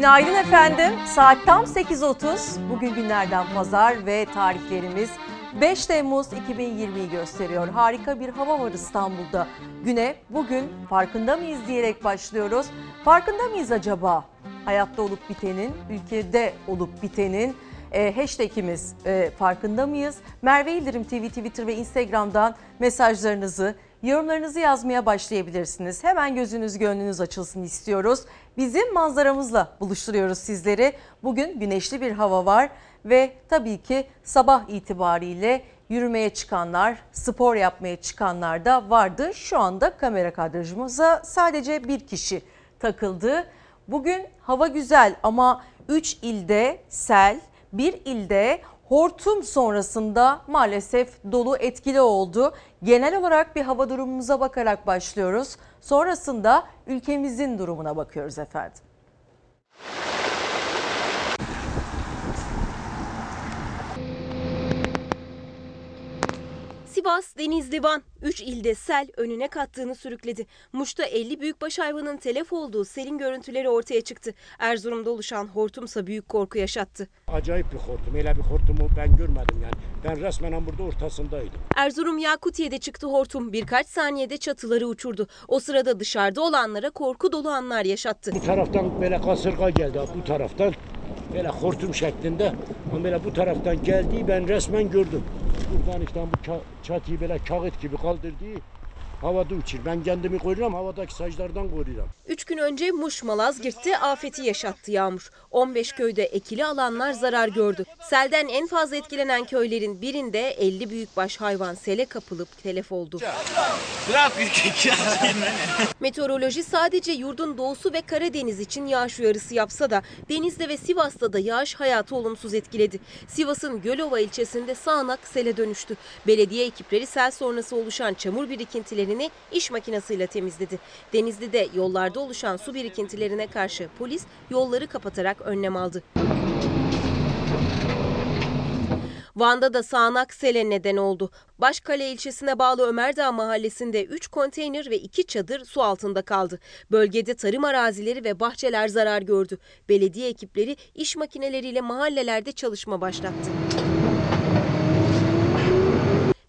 Günaydın efendim. Saat tam 8.30. Bugün günlerden pazar ve tarihlerimiz 5 Temmuz 2020'yi gösteriyor. Harika bir hava var İstanbul'da. Güne bugün farkında mıyız diyerek başlıyoruz. Farkında mıyız acaba? Hayatta olup bitenin, ülkede olup bitenin e, hashtagimiz e, farkında mıyız? Merve İldirim TV, Twitter ve Instagram'dan mesajlarınızı, yorumlarınızı yazmaya başlayabilirsiniz. Hemen gözünüz gönlünüz açılsın istiyoruz. Bizim manzaramızla buluşturuyoruz sizleri. Bugün güneşli bir hava var ve tabii ki sabah itibariyle yürümeye çıkanlar, spor yapmaya çıkanlar da vardı. Şu anda kamera kadrajımıza sadece bir kişi takıldı. Bugün hava güzel ama 3 ilde sel, bir ilde hortum sonrasında maalesef dolu etkili oldu. Genel olarak bir hava durumumuza bakarak başlıyoruz. Sonrasında ülkemizin durumuna bakıyoruz efendim. Sivas, Denizli, Van 3 ilde sel önüne kattığını sürükledi. Muş'ta 50 büyükbaş hayvanın telef olduğu selin görüntüleri ortaya çıktı. Erzurum'da oluşan hortumsa büyük korku yaşattı. Acayip bir hortum. Öyle bir hortumu ben görmedim yani. Ben resmen burada ortasındaydım. Erzurum Yakutiye'de çıktı hortum. Birkaç saniyede çatıları uçurdu. O sırada dışarıda olanlara korku dolu anlar yaşattı. Bu taraftan böyle kasırga geldi bu taraftan. belə xortum şəklində, amma belə bu tərəfdən gəldiyi mən rəsmən gördüm. Buradan işte bu çatıyı belə kağıt kimi qaldırdığı havada uçur. Ben kendimi koruyorum havadaki saçlardan koruyorum. Üç gün önce Muş Malazgirt'te afeti yaşattı yağmur. 15 köyde ekili alanlar zarar gördü. Selden en fazla etkilenen köylerin birinde 50 büyükbaş hayvan sele kapılıp telef oldu. Meteoroloji sadece yurdun doğusu ve Karadeniz için yağış uyarısı yapsa da Denizde ve Sivas'ta da yağış hayatı olumsuz etkiledi. Sivas'ın Gölova ilçesinde sağanak sele dönüştü. Belediye ekipleri sel sonrası oluşan çamur birikintilerini iş makinesiyle temizledi. Denizli'de yollarda oluşan su birikintilerine karşı polis yolları kapatarak önlem aldı. Van'da da sağanak sele neden oldu. Başkale ilçesine bağlı Ömerdağ mahallesinde 3 konteyner ve 2 çadır su altında kaldı. Bölgede tarım arazileri ve bahçeler zarar gördü. Belediye ekipleri iş makineleriyle mahallelerde çalışma başlattı.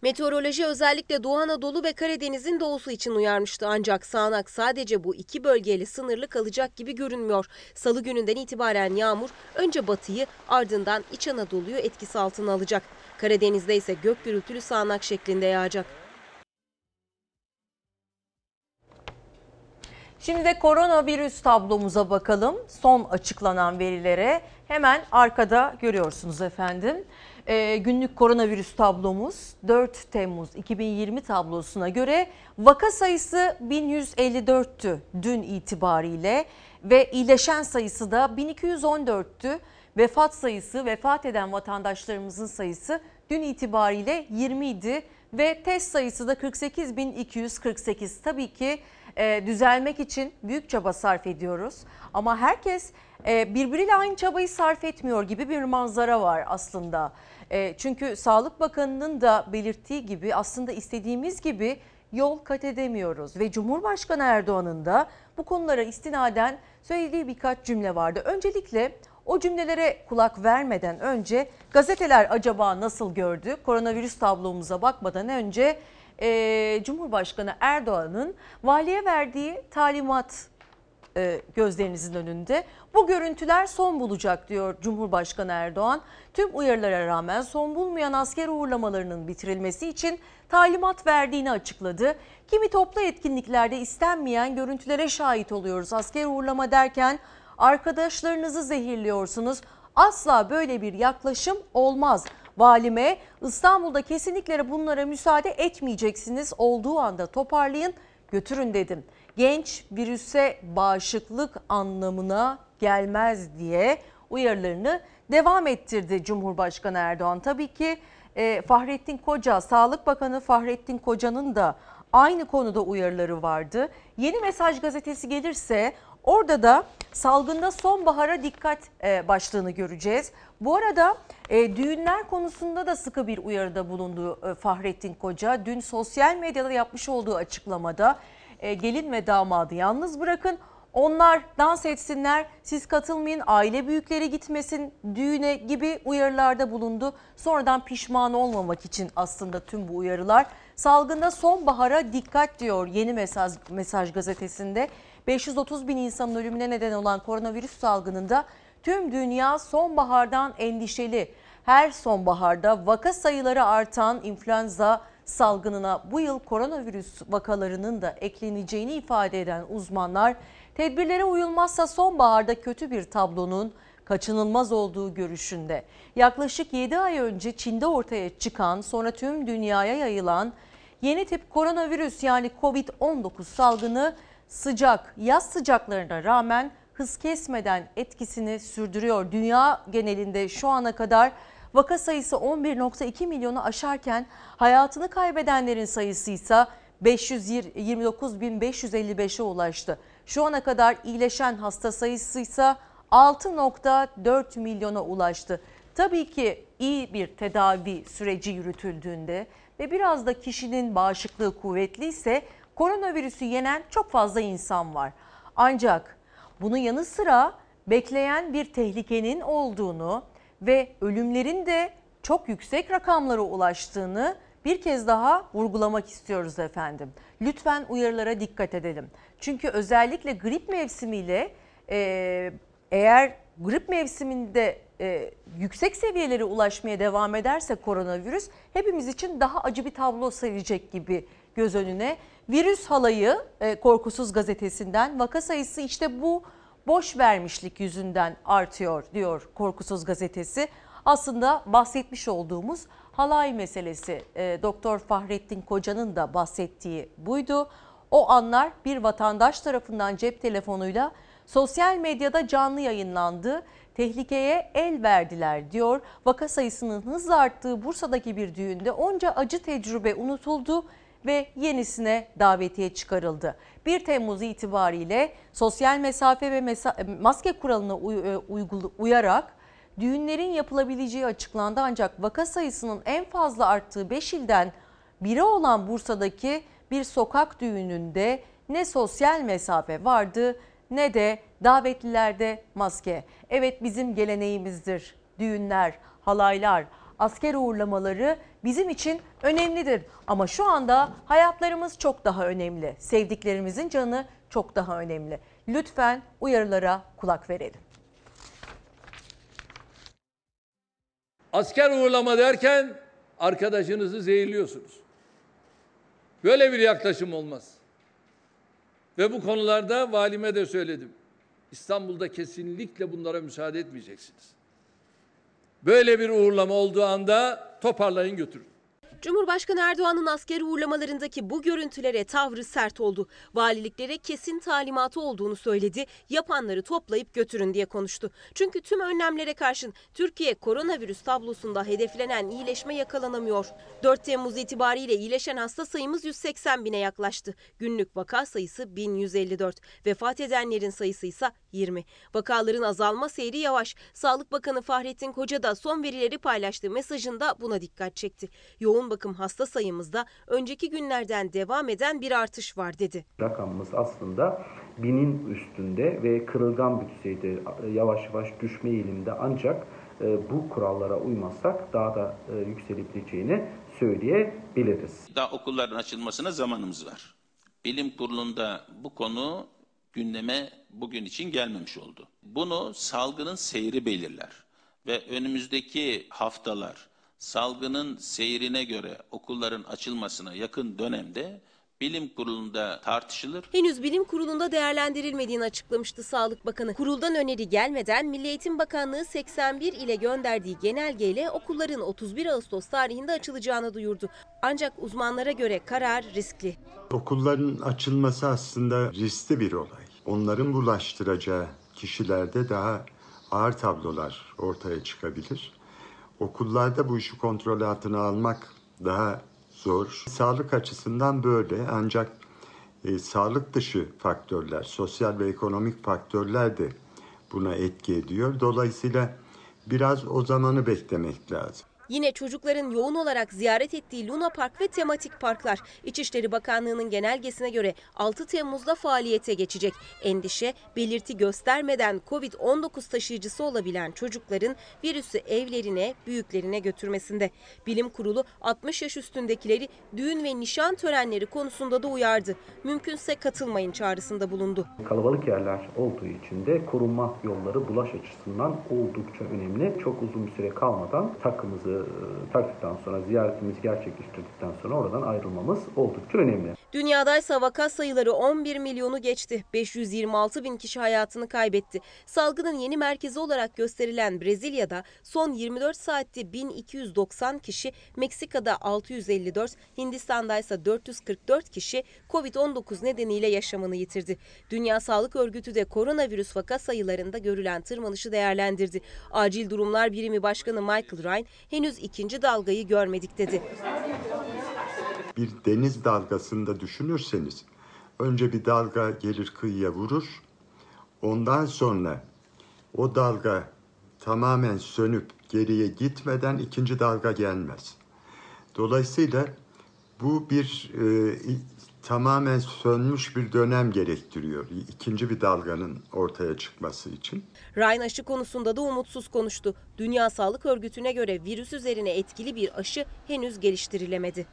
Meteoroloji özellikle Doğu Anadolu ve Karadeniz'in doğusu için uyarmıştı ancak sağanak sadece bu iki bölgeyle sınırlı kalacak gibi görünmüyor. Salı gününden itibaren yağmur önce batıyı ardından İç Anadolu'yu etkisi altına alacak. Karadeniz'de ise gök gürültülü sağanak şeklinde yağacak. Şimdi de koronavirüs tablomuza bakalım. Son açıklanan verilere hemen arkada görüyorsunuz efendim. Ee, günlük koronavirüs tablomuz 4 Temmuz 2020 tablosuna göre vaka sayısı 1154'tü dün itibariyle ve iyileşen sayısı da 1214'tü. Vefat sayısı, vefat eden vatandaşlarımızın sayısı dün itibariyle 20 idi ve test sayısı da 48.248. Tabii ki e, düzelmek için büyük çaba sarf ediyoruz. Ama herkes e, birbiriyle aynı çabayı sarf etmiyor gibi bir manzara var aslında. E, çünkü Sağlık Bakanı'nın da belirttiği gibi aslında istediğimiz gibi yol kat edemiyoruz. Ve Cumhurbaşkanı Erdoğan'ın da bu konulara istinaden söylediği birkaç cümle vardı. Öncelikle o cümlelere kulak vermeden önce gazeteler acaba nasıl gördü? Koronavirüs tablomuza bakmadan önce e, Cumhurbaşkanı Erdoğan'ın valiye verdiği talimat e, gözlerinizin önünde. Bu görüntüler son bulacak diyor Cumhurbaşkanı Erdoğan. Tüm uyarılara rağmen son bulmayan asker uğurlamalarının bitirilmesi için talimat verdiğini açıkladı. Kimi toplu etkinliklerde istenmeyen görüntülere şahit oluyoruz. Asker uğurlama derken arkadaşlarınızı zehirliyorsunuz. Asla böyle bir yaklaşım olmaz. Valime İstanbul'da kesinlikle bunlara müsaade etmeyeceksiniz. Olduğu anda toparlayın götürün dedim. Genç virüse bağışıklık anlamına gelmez diye uyarılarını devam ettirdi Cumhurbaşkanı Erdoğan. Tabii ki e, Fahrettin Koca, Sağlık Bakanı Fahrettin Koca'nın da aynı konuda uyarıları vardı. Yeni Mesaj gazetesi gelirse orada da salgında sonbahara dikkat e, başlığını göreceğiz. Bu arada e, düğünler konusunda da sıkı bir uyarıda bulundu e, Fahrettin Koca. Dün sosyal medyada yapmış olduğu açıklamada gelin ve damadı yalnız bırakın. Onlar dans etsinler, siz katılmayın, aile büyükleri gitmesin düğüne gibi uyarılarda bulundu. Sonradan pişman olmamak için aslında tüm bu uyarılar. Salgında sonbahara dikkat diyor yeni mesaj, mesaj gazetesinde. 530 bin insanın ölümüne neden olan koronavirüs salgınında tüm dünya sonbahardan endişeli. Her sonbaharda vaka sayıları artan influenza salgınına bu yıl koronavirüs vakalarının da ekleneceğini ifade eden uzmanlar tedbirlere uyulmazsa sonbaharda kötü bir tablonun kaçınılmaz olduğu görüşünde. Yaklaşık 7 ay önce Çin'de ortaya çıkan sonra tüm dünyaya yayılan yeni tip koronavirüs yani Covid-19 salgını sıcak yaz sıcaklarına rağmen hız kesmeden etkisini sürdürüyor. Dünya genelinde şu ana kadar vaka sayısı 11.2 milyonu aşarken hayatını kaybedenlerin sayısı ise 529.555'e ulaştı. Şu ana kadar iyileşen hasta sayısı ise 6.4 milyona ulaştı. Tabii ki iyi bir tedavi süreci yürütüldüğünde ve biraz da kişinin bağışıklığı kuvvetliyse koronavirüsü yenen çok fazla insan var. Ancak bunun yanı sıra bekleyen bir tehlikenin olduğunu ve ölümlerin de çok yüksek rakamlara ulaştığını bir kez daha vurgulamak istiyoruz efendim. Lütfen uyarılara dikkat edelim. Çünkü özellikle grip mevsimiyle e, eğer grip mevsiminde e, yüksek seviyelere ulaşmaya devam ederse koronavirüs hepimiz için daha acı bir tablo serecek gibi göz önüne. Virüs halayı e, Korkusuz gazetesinden vaka sayısı işte bu boş vermişlik yüzünden artıyor diyor Korkusuz gazetesi. Aslında bahsetmiş olduğumuz halay meselesi e, Doktor Fahrettin Koca'nın da bahsettiği buydu. O anlar bir vatandaş tarafından cep telefonuyla sosyal medyada canlı yayınlandı. Tehlikeye el verdiler diyor. Vaka sayısının hızla arttığı Bursa'daki bir düğünde onca acı tecrübe unutuldu ve yenisine davetiye çıkarıldı. 1 Temmuz itibariyle sosyal mesafe ve maske kuralına e, uyarak düğünlerin yapılabileceği açıklandı. Ancak vaka sayısının en fazla arttığı 5 ilden biri olan Bursa'daki bir sokak düğününde ne sosyal mesafe vardı ne de davetlilerde maske. Evet bizim geleneğimizdir. Düğünler, halaylar, asker uğurlamaları bizim için önemlidir. Ama şu anda hayatlarımız çok daha önemli. Sevdiklerimizin canı çok daha önemli. Lütfen uyarılara kulak verelim. Asker uğurlama derken arkadaşınızı zehirliyorsunuz. Böyle bir yaklaşım olmaz. Ve bu konularda valime de söyledim. İstanbul'da kesinlikle bunlara müsaade etmeyeceksiniz. Böyle bir uğurlama olduğu anda toparlayın götürün. Cumhurbaşkanı Erdoğan'ın askeri uğurlamalarındaki bu görüntülere tavrı sert oldu. Valiliklere kesin talimatı olduğunu söyledi. Yapanları toplayıp götürün diye konuştu. Çünkü tüm önlemlere karşın Türkiye koronavirüs tablosunda hedeflenen iyileşme yakalanamıyor. 4 Temmuz itibariyle iyileşen hasta sayımız 180 bine yaklaştı. Günlük vaka sayısı 1154. Vefat edenlerin sayısı ise 20. Vakaların azalma seyri yavaş. Sağlık Bakanı Fahrettin Koca da son verileri paylaştığı mesajında buna dikkat çekti. Yoğun bakım hasta sayımızda önceki günlerden devam eden bir artış var dedi. rakamımız aslında binin üstünde ve kırılgan bir düzeyde yavaş yavaş düşme eğilimde ancak e, bu kurallara uymazsak daha da e, yükselebileceğini söyleyebiliriz. Daha okulların açılmasına zamanımız var. Bilim kurulunda bu konu gündeme bugün için gelmemiş oldu. Bunu salgının seyri belirler ve önümüzdeki haftalar salgının seyrine göre okulların açılmasına yakın dönemde bilim kurulunda tartışılır. Henüz bilim kurulunda değerlendirilmediğini açıklamıştı Sağlık Bakanı. Kuruldan öneri gelmeden Milli Eğitim Bakanlığı 81 ile gönderdiği genelgeyle okulların 31 Ağustos tarihinde açılacağını duyurdu. Ancak uzmanlara göre karar riskli. Okulların açılması aslında riskli bir olay. Onların bulaştıracağı kişilerde daha ağır tablolar ortaya çıkabilir. Okullarda bu işi kontrol altına almak daha zor. Sağlık açısından böyle ancak e, sağlık dışı faktörler, sosyal ve ekonomik faktörler de buna etki ediyor. Dolayısıyla biraz o zamanı beklemek lazım. Yine çocukların yoğun olarak ziyaret ettiği Luna Park ve tematik parklar İçişleri Bakanlığı'nın genelgesine göre 6 Temmuz'da faaliyete geçecek. Endişe belirti göstermeden Covid-19 taşıyıcısı olabilen çocukların virüsü evlerine, büyüklerine götürmesinde. Bilim Kurulu 60 yaş üstündekileri düğün ve nişan törenleri konusunda da uyardı. Mümkünse katılmayın çağrısında bulundu. Kalabalık yerler olduğu için de korunma yolları bulaş açısından oldukça önemli. Çok uzun bir süre kalmadan takımızı taktıktan sonra, ziyaretimizi gerçekleştirdikten sonra oradan ayrılmamız oldukça önemli. Dünyadaysa vaka sayıları 11 milyonu geçti. 526 bin kişi hayatını kaybetti. Salgının yeni merkezi olarak gösterilen Brezilya'da son 24 saatte 1290 kişi, Meksika'da 654, Hindistan'da ise 444 kişi Covid-19 nedeniyle yaşamını yitirdi. Dünya Sağlık Örgütü de koronavirüs vaka sayılarında görülen tırmanışı değerlendirdi. Acil Durumlar Birimi Başkanı Michael Ryan henüz ikinci dalgayı görmedik dedi. Bir deniz dalgasında düşünürseniz önce bir dalga gelir kıyıya vurur. Ondan sonra o dalga tamamen sönüp geriye gitmeden ikinci dalga gelmez. Dolayısıyla bu bir e, tamamen sönmüş bir dönem gerektiriyor. ikinci bir dalganın ortaya çıkması için. Ryan aşı konusunda da umutsuz konuştu. Dünya Sağlık Örgütü'ne göre virüs üzerine etkili bir aşı henüz geliştirilemedi.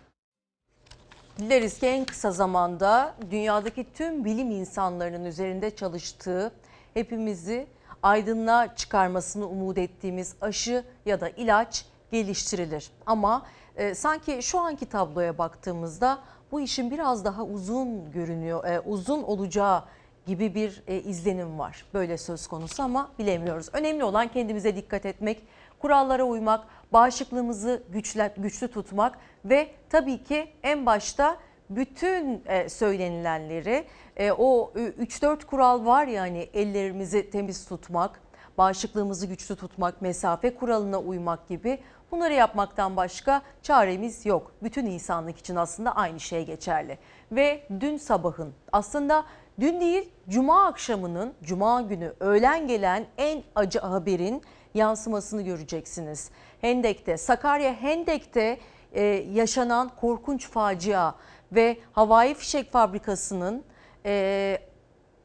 Dileriz ki en kısa zamanda dünyadaki tüm bilim insanlarının üzerinde çalıştığı, hepimizi aydınlığa çıkarmasını umut ettiğimiz aşı ya da ilaç geliştirilir. Ama e, sanki şu anki tabloya baktığımızda bu işin biraz daha uzun görünüyor, e, uzun olacağı gibi bir e, izlenim var. Böyle söz konusu ama bilemiyoruz. Önemli olan kendimize dikkat etmek, kurallara uymak, bağışıklığımızı güçlü, güçlü tutmak ve tabii ki en başta bütün e, söylenilenleri e, o 3-4 kural var ya hani ellerimizi temiz tutmak, bağışıklığımızı güçlü tutmak, mesafe kuralına uymak gibi bunları yapmaktan başka çaremiz yok. Bütün insanlık için aslında aynı şey geçerli. Ve dün sabahın aslında dün değil cuma akşamının cuma günü öğlen gelen en acı haberin yansımasını göreceksiniz. Hendek'te, Sakarya Hendek'te e, yaşanan korkunç facia ve havai fişek fabrikasının e,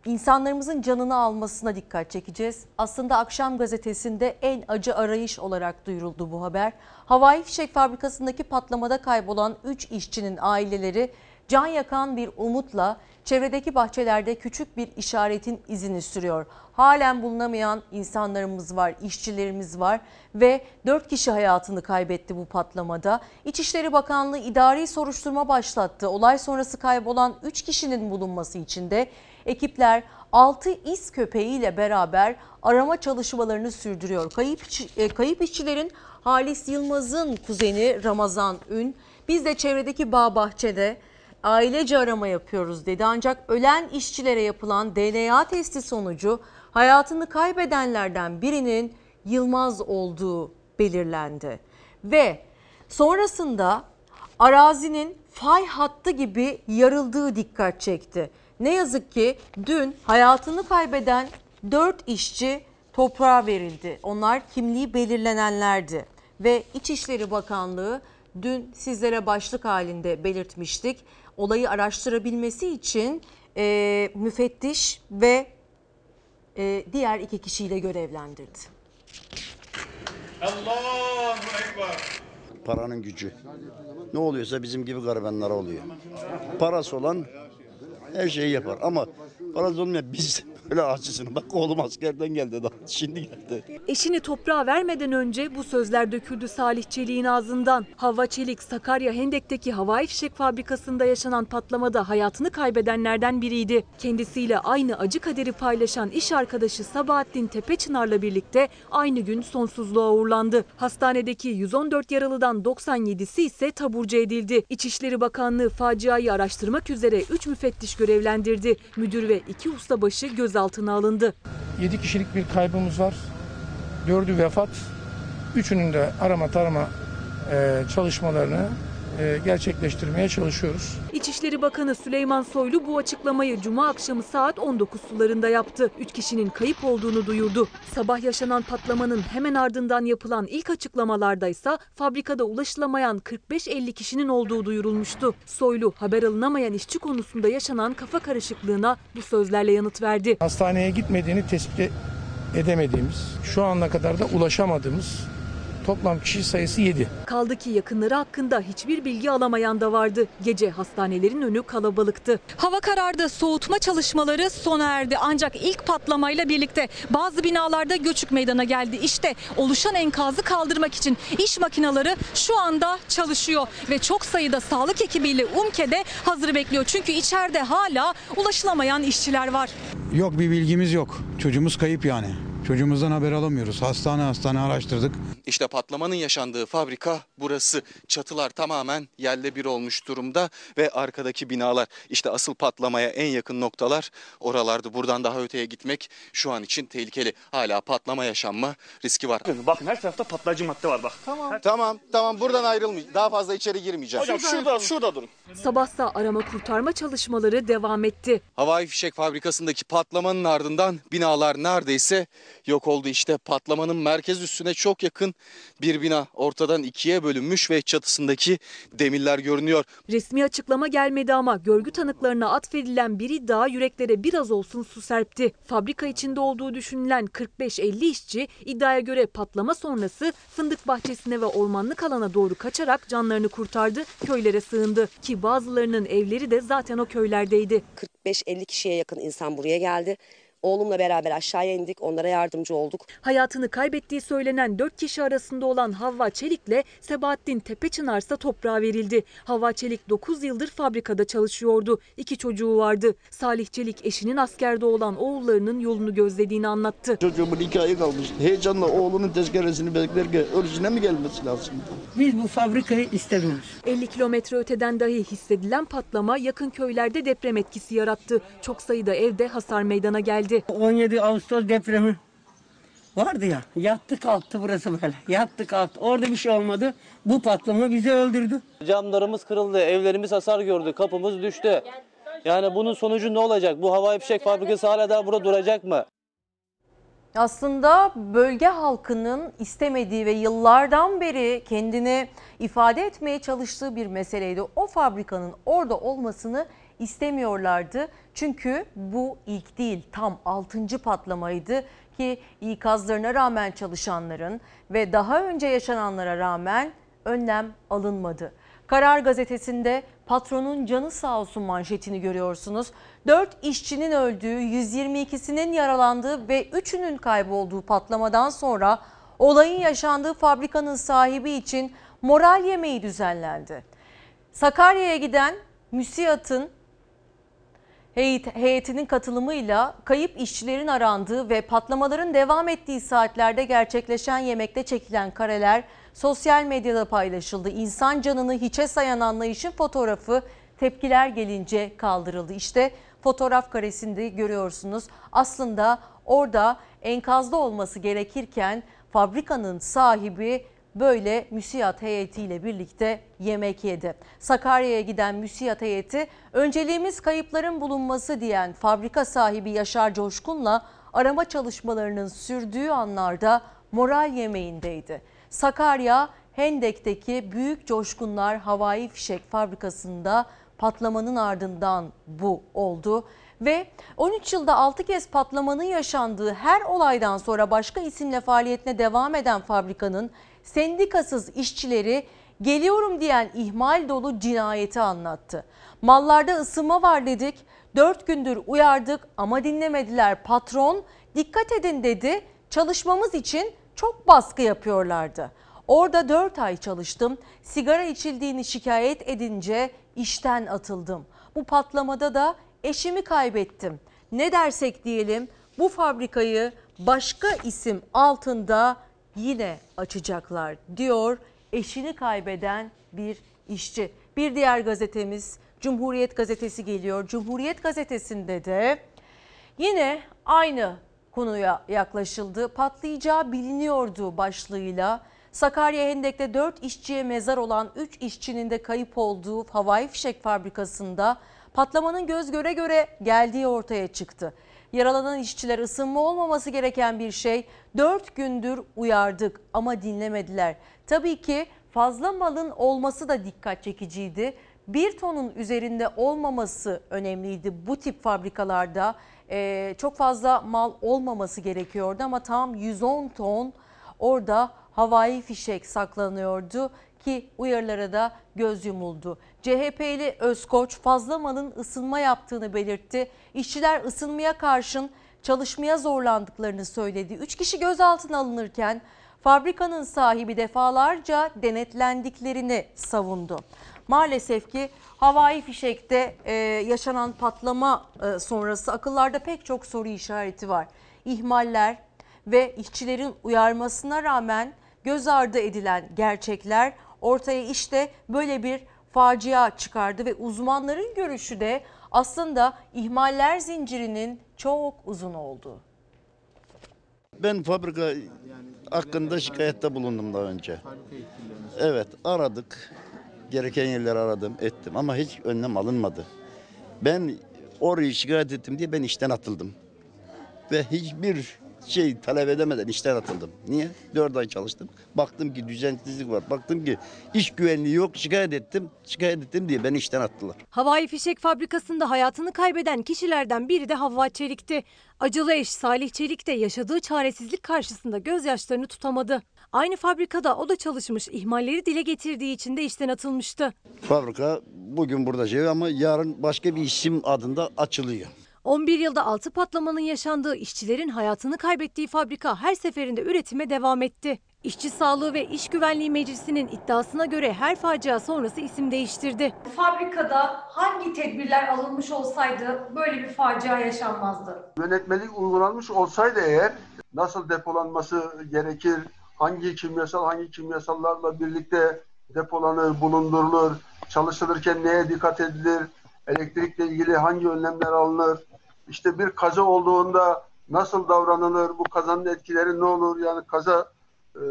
insanlarımızın canını almasına dikkat çekeceğiz. Aslında akşam gazetesinde en acı arayış olarak duyuruldu bu haber. Havai fişek fabrikasındaki patlamada kaybolan 3 işçinin aileleri can yakan bir umutla çevredeki bahçelerde küçük bir işaretin izini sürüyor. Halen bulunamayan insanlarımız var, işçilerimiz var ve 4 kişi hayatını kaybetti bu patlamada. İçişleri Bakanlığı idari soruşturma başlattı. Olay sonrası kaybolan 3 kişinin bulunması için de ekipler 6 iz köpeğiyle beraber arama çalışmalarını sürdürüyor. Kayıp, e, kayıp işçilerin Halis Yılmaz'ın kuzeni Ramazan Ün, biz de çevredeki bağ bahçede ailece arama yapıyoruz dedi. Ancak ölen işçilere yapılan DNA testi sonucu hayatını kaybedenlerden birinin Yılmaz olduğu belirlendi. Ve sonrasında arazinin fay hattı gibi yarıldığı dikkat çekti. Ne yazık ki dün hayatını kaybeden 4 işçi toprağa verildi. Onlar kimliği belirlenenlerdi ve İçişleri Bakanlığı dün sizlere başlık halinde belirtmiştik. Olayı araştırabilmesi için e, müfettiş ve e, diğer iki kişiyle görevlendirdi. Allahu Ekber. Paranın gücü. Ne oluyorsa bizim gibi garibanlara oluyor. Parası olan her şeyi yapar. Ama parası olmayan biz öyle acısını. Bak oğlum askerden geldi daha şimdi geldi. Eşini toprağa vermeden önce bu sözler döküldü Salih Çelik'in ağzından. Hava Çelik, Sakarya Hendek'teki havai fişek fabrikasında yaşanan patlamada hayatını kaybedenlerden biriydi. Kendisiyle aynı acı kaderi paylaşan iş arkadaşı Sabahattin Tepečınar'la birlikte aynı gün sonsuzluğa uğurlandı. Hastanedeki 114 yaralıdan 97'si ise taburcu edildi. İçişleri Bakanlığı faciayı araştırmak üzere 3 müfettiş görevlendirdi. Müdür ve 2 ustabaşı gözaltına alındı. 7 kişilik bir kaybımız var. 4'ü vefat. Üçünün de arama tarama e, çalışmalarını gerçekleştirmeye çalışıyoruz. İçişleri Bakanı Süleyman Soylu bu açıklamayı Cuma akşamı saat 19 sularında yaptı. 3 kişinin kayıp olduğunu duyurdu. Sabah yaşanan patlamanın hemen ardından yapılan ilk açıklamalarda ise fabrikada ulaşılamayan 45-50 kişinin olduğu duyurulmuştu. Soylu haber alınamayan işçi konusunda yaşanan kafa karışıklığına bu sözlerle yanıt verdi. Hastaneye gitmediğini tespit edemediğimiz, şu ana kadar da ulaşamadığımız toplam kişi sayısı 7. Kaldı ki yakınları hakkında hiçbir bilgi alamayan da vardı. Gece hastanelerin önü kalabalıktı. Hava karardı, soğutma çalışmaları sona erdi. Ancak ilk patlamayla birlikte bazı binalarda göçük meydana geldi. İşte oluşan enkazı kaldırmak için iş makineleri şu anda çalışıyor. Ve çok sayıda sağlık ekibiyle UMKE'de hazır bekliyor. Çünkü içeride hala ulaşılamayan işçiler var. Yok bir bilgimiz yok. Çocuğumuz kayıp yani. Çocuğumuzdan haber alamıyoruz. Hastane hastane araştırdık. İşte patlamanın yaşandığı fabrika burası. Çatılar tamamen yerle bir olmuş durumda ve arkadaki binalar işte asıl patlamaya en yakın noktalar oralardı. Buradan daha öteye gitmek şu an için tehlikeli. Hala patlama yaşanma riski var. Bakın her tarafta patlayıcı madde var bak. Tamam tamam tamam buradan ayrılmayacağım. Daha fazla içeri girmeyeceğim. Hocam şurada şurada durun. Sabahsa arama kurtarma çalışmaları devam etti. Havai fişek fabrikasındaki patlamanın ardından binalar neredeyse yok oldu. İşte patlamanın merkez üstüne çok yakın bir bina ortadan ikiye bölünmüş ve çatısındaki demirler görünüyor. Resmi açıklama gelmedi ama görgü tanıklarına atfedilen bir iddia yüreklere biraz olsun su serpti. Fabrika içinde olduğu düşünülen 45-50 işçi iddiaya göre patlama sonrası fındık bahçesine ve ormanlık alana doğru kaçarak canlarını kurtardı, köylere sığındı. Ki bazılarının evleri de zaten o köylerdeydi. 45-50 kişiye yakın insan buraya geldi. Oğlumla beraber aşağıya indik, onlara yardımcı olduk. Hayatını kaybettiği söylenen 4 kişi arasında olan Havva Çelik'le Sebahattin Tepečınarsa toprağa verildi. Havva Çelik 9 yıldır fabrikada çalışıyordu. İki çocuğu vardı. Salih Çelik eşinin askerde olan oğullarının yolunu gözlediğini anlattı. Çocuğumun iki ayı kalmış. Heyecanla oğlunun tezkeresini beklerken ölüsüne mi gelmesi lazım? Biz bu fabrikayı istemiyoruz. 50 kilometre öteden dahi hissedilen patlama yakın köylerde deprem etkisi yarattı. Çok sayıda evde hasar meydana geldi. 17 Ağustos depremi vardı ya. Yattı kalktı burası böyle. Yattı kalktı. Orada bir şey olmadı. Bu patlama bizi öldürdü. Camlarımız kırıldı, evlerimiz hasar gördü, kapımız düştü. Yani bunun sonucu ne olacak? Bu havai fişek fabrikası hala daha burada duracak mı? Aslında bölge halkının istemediği ve yıllardan beri kendini ifade etmeye çalıştığı bir meseleydi. O fabrikanın orada olmasını istemiyorlardı. Çünkü bu ilk değil tam 6. patlamaydı ki ikazlarına rağmen çalışanların ve daha önce yaşananlara rağmen önlem alınmadı. Karar gazetesinde patronun canı sağ olsun manşetini görüyorsunuz. 4 işçinin öldüğü, 122'sinin yaralandığı ve 3'ünün kaybolduğu patlamadan sonra olayın yaşandığı fabrikanın sahibi için moral yemeği düzenlendi. Sakarya'ya giden müsiyatın heyet, heyetinin katılımıyla kayıp işçilerin arandığı ve patlamaların devam ettiği saatlerde gerçekleşen yemekte çekilen kareler sosyal medyada paylaşıldı. İnsan canını hiçe sayan anlayışın fotoğrafı tepkiler gelince kaldırıldı. İşte fotoğraf karesinde görüyorsunuz. Aslında orada enkazda olması gerekirken fabrikanın sahibi böyle müsiyat heyetiyle birlikte yemek yedi. Sakarya'ya giden müsiyat heyeti önceliğimiz kayıpların bulunması diyen fabrika sahibi Yaşar Coşkun'la arama çalışmalarının sürdüğü anlarda moral yemeğindeydi. Sakarya Hendek'teki Büyük Coşkunlar Havai Fişek Fabrikası'nda patlamanın ardından bu oldu. Ve 13 yılda 6 kez patlamanın yaşandığı her olaydan sonra başka isimle faaliyetine devam eden fabrikanın sendikasız işçileri geliyorum diyen ihmal dolu cinayeti anlattı. Mallarda ısınma var dedik, 4 gündür uyardık ama dinlemediler. Patron dikkat edin dedi, çalışmamız için çok baskı yapıyorlardı. Orada 4 ay çalıştım, sigara içildiğini şikayet edince işten atıldım. Bu patlamada da eşimi kaybettim. Ne dersek diyelim bu fabrikayı başka isim altında yine açacaklar diyor eşini kaybeden bir işçi. Bir diğer gazetemiz Cumhuriyet Gazetesi geliyor. Cumhuriyet Gazetesi'nde de yine aynı konuya yaklaşıldı. Patlayacağı biliniyordu başlığıyla Sakarya Hendek'te 4 işçiye mezar olan 3 işçinin de kayıp olduğu havai fişek fabrikasında patlamanın göz göre göre geldiği ortaya çıktı. Yaralanan işçiler ısınma olmaması gereken bir şey 4 gündür uyardık ama dinlemediler. Tabii ki fazla malın olması da dikkat çekiciydi. Bir tonun üzerinde olmaması önemliydi bu tip fabrikalarda. Ee, çok fazla mal olmaması gerekiyordu ama tam 110 ton orada havai fişek saklanıyordu ki uyarılara da göz yumuldu. CHP'li Özkoç fazla malın ısınma yaptığını belirtti. İşçiler ısınmaya karşın çalışmaya zorlandıklarını söyledi. 3 kişi gözaltına alınırken fabrikanın sahibi defalarca denetlendiklerini savundu. Maalesef ki havai fişekte e, yaşanan patlama e, sonrası akıllarda pek çok soru işareti var. İhmaller ve işçilerin uyarmasına rağmen göz ardı edilen gerçekler ortaya işte böyle bir facia çıkardı ve uzmanların görüşü de aslında ihmaller zincirinin çok uzun olduğu. Ben fabrika hakkında şikayette bulundum daha önce. Evet aradık. Gereken yerleri aradım ettim ama hiç önlem alınmadı. Ben orayı şikayet ettim diye ben işten atıldım. Ve hiçbir şey talep edemeden işten atıldım. Niye? Dört ay çalıştım. Baktım ki düzensizlik var. Baktım ki iş güvenliği yok. Şikayet ettim. Şikayet ettim diye beni işten attılar. Havai fişek fabrikasında hayatını kaybeden kişilerden biri de Havva Çelik'ti. Acılı eş Salih Çelik de yaşadığı çaresizlik karşısında gözyaşlarını tutamadı. Aynı fabrikada o da çalışmış, ihmalleri dile getirdiği için de işten atılmıştı. Fabrika bugün burada şey ama yarın başka bir isim adında açılıyor. 11 yılda 6 patlamanın yaşandığı işçilerin hayatını kaybettiği fabrika her seferinde üretime devam etti. İşçi Sağlığı ve İş Güvenliği Meclisi'nin iddiasına göre her facia sonrası isim değiştirdi. Fabrikada hangi tedbirler alınmış olsaydı böyle bir facia yaşanmazdı? Yönetmelik uygulanmış olsaydı eğer nasıl depolanması gerekir, hangi kimyasal hangi kimyasallarla birlikte depolanır, bulundurulur, çalışılırken neye dikkat edilir, elektrikle ilgili hangi önlemler alınır, işte bir kaza olduğunda nasıl davranılır, bu kazanın etkileri ne olur, yani kaza e,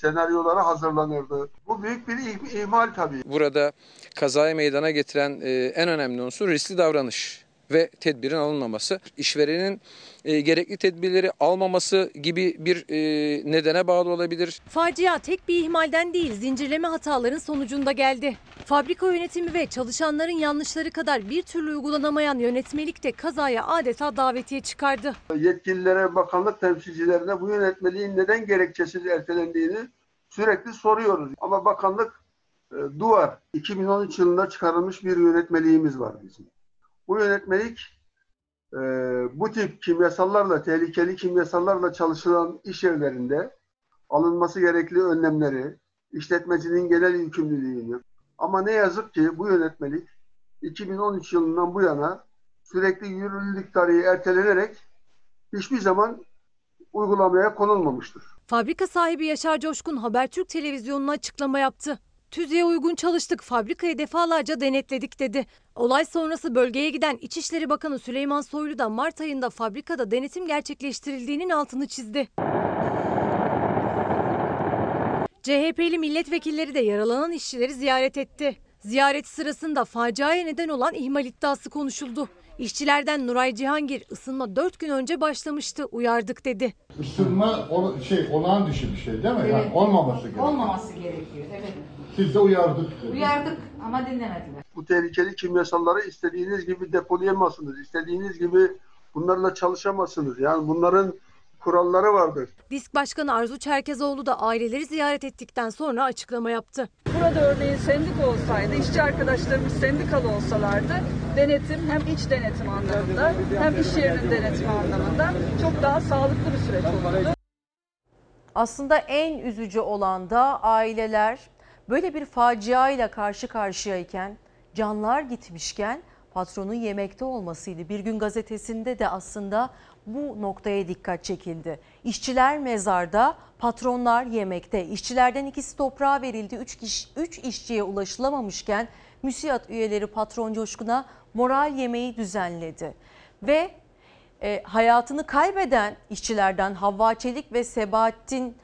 senaryoları hazırlanırdı. Bu büyük bir ih- ihmal tabii. Burada kazayı meydana getiren e, en önemli unsur riskli davranış ve tedbirin alınmaması. İşverenin e, gerekli tedbirleri almaması gibi bir e, nedene bağlı olabilir. Facia tek bir ihmalden değil zincirleme hataların sonucunda geldi. Fabrika yönetimi ve çalışanların yanlışları kadar bir türlü uygulanamayan yönetmelik de kazaya adeta davetiye çıkardı. yetkililere, bakanlık temsilcilerine bu yönetmeliğin neden gerekçesiz ertelendiğini sürekli soruyoruz. Ama bakanlık e, duvar 2013 yılında çıkarılmış bir yönetmeliğimiz var bizim. Bu yönetmelik e, bu tip kimyasallarla, tehlikeli kimyasallarla çalışılan iş evlerinde alınması gerekli önlemleri, işletmecinin genel yükümlülüğünü ama ne yazık ki bu yönetmelik 2013 yılından bu yana sürekli yürürlülük tarihi ertelenerek hiçbir zaman uygulamaya konulmamıştır. Fabrika sahibi Yaşar Coşkun Habertürk televizyonuna açıklama yaptı. Tüzüğe uygun çalıştık, fabrikayı defalarca denetledik dedi. Olay sonrası bölgeye giden İçişleri Bakanı Süleyman Soylu da Mart ayında fabrikada denetim gerçekleştirildiğinin altını çizdi. CHP'li milletvekilleri de yaralanan işçileri ziyaret etti. Ziyaret sırasında faciaya neden olan ihmal iddiası konuşuldu. İşçilerden Nuray Cihangir ısınma 4 gün önce başlamıştı uyardık dedi. Isınma şey olağan dışı bir şey değil mi? Yani olmaması gerekiyor. Olmaması gerekiyor. Evet. Siz de uyardık. Uyardık ama dinlemediler. Bu tehlikeli kimyasalları istediğiniz gibi depolayamazsınız. İstediğiniz gibi bunlarla çalışamazsınız. Yani bunların kuralları vardır. Disk Başkanı Arzu Çerkezoğlu da aileleri ziyaret ettikten sonra açıklama yaptı. Burada örneğin sendik olsaydı, işçi arkadaşlarımız sendikalı olsalardı denetim hem iç denetim anlamında hem iş yerinin denetimi anlamında çok daha sağlıklı bir süreç olurdu. Aslında en üzücü olan da aileler böyle bir faciayla karşı karşıyayken, canlar gitmişken patronun yemekte olmasıydı. Bir gün gazetesinde de aslında bu noktaya dikkat çekildi. İşçiler mezarda, patronlar yemekte. İşçilerden ikisi toprağa verildi. Üç, kişi, üç işçiye ulaşılamamışken müsiyat üyeleri patron Coşkun'a moral yemeği düzenledi. Ve e, hayatını kaybeden işçilerden Havva Çelik ve Sebahattin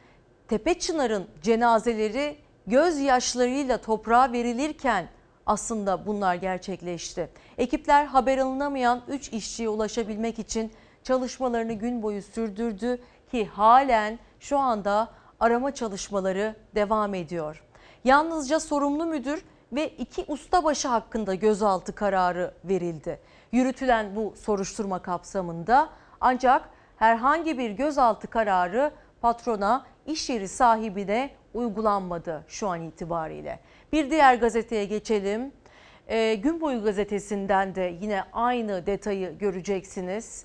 Tepe Çınar'ın cenazeleri gözyaşlarıyla toprağa verilirken aslında bunlar gerçekleşti. Ekipler haber alınamayan 3 işçiye ulaşabilmek için çalışmalarını gün boyu sürdürdü ki halen şu anda arama çalışmaları devam ediyor. Yalnızca sorumlu müdür ve iki ustabaşı hakkında gözaltı kararı verildi. Yürütülen bu soruşturma kapsamında ancak herhangi bir gözaltı kararı patrona, iş yeri sahibine uygulanmadı şu an itibariyle. Bir diğer gazeteye geçelim. Ee, Gün boyu gazetesinden de yine aynı detayı göreceksiniz.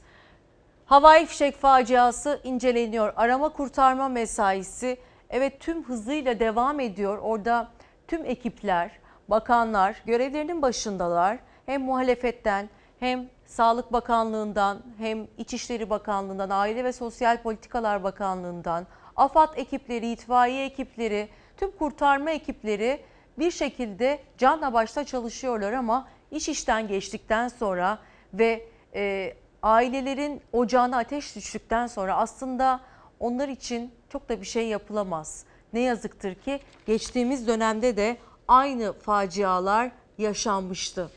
Havai fişek faciası inceleniyor. Arama kurtarma mesaisi evet tüm hızıyla devam ediyor. Orada tüm ekipler, bakanlar görevlerinin başındalar. Hem muhalefetten hem Sağlık Bakanlığı'ndan hem İçişleri Bakanlığı'ndan, Aile ve Sosyal Politikalar Bakanlığı'ndan, AFAD ekipleri, itfaiye ekipleri, tüm kurtarma ekipleri bir şekilde canla başla çalışıyorlar ama iş işten geçtikten sonra ve e, ailelerin ocağına ateş düştükten sonra aslında onlar için çok da bir şey yapılamaz. Ne yazıktır ki geçtiğimiz dönemde de aynı facialar yaşanmıştı.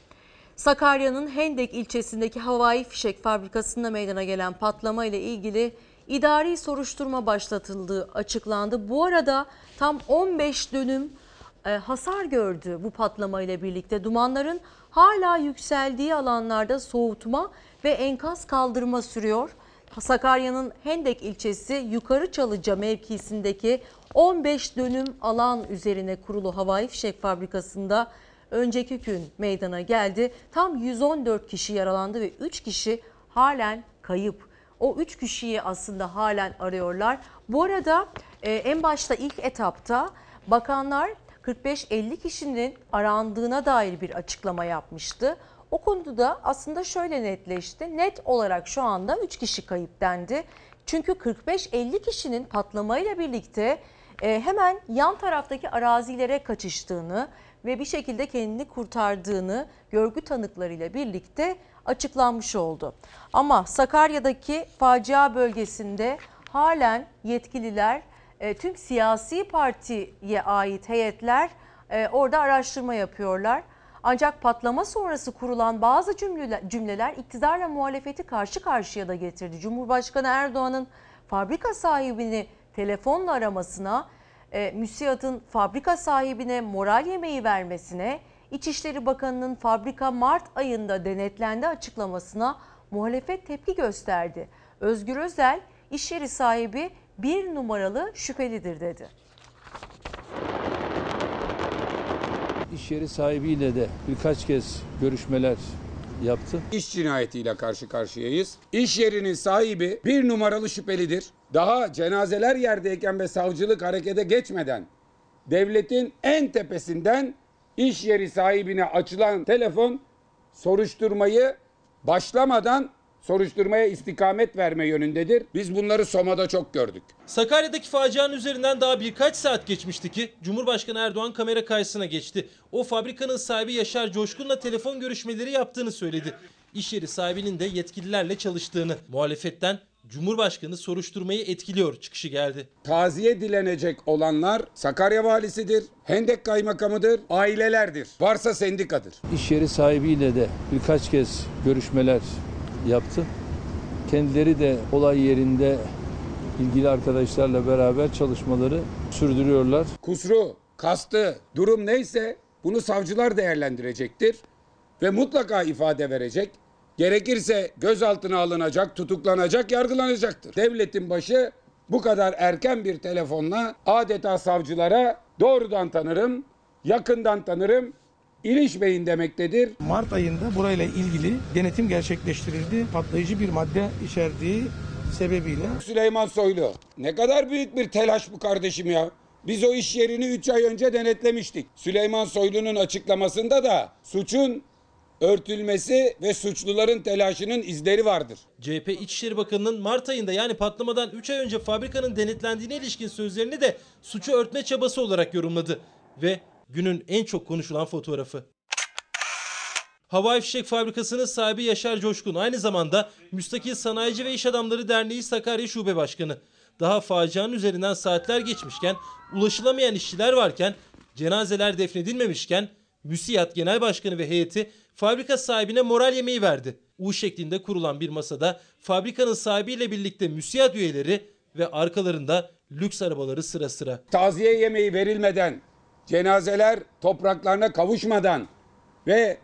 Sakarya'nın Hendek ilçesindeki havai fişek fabrikasında meydana gelen patlama ile ilgili idari soruşturma başlatıldığı açıklandı. Bu arada tam 15 dönüm e, hasar gördü bu patlama ile birlikte. Dumanların hala yükseldiği alanlarda soğutma ve enkaz kaldırma sürüyor. Sakarya'nın Hendek ilçesi Yukarı Çalıca mevkisindeki 15 dönüm alan üzerine kurulu havai fişek fabrikasında önceki gün meydana geldi. Tam 114 kişi yaralandı ve 3 kişi halen kayıp. O 3 kişiyi aslında halen arıyorlar. Bu arada e, en başta ilk etapta bakanlar 45-50 kişinin arandığına dair bir açıklama yapmıştı. O konuda da aslında şöyle netleşti. Net olarak şu anda 3 kişi kayıp dendi. Çünkü 45-50 kişinin patlamayla birlikte e, hemen yan taraftaki arazilere kaçıştığını ve bir şekilde kendini kurtardığını görgü tanıklarıyla birlikte açıklanmış oldu. Ama Sakarya'daki facia bölgesinde halen yetkililer e, tüm siyasi partiye ait heyetler e, orada araştırma yapıyorlar. Ancak patlama sonrası kurulan bazı cümleler, cümleler iktidarla muhalefeti karşı karşıya da getirdi. Cumhurbaşkanı Erdoğan'ın fabrika sahibini telefonla aramasına, e, müsiyatın fabrika sahibine moral yemeği vermesine, İçişleri Bakanı'nın fabrika Mart ayında denetlendi açıklamasına muhalefet tepki gösterdi. Özgür Özel, iş yeri sahibi bir numaralı şüphelidir dedi. İş yeri sahibiyle de birkaç kez görüşmeler yaptı. İş cinayetiyle karşı karşıyayız. İş yerinin sahibi bir numaralı şüphelidir. Daha cenazeler yerdeyken ve savcılık harekete geçmeden devletin en tepesinden iş yeri sahibine açılan telefon soruşturmayı başlamadan soruşturmaya istikamet verme yönündedir. Biz bunları Soma'da çok gördük. Sakarya'daki facianın üzerinden daha birkaç saat geçmişti ki Cumhurbaşkanı Erdoğan kamera karşısına geçti. O fabrikanın sahibi Yaşar Coşkun'la telefon görüşmeleri yaptığını söyledi. İş yeri sahibinin de yetkililerle çalıştığını, muhalefetten Cumhurbaşkanı soruşturmayı etkiliyor çıkışı geldi. Taziye dilenecek olanlar Sakarya valisidir, Hendek kaymakamıdır, ailelerdir. Varsa sendikadır. İş yeri sahibiyle de birkaç kez görüşmeler yaptı. Kendileri de olay yerinde ilgili arkadaşlarla beraber çalışmaları sürdürüyorlar. Kusru, kastı, durum neyse bunu savcılar değerlendirecektir ve mutlaka ifade verecek. Gerekirse gözaltına alınacak, tutuklanacak, yargılanacaktır. Devletin başı bu kadar erken bir telefonla adeta savcılara doğrudan tanırım, yakından tanırım, ilişmeyin demektedir. Mart ayında burayla ilgili denetim gerçekleştirildi. Patlayıcı bir madde içerdiği sebebiyle. Süleyman Soylu ne kadar büyük bir telaş bu kardeşim ya. Biz o iş yerini 3 ay önce denetlemiştik. Süleyman Soylu'nun açıklamasında da suçun örtülmesi ve suçluların telaşının izleri vardır. CHP İçişleri Bakanı'nın Mart ayında yani patlamadan 3 ay önce fabrikanın denetlendiğine ilişkin sözlerini de suçu örtme çabası olarak yorumladı. Ve günün en çok konuşulan fotoğrafı. Havai Fişek Fabrikası'nın sahibi Yaşar Coşkun aynı zamanda Müstakil Sanayici ve İş Adamları Derneği Sakarya Şube Başkanı. Daha facianın üzerinden saatler geçmişken, ulaşılamayan işçiler varken, cenazeler defnedilmemişken MÜSİAD Genel Başkanı ve heyeti fabrika sahibine moral yemeği verdi. U şeklinde kurulan bir masada fabrikanın sahibiyle birlikte MÜSİAD üyeleri ve arkalarında lüks arabaları sıra sıra. Taziye yemeği verilmeden, cenazeler topraklarına kavuşmadan ve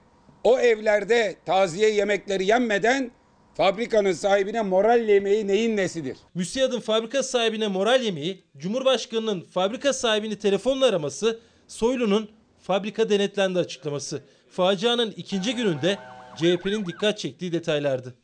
o evlerde taziye yemekleri yenmeden fabrikanın sahibine moral yemeği neyin nesidir? MÜSİAD'ın fabrika sahibine moral yemeği, Cumhurbaşkanı'nın fabrika sahibini telefonla araması, Soylu'nun fabrika denetlendi açıklaması. Facianın ikinci gününde CHP'nin dikkat çektiği detaylardı.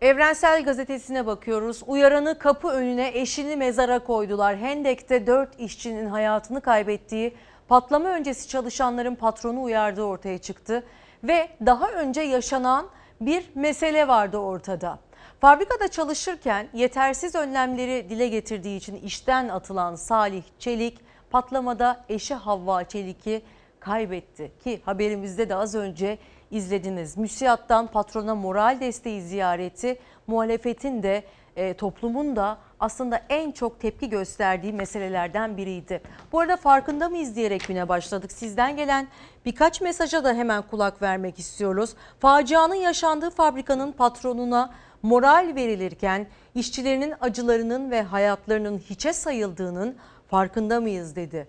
Evrensel Gazetesi'ne bakıyoruz. Uyaranı kapı önüne eşini mezara koydular. Hendek'te 4 işçinin hayatını kaybettiği patlama öncesi çalışanların patronu uyardığı ortaya çıktı. Ve daha önce yaşanan bir mesele vardı ortada. Fabrikada çalışırken yetersiz önlemleri dile getirdiği için işten atılan Salih Çelik patlamada eşi Havva Çelik'i kaybetti. Ki haberimizde de az önce izlediniz. Müsiyattan patrona moral desteği ziyareti muhalefetin de e, toplumun da aslında en çok tepki gösterdiği meselelerden biriydi. Bu arada farkında mıyız diyerek güne başladık. Sizden gelen birkaç mesaja da hemen kulak vermek istiyoruz. Facianın yaşandığı fabrikanın patronuna moral verilirken işçilerinin acılarının ve hayatlarının hiçe sayıldığının farkında mıyız dedi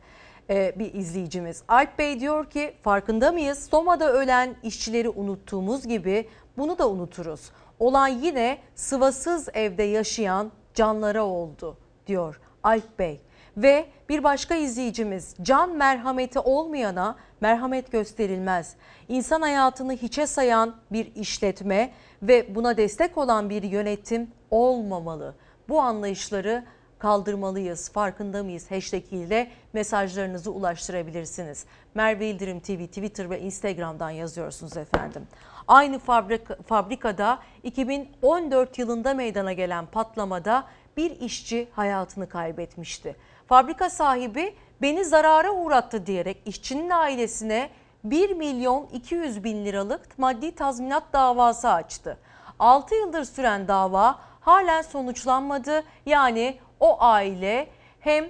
ee, bir izleyicimiz. Alp Bey diyor ki farkında mıyız? Soma'da ölen işçileri unuttuğumuz gibi bunu da unuturuz. Olan yine sıvasız evde yaşayan canlara oldu diyor Alp Bey. Ve bir başka izleyicimiz can merhameti olmayana merhamet gösterilmez. İnsan hayatını hiçe sayan bir işletme ve buna destek olan bir yönetim olmamalı. Bu anlayışları kaldırmalıyız. Farkında mıyız? Hashtag ile mesajlarınızı ulaştırabilirsiniz. Merve İldirim TV Twitter ve Instagram'dan yazıyorsunuz efendim. Aynı fabrika, fabrikada 2014 yılında meydana gelen patlamada bir işçi hayatını kaybetmişti. Fabrika sahibi beni zarara uğrattı diyerek işçinin ailesine 1 milyon 200 bin liralık maddi tazminat davası açtı. 6 yıldır süren dava halen sonuçlanmadı. Yani o aile hem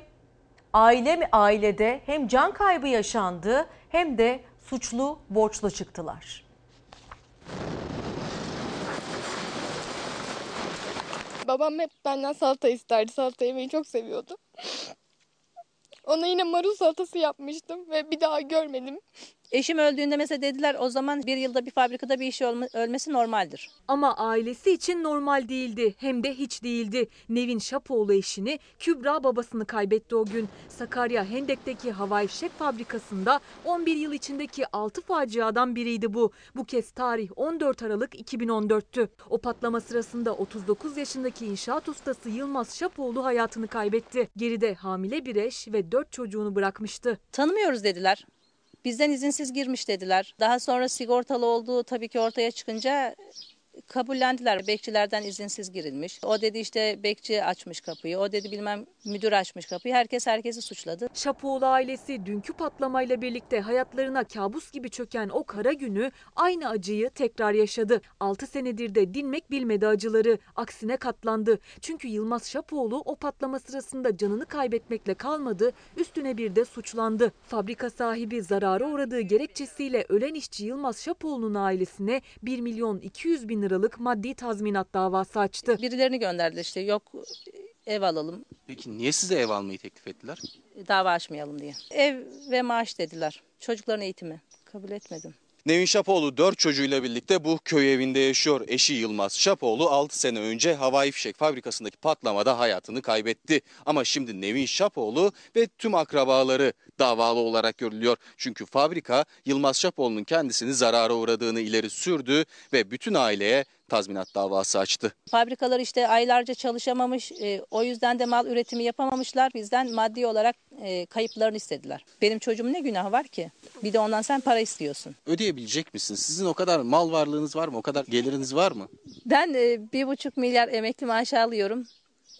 aile mi ailede hem can kaybı yaşandı hem de suçlu borçlu çıktılar. Babam hep benden salata isterdi. Salata yemeyi çok seviyordu. Ona yine marul salatası yapmıştım ve bir daha görmedim. Eşim öldüğünde mesela dediler o zaman bir yılda bir fabrikada bir işi ölmesi normaldir. Ama ailesi için normal değildi hem de hiç değildi. Nevin Şapoğlu eşini Kübra babasını kaybetti o gün. Sakarya Hendek'teki havai fişek fabrikasında 11 yıl içindeki 6 faciadan biriydi bu. Bu kez tarih 14 Aralık 2014'tü. O patlama sırasında 39 yaşındaki inşaat ustası Yılmaz Şapoğlu hayatını kaybetti. Geride hamile bir eş ve 4 çocuğunu bırakmıştı. Tanımıyoruz dediler. Bizden izinsiz girmiş dediler. Daha sonra sigortalı olduğu tabii ki ortaya çıkınca kabullendiler. Bekçilerden izinsiz girilmiş. O dedi işte bekçi açmış kapıyı. O dedi bilmem müdür açmış kapıyı. Herkes herkesi suçladı. Şapoğlu ailesi dünkü patlamayla birlikte hayatlarına kabus gibi çöken o kara günü aynı acıyı tekrar yaşadı. 6 senedir de dinmek bilmedi acıları. Aksine katlandı. Çünkü Yılmaz Şapoğlu o patlama sırasında canını kaybetmekle kalmadı. Üstüne bir de suçlandı. Fabrika sahibi zarara uğradığı gerekçesiyle ölen işçi Yılmaz Şapoğlu'nun ailesine 1 milyon 200 bin liralık maddi tazminat davası açtı. Birilerini gönderdi işte yok ev alalım, Peki niye size ev almayı teklif ettiler? dava açmayalım diye. Ev ve maaş dediler. Çocukların eğitimi. Kabul etmedim. Nevin Şapoğlu 4 çocuğuyla birlikte bu köy evinde yaşıyor. Eşi Yılmaz Şapoğlu 6 sene önce havai fişek fabrikasındaki patlamada hayatını kaybetti. Ama şimdi Nevin Şapoğlu ve tüm akrabaları davalı olarak görülüyor. Çünkü fabrika Yılmaz Şapoğlu'nun kendisini zarara uğradığını ileri sürdü ve bütün aileye tazminat davası açtı. Fabrikalar işte aylarca çalışamamış. e, o yüzden de mal üretimi yapamamışlar. Bizden maddi olarak e, kayıplarını istediler. Benim çocuğumun ne günahı var ki? Bir de ondan sen para istiyorsun. Ödeyebilecek misiniz? Sizin o kadar mal varlığınız var mı? O kadar geliriniz var mı? Ben e, bir buçuk milyar emekli maaşı alıyorum.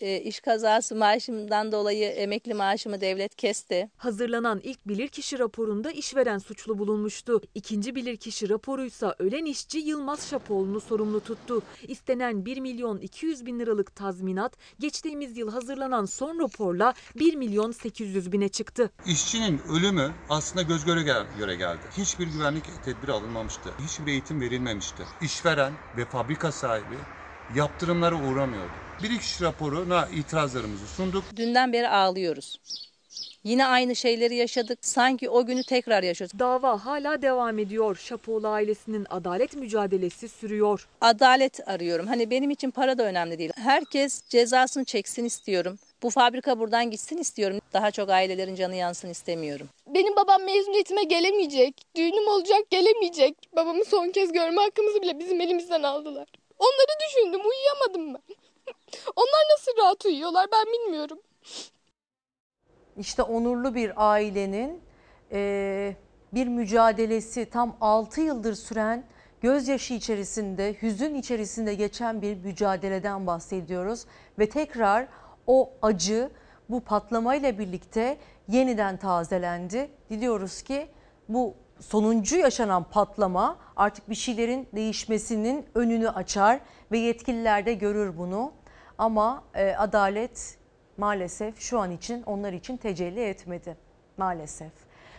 E, iş kazası maaşımdan dolayı emekli maaşımı devlet kesti. Hazırlanan ilk bilirkişi raporunda işveren suçlu bulunmuştu. İkinci bilirkişi raporuysa ölen işçi Yılmaz Şapoğlu'nu sorumlu tuttu. İstenen 1 milyon 200 bin liralık tazminat geçtiğimiz yıl hazırlanan son raporla 1 milyon 800 bine çıktı. İşçinin ölümü aslında göz göre gel- göre geldi. Hiçbir güvenlik tedbiri alınmamıştı. Hiçbir eğitim verilmemişti. İşveren ve fabrika sahibi yaptırımlara uğramıyordu. Bilirkişi raporuna itirazlarımızı sunduk. Dünden beri ağlıyoruz. Yine aynı şeyleri yaşadık. Sanki o günü tekrar yaşıyoruz. Dava hala devam ediyor. Şapoğlu ailesinin adalet mücadelesi sürüyor. Adalet arıyorum. Hani benim için para da önemli değil. Herkes cezasını çeksin istiyorum. Bu fabrika buradan gitsin istiyorum. Daha çok ailelerin canı yansın istemiyorum. Benim babam mezuniyetime gelemeyecek. Düğünüm olacak gelemeyecek. Babamı son kez görme hakkımızı bile bizim elimizden aldılar. Onları düşündüm uyuyamadım ben. Onlar nasıl rahat uyuyorlar ben bilmiyorum. İşte onurlu bir ailenin eee, bir mücadelesi tam 6 yıldır süren gözyaşı içerisinde, hüzün içerisinde geçen bir mücadeleden bahsediyoruz. Ve tekrar o acı bu patlamayla birlikte yeniden tazelendi. Diliyoruz ki bu sonuncu yaşanan patlama artık bir şeylerin değişmesinin önünü açar ve yetkililer de görür bunu. Ama e, adalet maalesef şu an için onlar için tecelli etmedi maalesef.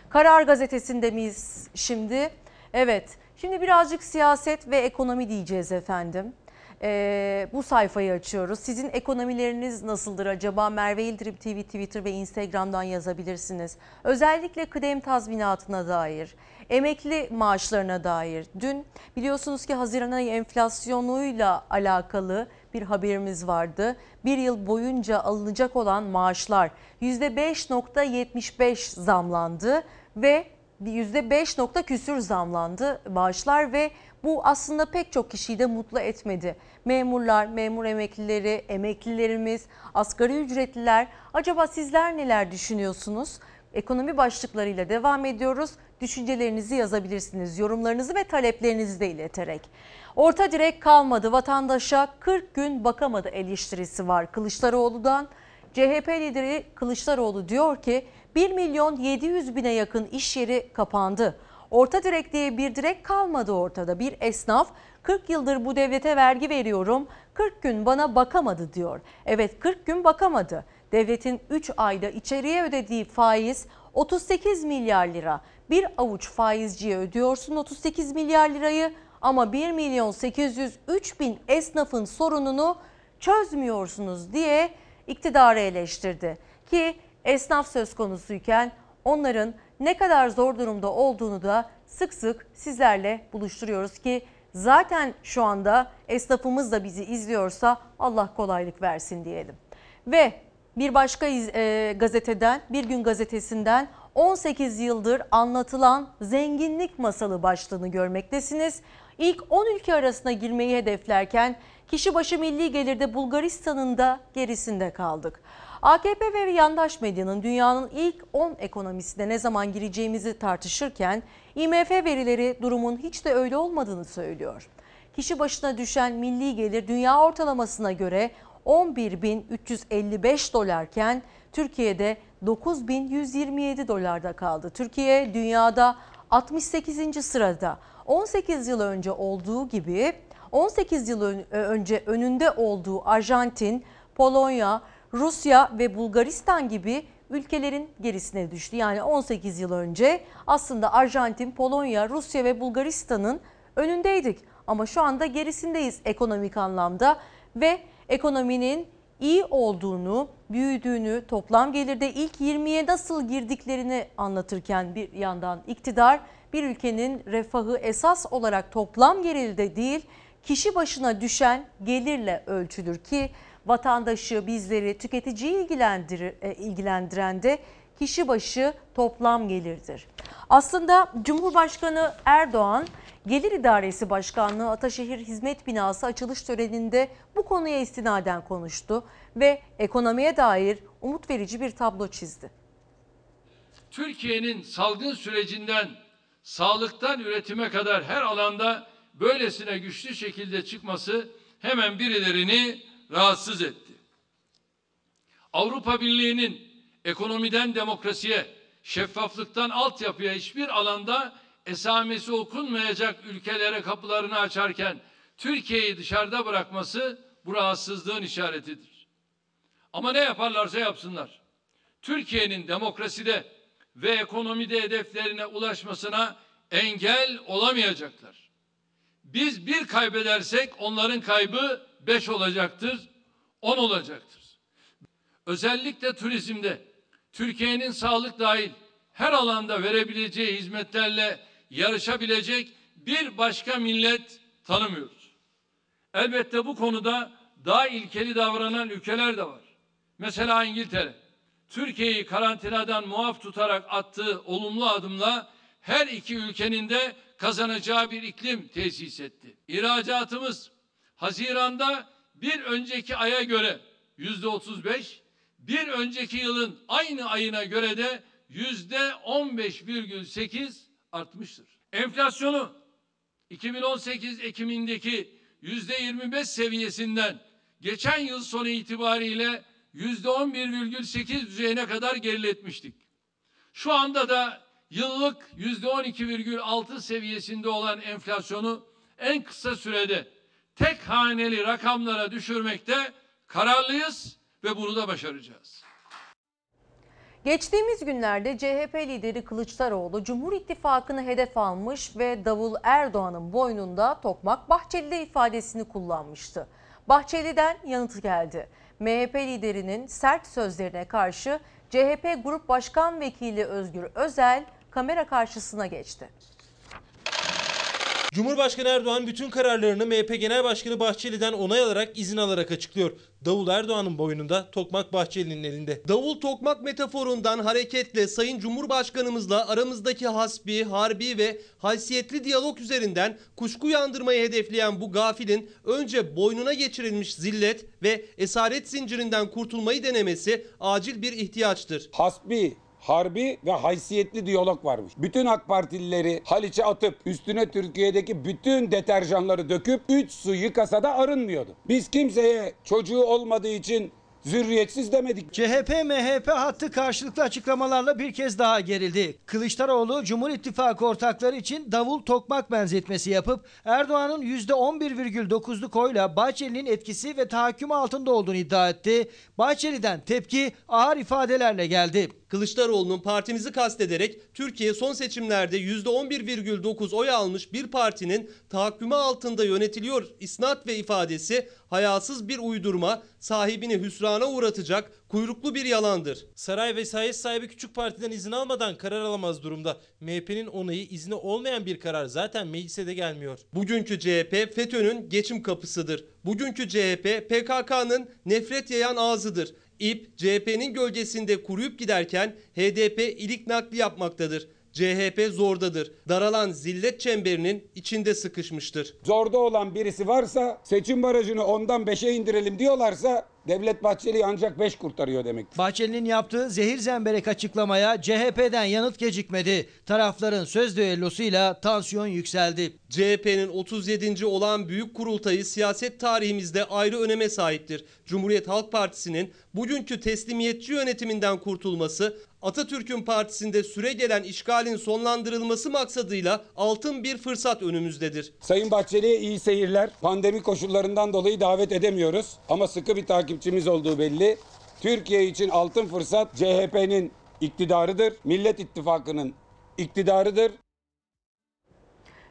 Karar gazetesinde miyiz şimdi? Evet şimdi birazcık siyaset ve ekonomi diyeceğiz efendim. Ee, bu sayfayı açıyoruz. Sizin ekonomileriniz nasıldır acaba? Merve İldirim TV Twitter ve Instagram'dan yazabilirsiniz. Özellikle kıdem tazminatına dair, emekli maaşlarına dair. Dün biliyorsunuz ki Haziran ayı enflasyonuyla alakalı bir haberimiz vardı. Bir yıl boyunca alınacak olan maaşlar %5.75 zamlandı ve %5 nokta küsür zamlandı maaşlar ve bu aslında pek çok kişiyi de mutlu etmedi. Memurlar, memur emeklileri, emeklilerimiz, asgari ücretliler acaba sizler neler düşünüyorsunuz? Ekonomi başlıklarıyla devam ediyoruz. Düşüncelerinizi yazabilirsiniz, yorumlarınızı ve taleplerinizi de ileterek. Orta direk kalmadı, vatandaşa 40 gün bakamadı eleştirisi var Kılıçdaroğlu'dan. CHP lideri Kılıçdaroğlu diyor ki 1 milyon 700 bine yakın iş yeri kapandı. Orta direk diye bir direk kalmadı ortada. Bir esnaf 40 yıldır bu devlete vergi veriyorum 40 gün bana bakamadı diyor. Evet 40 gün bakamadı. Devletin 3 ayda içeriye ödediği faiz 38 milyar lira. Bir avuç faizciye ödüyorsun 38 milyar lirayı ama 1 milyon 803 bin esnafın sorununu çözmüyorsunuz diye iktidarı eleştirdi. Ki esnaf söz konusuyken onların ne kadar zor durumda olduğunu da sık sık sizlerle buluşturuyoruz ki zaten şu anda esnafımız da bizi izliyorsa Allah kolaylık versin diyelim. Ve bir başka e, gazeteden, Bir Gün Gazetesi'nden 18 yıldır anlatılan zenginlik masalı başlığını görmektesiniz. İlk 10 ülke arasına girmeyi hedeflerken kişi başı milli gelirde Bulgaristan'ın da gerisinde kaldık. AKP ve yandaş medyanın dünyanın ilk 10 ekonomisine ne zaman gireceğimizi tartışırken IMF verileri durumun hiç de öyle olmadığını söylüyor. Kişi başına düşen milli gelir dünya ortalamasına göre 11.355 dolarken Türkiye'de 9.127 dolarda kaldı. Türkiye dünyada 68. sırada. 18 yıl önce olduğu gibi 18 yıl ön- önce önünde olduğu Arjantin, Polonya, Rusya ve Bulgaristan gibi ülkelerin gerisine düştü. Yani 18 yıl önce aslında Arjantin, Polonya, Rusya ve Bulgaristan'ın önündeydik. Ama şu anda gerisindeyiz ekonomik anlamda ve ekonominin iyi olduğunu, büyüdüğünü, toplam gelirde ilk 20'ye nasıl girdiklerini anlatırken bir yandan iktidar bir ülkenin refahı esas olarak toplam gelirde değil, kişi başına düşen gelirle ölçülür ki vatandaşı, bizleri, tüketiciyi ilgilendirir, e, ilgilendiren de kişi başı toplam gelirdir. Aslında Cumhurbaşkanı Erdoğan Gelir İdaresi Başkanlığı Ataşehir Hizmet Binası açılış töreninde bu konuya istinaden konuştu ve ekonomiye dair umut verici bir tablo çizdi. Türkiye'nin salgın sürecinden sağlıktan üretime kadar her alanda böylesine güçlü şekilde çıkması hemen birilerini rahatsız etti. Avrupa Birliği'nin ekonomiden demokrasiye, şeffaflıktan altyapıya hiçbir alanda esamesi okunmayacak ülkelere kapılarını açarken Türkiye'yi dışarıda bırakması bu rahatsızlığın işaretidir. Ama ne yaparlarsa yapsınlar. Türkiye'nin demokraside ve ekonomide hedeflerine ulaşmasına engel olamayacaklar. Biz bir kaybedersek onların kaybı beş olacaktır, on olacaktır. Özellikle turizmde Türkiye'nin sağlık dahil her alanda verebileceği hizmetlerle yarışabilecek bir başka millet tanımıyoruz. Elbette bu konuda daha ilkeli davranan ülkeler de var. Mesela İngiltere. Türkiye'yi karantinadan muaf tutarak attığı olumlu adımla her iki ülkenin de kazanacağı bir iklim tesis etti. İhracatımız Haziran'da bir önceki aya göre yüzde 35, bir önceki yılın aynı ayına göre de yüzde 15,8 artmıştır. Enflasyonu 2018 Ekim'indeki yüzde 25 seviyesinden geçen yıl sonu itibariyle yüzde 11,8 düzeyine kadar geriletmiştik. Şu anda da yıllık yüzde 12,6 seviyesinde olan enflasyonu en kısa sürede tek haneli rakamlara düşürmekte kararlıyız ve bunu da başaracağız. Geçtiğimiz günlerde CHP lideri Kılıçdaroğlu Cumhur İttifakı'nı hedef almış ve Davul Erdoğan'ın boynunda tokmak Bahçeli'de ifadesini kullanmıştı. Bahçeli'den yanıt geldi. MHP liderinin sert sözlerine karşı CHP Grup Başkan Vekili Özgür Özel kamera karşısına geçti. Cumhurbaşkanı Erdoğan bütün kararlarını MHP Genel Başkanı Bahçeli'den onay alarak izin alarak açıklıyor. Davul Erdoğan'ın boynunda, tokmak Bahçeli'nin elinde. Davul tokmak metaforundan hareketle Sayın Cumhurbaşkanımızla aramızdaki hasbi, harbi ve haysiyetli diyalog üzerinden kuşku yandırmayı hedefleyen bu gafilin önce boynuna geçirilmiş zillet ve esaret zincirinden kurtulmayı denemesi acil bir ihtiyaçtır. Hasbi, harbi ve haysiyetli diyalog varmış. Bütün AK Partilileri Haliç'e atıp üstüne Türkiye'deki bütün deterjanları döküp 3 su yıkasa da arınmıyordu. Biz kimseye çocuğu olmadığı için zürriyetsiz demedik. CHP MHP hattı karşılıklı açıklamalarla bir kez daha gerildi. Kılıçdaroğlu Cumhur İttifakı ortakları için davul tokmak benzetmesi yapıp Erdoğan'ın %11,9'luk oyla Bahçeli'nin etkisi ve tahakkümü altında olduğunu iddia etti. Bahçeli'den tepki ağır ifadelerle geldi. Kılıçdaroğlu'nun partimizi kastederek Türkiye son seçimlerde %11,9 oy almış bir partinin tahakkümü altında yönetiliyor isnat ve ifadesi hayasız bir uydurma, sahibini hüsrana uğratacak kuyruklu bir yalandır. Saray vesayet sahibi küçük partiden izin almadan karar alamaz durumda. MHP'nin onayı izni olmayan bir karar zaten meclise de gelmiyor. Bugünkü CHP FETÖ'nün geçim kapısıdır. Bugünkü CHP PKK'nın nefret yayan ağzıdır. İP CHP'nin gölgesinde kuruyup giderken HDP ilik nakli yapmaktadır. CHP zordadır. Daralan zillet çemberinin içinde sıkışmıştır. Zorda olan birisi varsa seçim barajını ondan 5'e indirelim diyorlarsa Devlet Bahçeli ancak 5 kurtarıyor demektir. Bahçeli'nin yaptığı zehir zemberek açıklamaya CHP'den yanıt gecikmedi. Tarafların söz düellosuyla tansiyon yükseldi. CHP'nin 37. olan büyük kurultayı siyaset tarihimizde ayrı öneme sahiptir. Cumhuriyet Halk Partisi'nin bugünkü teslimiyetçi yönetiminden kurtulması, Atatürk'ün partisinde süre gelen işgalin sonlandırılması maksadıyla altın bir fırsat önümüzdedir. Sayın Bahçeli'ye iyi seyirler. Pandemi koşullarından dolayı davet edemiyoruz ama sıkı bir takipçimiz olduğu belli. Türkiye için altın fırsat CHP'nin iktidarıdır. Millet İttifakı'nın iktidarıdır.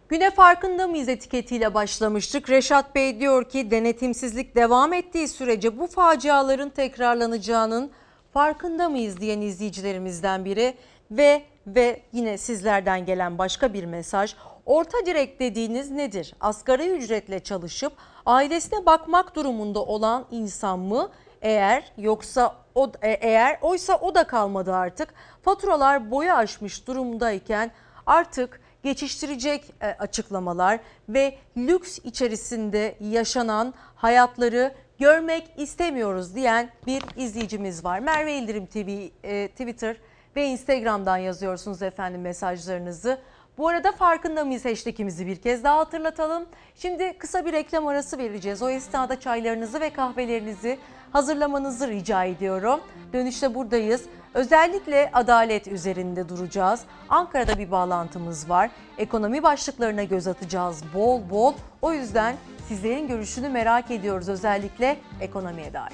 Güne farkında mıyız etiketiyle başlamıştık. Reşat Bey diyor ki denetimsizlik devam ettiği sürece bu faciaların tekrarlanacağının farkında mıyız diyen izleyicilerimizden biri ve ve yine sizlerden gelen başka bir mesaj. Orta direk dediğiniz nedir? Asgari ücretle çalışıp ailesine bakmak durumunda olan insan mı? Eğer yoksa o e, eğer oysa o da kalmadı artık. Faturalar boyu aşmış durumdayken artık geçiştirecek e, açıklamalar ve lüks içerisinde yaşanan hayatları görmek istemiyoruz diyen bir izleyicimiz var. Merve İldirim TV e, Twitter ve Instagram'dan yazıyorsunuz efendim mesajlarınızı. Bu arada farkında mıyız hashtagimizi bir kez daha hatırlatalım. Şimdi kısa bir reklam arası vereceğiz. O esnada çaylarınızı ve kahvelerinizi hazırlamanızı rica ediyorum. Dönüşte buradayız. Özellikle adalet üzerinde duracağız. Ankara'da bir bağlantımız var. Ekonomi başlıklarına göz atacağız bol bol. O yüzden sizlerin görüşünü merak ediyoruz özellikle ekonomiye dair.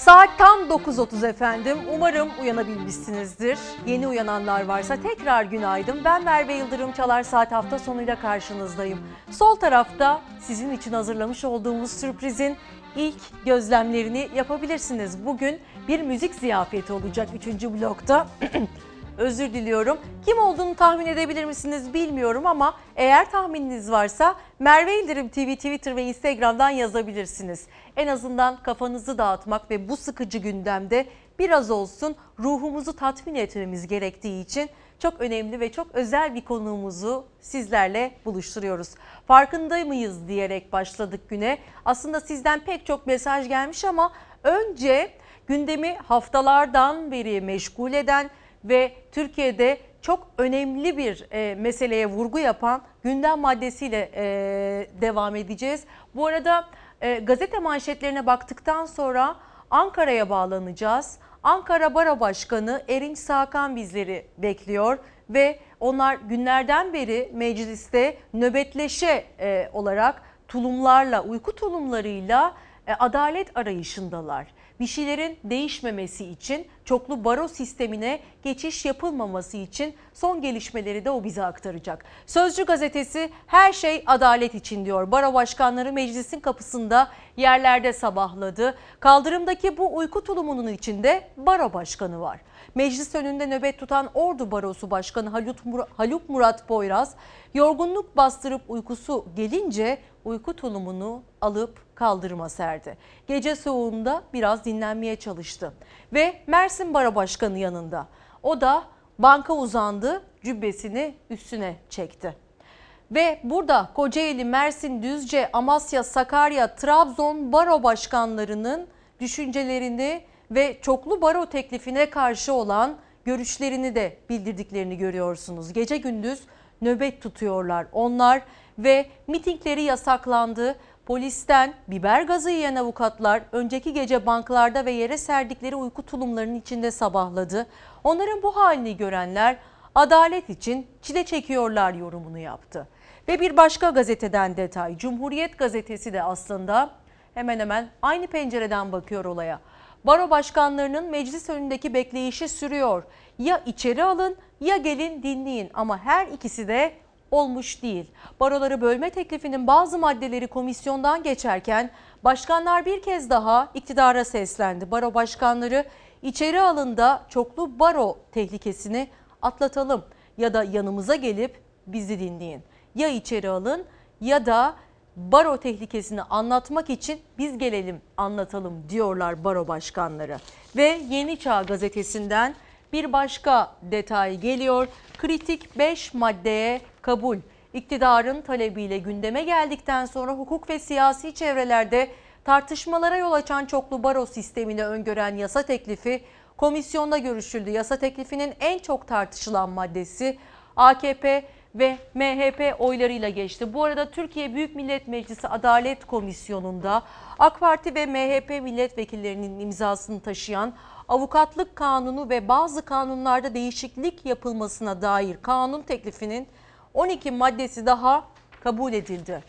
Saat tam 9.30 efendim. Umarım uyanabilmişsinizdir. Yeni uyananlar varsa tekrar günaydın. Ben Merve Yıldırım Çalar Saat hafta sonuyla karşınızdayım. Sol tarafta sizin için hazırlamış olduğumuz sürprizin ilk gözlemlerini yapabilirsiniz. Bugün bir müzik ziyafeti olacak 3. blokta. Özür diliyorum. Kim olduğunu tahmin edebilir misiniz bilmiyorum ama eğer tahmininiz varsa Merve İldirim TV Twitter ve Instagram'dan yazabilirsiniz. En azından kafanızı dağıtmak ve bu sıkıcı gündemde biraz olsun ruhumuzu tatmin etmemiz gerektiği için çok önemli ve çok özel bir konuğumuzu sizlerle buluşturuyoruz. Farkında mıyız diyerek başladık güne. Aslında sizden pek çok mesaj gelmiş ama önce gündemi haftalardan beri meşgul eden ve Türkiye'de çok önemli bir e, meseleye vurgu yapan gündem maddesiyle e, devam edeceğiz. Bu arada e, gazete manşetlerine baktıktan sonra Ankara'ya bağlanacağız. Ankara Baro Başkanı Erinç Sakan bizleri bekliyor ve onlar günlerden beri mecliste nöbetleşe e, olarak tulumlarla, uyku tulumlarıyla e, adalet arayışındalar. Bir şeylerin değişmemesi için, çoklu baro sistemine geçiş yapılmaması için son gelişmeleri de o bize aktaracak. Sözcü gazetesi her şey adalet için diyor. Baro başkanları meclisin kapısında yerlerde sabahladı. Kaldırımdaki bu uyku tulumunun içinde baro başkanı var. Meclis önünde nöbet tutan Ordu Barosu Başkanı Haluk Murat Boyraz, yorgunluk bastırıp uykusu gelince uyku tulumunu alıp kaldırıma serdi. Gece soğuğunda biraz dinlenmeye çalıştı ve Mersin Baro Başkanı yanında. O da banka uzandı, cübbesini üstüne çekti. Ve burada Kocaeli, Mersin, Düzce, Amasya, Sakarya, Trabzon baro başkanlarının düşüncelerini ve çoklu baro teklifine karşı olan görüşlerini de bildirdiklerini görüyorsunuz. Gece gündüz nöbet tutuyorlar onlar ve mitingleri yasaklandı. Polisten biber gazı yiyen avukatlar önceki gece banklarda ve yere serdikleri uyku tulumlarının içinde sabahladı. Onların bu halini görenler adalet için çile çekiyorlar yorumunu yaptı. Ve bir başka gazeteden detay. Cumhuriyet gazetesi de aslında hemen hemen aynı pencereden bakıyor olaya. Baro başkanlarının meclis önündeki bekleyişi sürüyor. Ya içeri alın ya gelin dinleyin ama her ikisi de olmuş değil. Baroları bölme teklifinin bazı maddeleri komisyondan geçerken başkanlar bir kez daha iktidara seslendi. Baro başkanları içeri alında çoklu baro tehlikesini atlatalım ya da yanımıza gelip bizi dinleyin. Ya içeri alın ya da baro tehlikesini anlatmak için biz gelelim anlatalım diyorlar baro başkanları. Ve Yeni Çağ gazetesinden bir başka detay geliyor. Kritik 5 maddeye kabul. İktidarın talebiyle gündeme geldikten sonra hukuk ve siyasi çevrelerde tartışmalara yol açan çoklu baro sistemini öngören yasa teklifi komisyonda görüşüldü. Yasa teklifinin en çok tartışılan maddesi AKP ve MHP oylarıyla geçti. Bu arada Türkiye Büyük Millet Meclisi Adalet Komisyonu'nda AK Parti ve MHP milletvekillerinin imzasını taşıyan avukatlık kanunu ve bazı kanunlarda değişiklik yapılmasına dair kanun teklifinin 12 maddesi daha kabul edildi.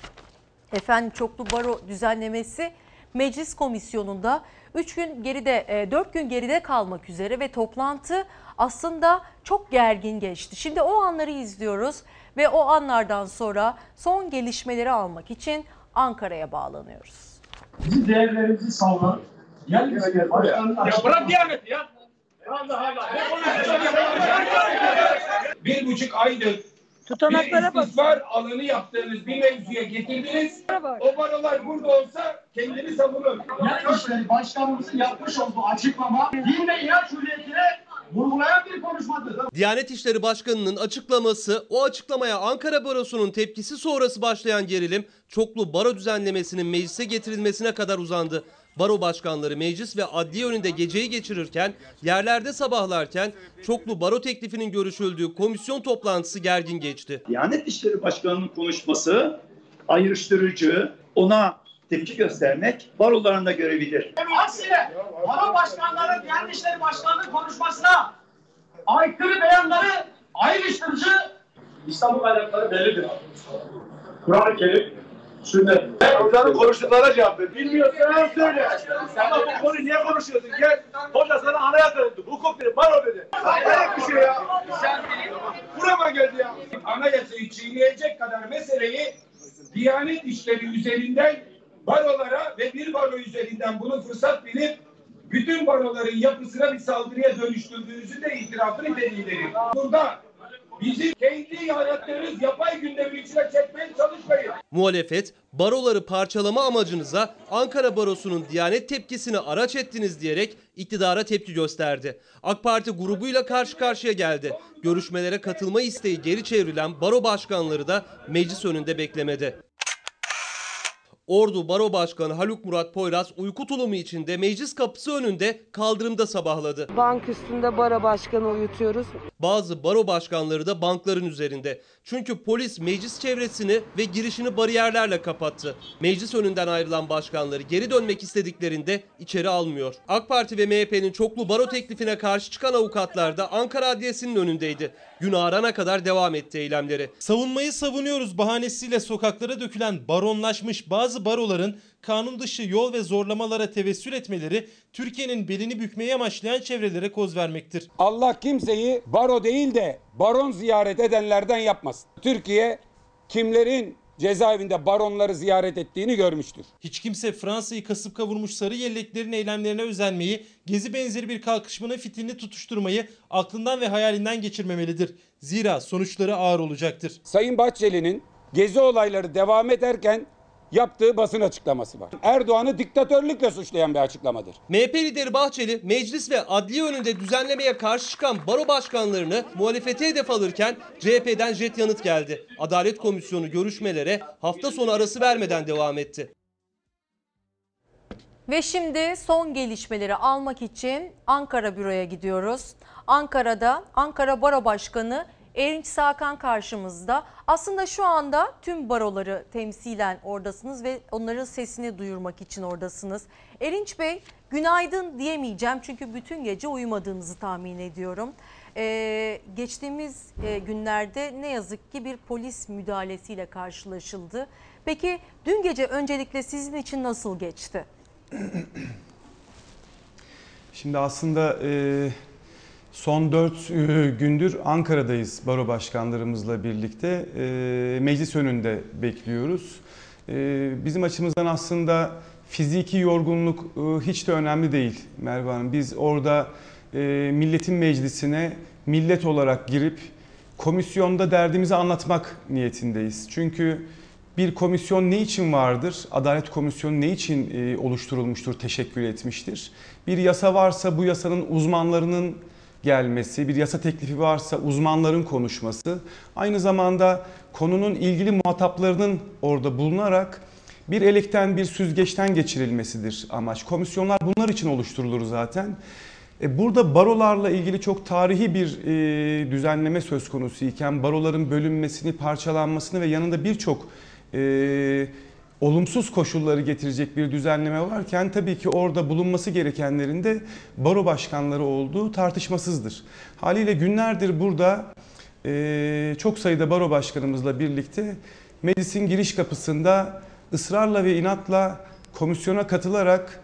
Efendim çoklu baro düzenlemesi meclis komisyonunda 3 gün geride 4 gün geride kalmak üzere ve toplantı aslında çok gergin geçti. Şimdi o anları izliyoruz ve o anlardan sonra son gelişmeleri almak için Ankara'ya bağlanıyoruz. Bizim değerlerimizi savunan gel gel başkanın Ya bırak Diyanet ya. Bir buçuk aydır Tutanaklara bir istismar alanı yaptığınız bir mevzuya getirdiniz. O barolar burada olsa kendini savunur. Diyanet İşleri Başkanımızın yapmış olduğu açıklama din ve inanç hürriyetine vurgulayan bir konuşmadır. Diyanet İşleri Başkanı'nın açıklaması, o açıklamaya Ankara Barosu'nun tepkisi sonrası başlayan gerilim, çoklu baro düzenlemesinin meclise getirilmesine kadar uzandı. Baro başkanları meclis ve adliye önünde geceyi geçirirken, yerlerde sabahlarken çoklu baro teklifinin görüşüldüğü komisyon toplantısı gergin geçti. Diyanet İşleri Başkanı'nın konuşması ayrıştırıcı, ona tepki göstermek baroların da görevidir. Aksine baro başkanları Diyanet İşleri Başkanı'nın konuşmasına aykırı beyanları ayrıştırıcı İstanbul kaynakları bellidir. Kur'an-ı Kerim, sünnet. Hocanın konuştuklarına cevap ver. Bilmiyorsan söyle. Ama bu konuyu niye konuşuyorsun? Gel. Hoca sana anayasa dedi. Hukuk dedi. Baro dedi. Hayret bir şey ya. Burama geldi ya. Anayasayı çiğneyecek kadar meseleyi Diyanet işleri üzerinden barolara ve bir baro üzerinden bunu fırsat bilip bütün baroların yapısına bir saldırıya dönüştürdüğünüzü de itirafını delillerim. Burada bizim kendi yarattığımız yapay gündemin içine çekmeye çalışmayın. Muhalefet, baroları parçalama amacınıza Ankara Barosu'nun Diyanet tepkisini araç ettiniz diyerek iktidara tepki gösterdi. AK Parti grubuyla karşı karşıya geldi. Görüşmelere katılma isteği geri çevrilen baro başkanları da meclis önünde beklemedi. Ordu Baro Başkanı Haluk Murat Poyraz uyku tulumu içinde meclis kapısı önünde kaldırımda sabahladı. Bank üstünde bara başkanı uyutuyoruz. Bazı baro başkanları da bankların üzerinde. Çünkü polis meclis çevresini ve girişini bariyerlerle kapattı. Meclis önünden ayrılan başkanları geri dönmek istediklerinde içeri almıyor. AK Parti ve MHP'nin çoklu baro teklifine karşı çıkan avukatlar da Ankara Adliyesi'nin önündeydi. Gün ağarana kadar devam etti eylemleri. Savunmayı savunuyoruz bahanesiyle sokaklara dökülen baronlaşmış bazı baroların kanun dışı yol ve zorlamalara tevessül etmeleri Türkiye'nin belini bükmeyi amaçlayan çevrelere koz vermektir. Allah kimseyi baro değil de baron ziyaret edenlerden yapmasın. Türkiye kimlerin cezaevinde baronları ziyaret ettiğini görmüştür. Hiç kimse Fransa'yı kasıp kavurmuş sarı yelleklerin eylemlerine özenmeyi, gezi benzeri bir kalkışmanın fitilini tutuşturmayı aklından ve hayalinden geçirmemelidir. Zira sonuçları ağır olacaktır. Sayın Bahçeli'nin gezi olayları devam ederken yaptığı basın açıklaması var. Erdoğan'ı diktatörlükle suçlayan bir açıklamadır. MHP lideri Bahçeli meclis ve adliye önünde düzenlemeye karşı çıkan baro başkanlarını muhalefete hedef alırken CHP'den jet yanıt geldi. Adalet Komisyonu görüşmelere hafta sonu arası vermeden devam etti. Ve şimdi son gelişmeleri almak için Ankara büroya gidiyoruz. Ankara'da Ankara Baro Başkanı Erinç Sakan karşımızda. Aslında şu anda tüm baroları temsilen oradasınız ve onların sesini duyurmak için oradasınız. Erinç Bey günaydın diyemeyeceğim çünkü bütün gece uyumadığınızı tahmin ediyorum. Ee, geçtiğimiz e, günlerde ne yazık ki bir polis müdahalesiyle karşılaşıldı. Peki dün gece öncelikle sizin için nasıl geçti? Şimdi aslında e, son 4 gündür Ankara'dayız baro başkanlarımızla birlikte. E, meclis önünde bekliyoruz. E, bizim açımızdan aslında fiziki yorgunluk e, hiç de önemli değil Merve Hanım. Biz orada e, milletin meclisine millet olarak girip komisyonda derdimizi anlatmak niyetindeyiz. Çünkü bir komisyon ne için vardır? Adalet Komisyonu ne için e, oluşturulmuştur, teşekkür etmiştir? Bir yasa varsa bu yasanın uzmanlarının gelmesi, bir yasa teklifi varsa uzmanların konuşması, aynı zamanda konunun ilgili muhataplarının orada bulunarak bir elekten bir süzgeçten geçirilmesidir amaç. Komisyonlar bunlar için oluşturulur zaten. E, Burada barolarla ilgili çok tarihi bir e, düzenleme söz konusu iken baroların bölünmesini, parçalanmasını ve yanında birçok e, olumsuz koşulları getirecek bir düzenleme varken tabii ki orada bulunması gerekenlerin de baro başkanları olduğu tartışmasızdır. Haliyle günlerdir burada e, çok sayıda baro başkanımızla birlikte meclisin giriş kapısında ısrarla ve inatla komisyona katılarak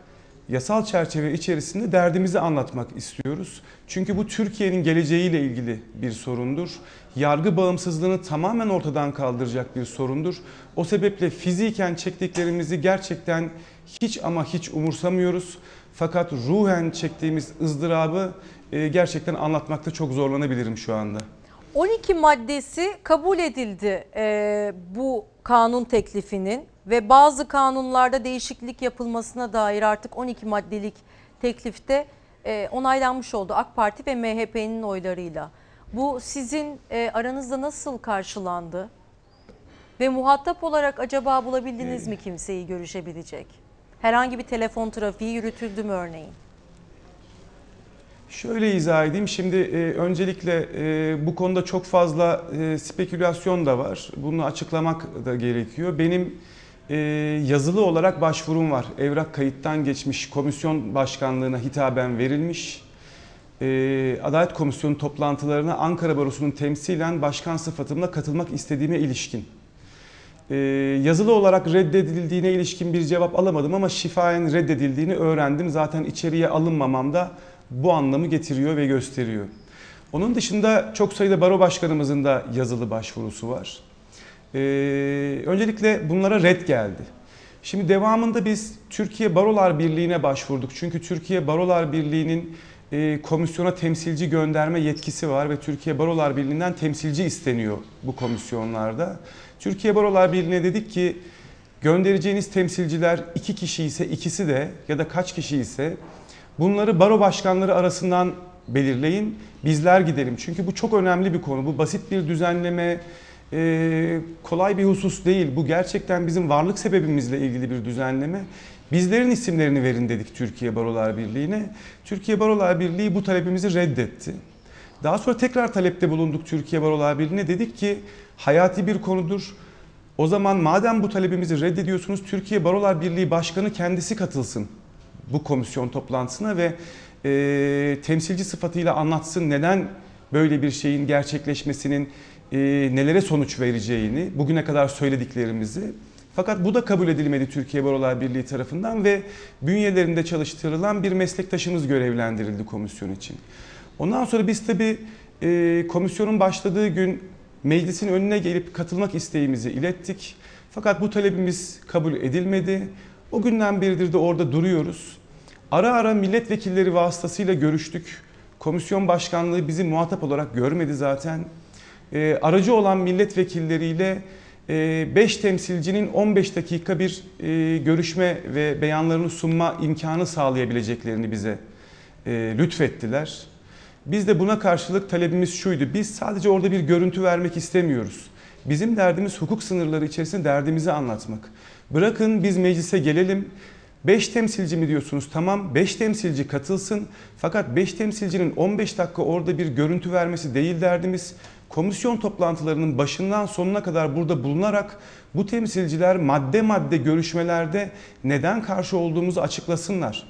yasal çerçeve içerisinde derdimizi anlatmak istiyoruz. Çünkü bu Türkiye'nin geleceğiyle ilgili bir sorundur. Yargı bağımsızlığını tamamen ortadan kaldıracak bir sorundur. O sebeple fiziken çektiklerimizi gerçekten hiç ama hiç umursamıyoruz. Fakat ruhen çektiğimiz ızdırabı e, gerçekten anlatmakta çok zorlanabilirim şu anda. 12 maddesi kabul edildi e, bu kanun teklifinin ve bazı kanunlarda değişiklik yapılmasına dair artık 12 maddelik teklifte e, onaylanmış oldu AK Parti ve MHP'nin oylarıyla. Bu sizin e, aranızda nasıl karşılandı? Ve muhatap olarak acaba bulabildiniz mi kimseyi görüşebilecek? Herhangi bir telefon trafiği yürütüldü mü örneğin? Şöyle izah edeyim. Şimdi e, öncelikle e, bu konuda çok fazla e, spekülasyon da var. Bunu açıklamak da gerekiyor. Benim e, yazılı olarak başvurum var. Evrak kayıttan geçmiş komisyon başkanlığına hitaben verilmiş. E, Adalet Komisyonu toplantılarına Ankara Barosu'nun temsilen başkan sıfatımla katılmak istediğime ilişkin. E, yazılı olarak reddedildiğine ilişkin bir cevap alamadım ama şifayen reddedildiğini öğrendim. Zaten içeriye alınmamam da bu anlamı getiriyor ve gösteriyor. Onun dışında çok sayıda baro başkanımızın da yazılı başvurusu var. Ee, öncelikle bunlara red geldi. Şimdi devamında biz Türkiye Barolar Birliği'ne başvurduk. Çünkü Türkiye Barolar Birliği'nin e, komisyona temsilci gönderme yetkisi var ve Türkiye Barolar Birliği'nden temsilci isteniyor bu komisyonlarda. Türkiye Barolar Birliği'ne dedik ki göndereceğiniz temsilciler iki kişi ise ikisi de ya da kaç kişi ise bunları baro başkanları arasından belirleyin. Bizler gidelim. Çünkü bu çok önemli bir konu. Bu basit bir düzenleme, e, kolay bir husus değil. Bu gerçekten bizim varlık sebebimizle ilgili bir düzenleme. Bizlerin isimlerini verin dedik Türkiye Barolar Birliği'ne. Türkiye Barolar Birliği bu talebimizi reddetti. Daha sonra tekrar talepte bulunduk Türkiye Barolar Birliği'ne. Dedik ki hayati bir konudur. O zaman madem bu talebimizi reddediyorsunuz Türkiye Barolar Birliği Başkanı kendisi katılsın bu komisyon toplantısına ve e, temsilci sıfatıyla anlatsın neden böyle bir şeyin gerçekleşmesinin e, nelere sonuç vereceğini, bugüne kadar söylediklerimizi. Fakat bu da kabul edilmedi Türkiye Barolar Birliği tarafından ve bünyelerinde çalıştırılan bir meslektaşımız görevlendirildi komisyon için. Ondan sonra biz tabii e, komisyonun başladığı gün meclisin önüne gelip katılmak isteğimizi ilettik. Fakat bu talebimiz kabul edilmedi. O günden beridir de orada duruyoruz. Ara ara milletvekilleri vasıtasıyla görüştük. Komisyon başkanlığı bizi muhatap olarak görmedi zaten. E, aracı olan milletvekilleriyle 5 e, temsilcinin 15 dakika bir e, görüşme ve beyanlarını sunma imkanı sağlayabileceklerini bize e, lütfettiler. Biz de buna karşılık talebimiz şuydu. Biz sadece orada bir görüntü vermek istemiyoruz. Bizim derdimiz hukuk sınırları içerisinde derdimizi anlatmak. Bırakın biz meclise gelelim. 5 temsilci mi diyorsunuz? Tamam 5 temsilci katılsın. Fakat 5 temsilcinin 15 dakika orada bir görüntü vermesi değil derdimiz. Komisyon toplantılarının başından sonuna kadar burada bulunarak bu temsilciler madde madde görüşmelerde neden karşı olduğumuzu açıklasınlar.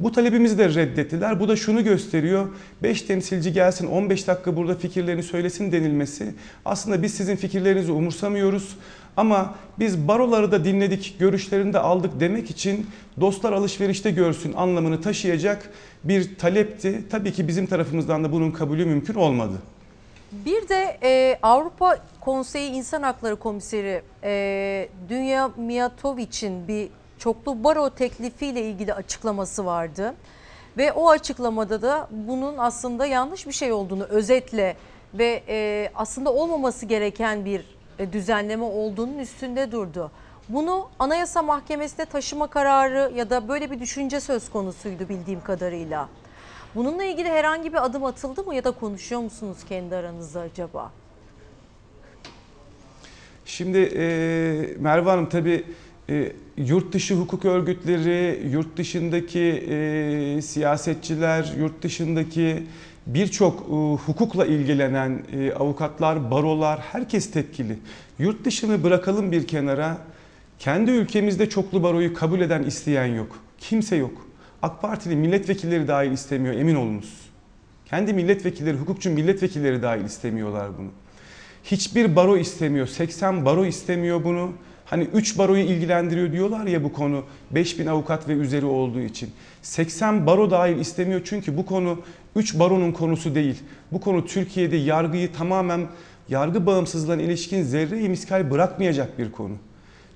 Bu talebimizi de reddettiler. Bu da şunu gösteriyor. 5 temsilci gelsin 15 dakika burada fikirlerini söylesin denilmesi. Aslında biz sizin fikirlerinizi umursamıyoruz. Ama biz baroları da dinledik, görüşlerini de aldık demek için dostlar alışverişte görsün anlamını taşıyacak bir talepti. Tabii ki bizim tarafımızdan da bunun kabulü mümkün olmadı. Bir de e, Avrupa Konseyi İnsan Hakları Komiseri e, Dünya Miyatovic'in bir çoklu baro teklifiyle ilgili açıklaması vardı. Ve o açıklamada da bunun aslında yanlış bir şey olduğunu özetle ve e, aslında olmaması gereken bir e, düzenleme olduğunun üstünde durdu. Bunu Anayasa Mahkemesi'ne taşıma kararı ya da böyle bir düşünce söz konusuydu bildiğim kadarıyla. Bununla ilgili herhangi bir adım atıldı mı ya da konuşuyor musunuz kendi aranızda acaba? Şimdi e, Merve Hanım tabii e, yurt dışı hukuk örgütleri, yurt dışındaki e, siyasetçiler, yurt dışındaki birçok e, hukukla ilgilenen e, avukatlar, barolar, herkes tepkili. Yurt dışını bırakalım bir kenara. Kendi ülkemizde çoklu baroyu kabul eden, isteyen yok. Kimse yok. AK Partili milletvekilleri dahil istemiyor emin olunuz. Kendi milletvekilleri, hukukçu milletvekilleri dahil istemiyorlar bunu. Hiçbir baro istemiyor. 80 baro istemiyor bunu. Hani 3 baroyu ilgilendiriyor diyorlar ya bu konu 5000 avukat ve üzeri olduğu için. 80 baro dahil istemiyor çünkü bu konu 3 baronun konusu değil. Bu konu Türkiye'de yargıyı tamamen yargı bağımsızlığına ilişkin zerre miskal bırakmayacak bir konu.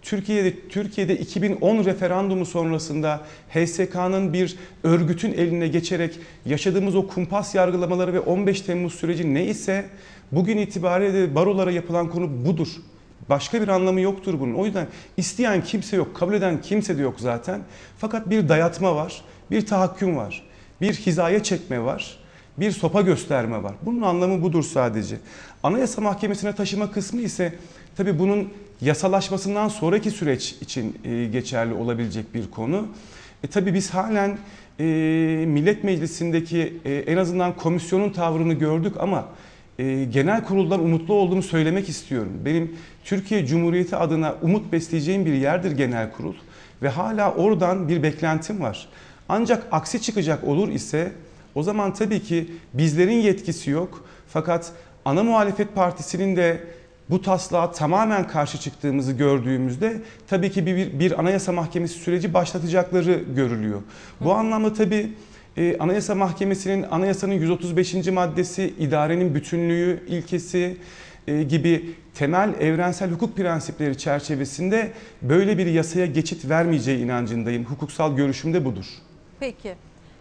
Türkiye'de Türkiye'de 2010 referandumu sonrasında HSK'nın bir örgütün eline geçerek yaşadığımız o kumpas yargılamaları ve 15 Temmuz süreci ne ise bugün itibariyle barolara yapılan konu budur. Başka bir anlamı yoktur bunun. O yüzden isteyen kimse yok, kabul eden kimse de yok zaten. Fakat bir dayatma var, bir tahakküm var, bir hizaya çekme var, bir sopa gösterme var. Bunun anlamı budur sadece. Anayasa Mahkemesi'ne taşıma kısmı ise tabii bunun yasalaşmasından sonraki süreç için e, geçerli olabilecek bir konu. E, tabii biz halen e, Millet Meclisi'ndeki e, en azından komisyonun tavrını gördük ama e, genel kuruldan umutlu olduğumu söylemek istiyorum. Benim Türkiye Cumhuriyeti adına umut besleyeceğim bir yerdir genel kurul ve hala oradan bir beklentim var. Ancak aksi çıkacak olur ise o zaman tabii ki bizlerin yetkisi yok. Fakat ana muhalefet partisinin de bu taslağa tamamen karşı çıktığımızı gördüğümüzde tabii ki bir, bir, anayasa mahkemesi süreci başlatacakları görülüyor. Bu anlamda tabii e, Anayasa Mahkemesi'nin anayasanın 135. maddesi, idarenin bütünlüğü ilkesi e, gibi temel evrensel hukuk prensipleri çerçevesinde böyle bir yasaya geçit vermeyeceği inancındayım. Hukuksal görüşüm de budur. Peki.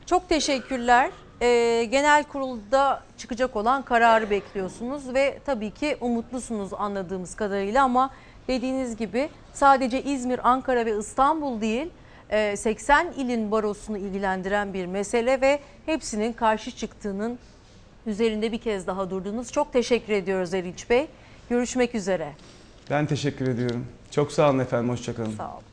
Çok teşekkürler. Ee, genel kurulda çıkacak olan kararı bekliyorsunuz ve tabii ki umutlusunuz anladığımız kadarıyla ama dediğiniz gibi sadece İzmir, Ankara ve İstanbul değil e, 80 ilin barosunu ilgilendiren bir mesele ve hepsinin karşı çıktığının üzerinde bir kez daha durdunuz. Çok teşekkür ediyoruz Erinç Bey. Görüşmek üzere. Ben teşekkür ediyorum. Çok sağ olun efendim, hoşçakalın. Sağ olun.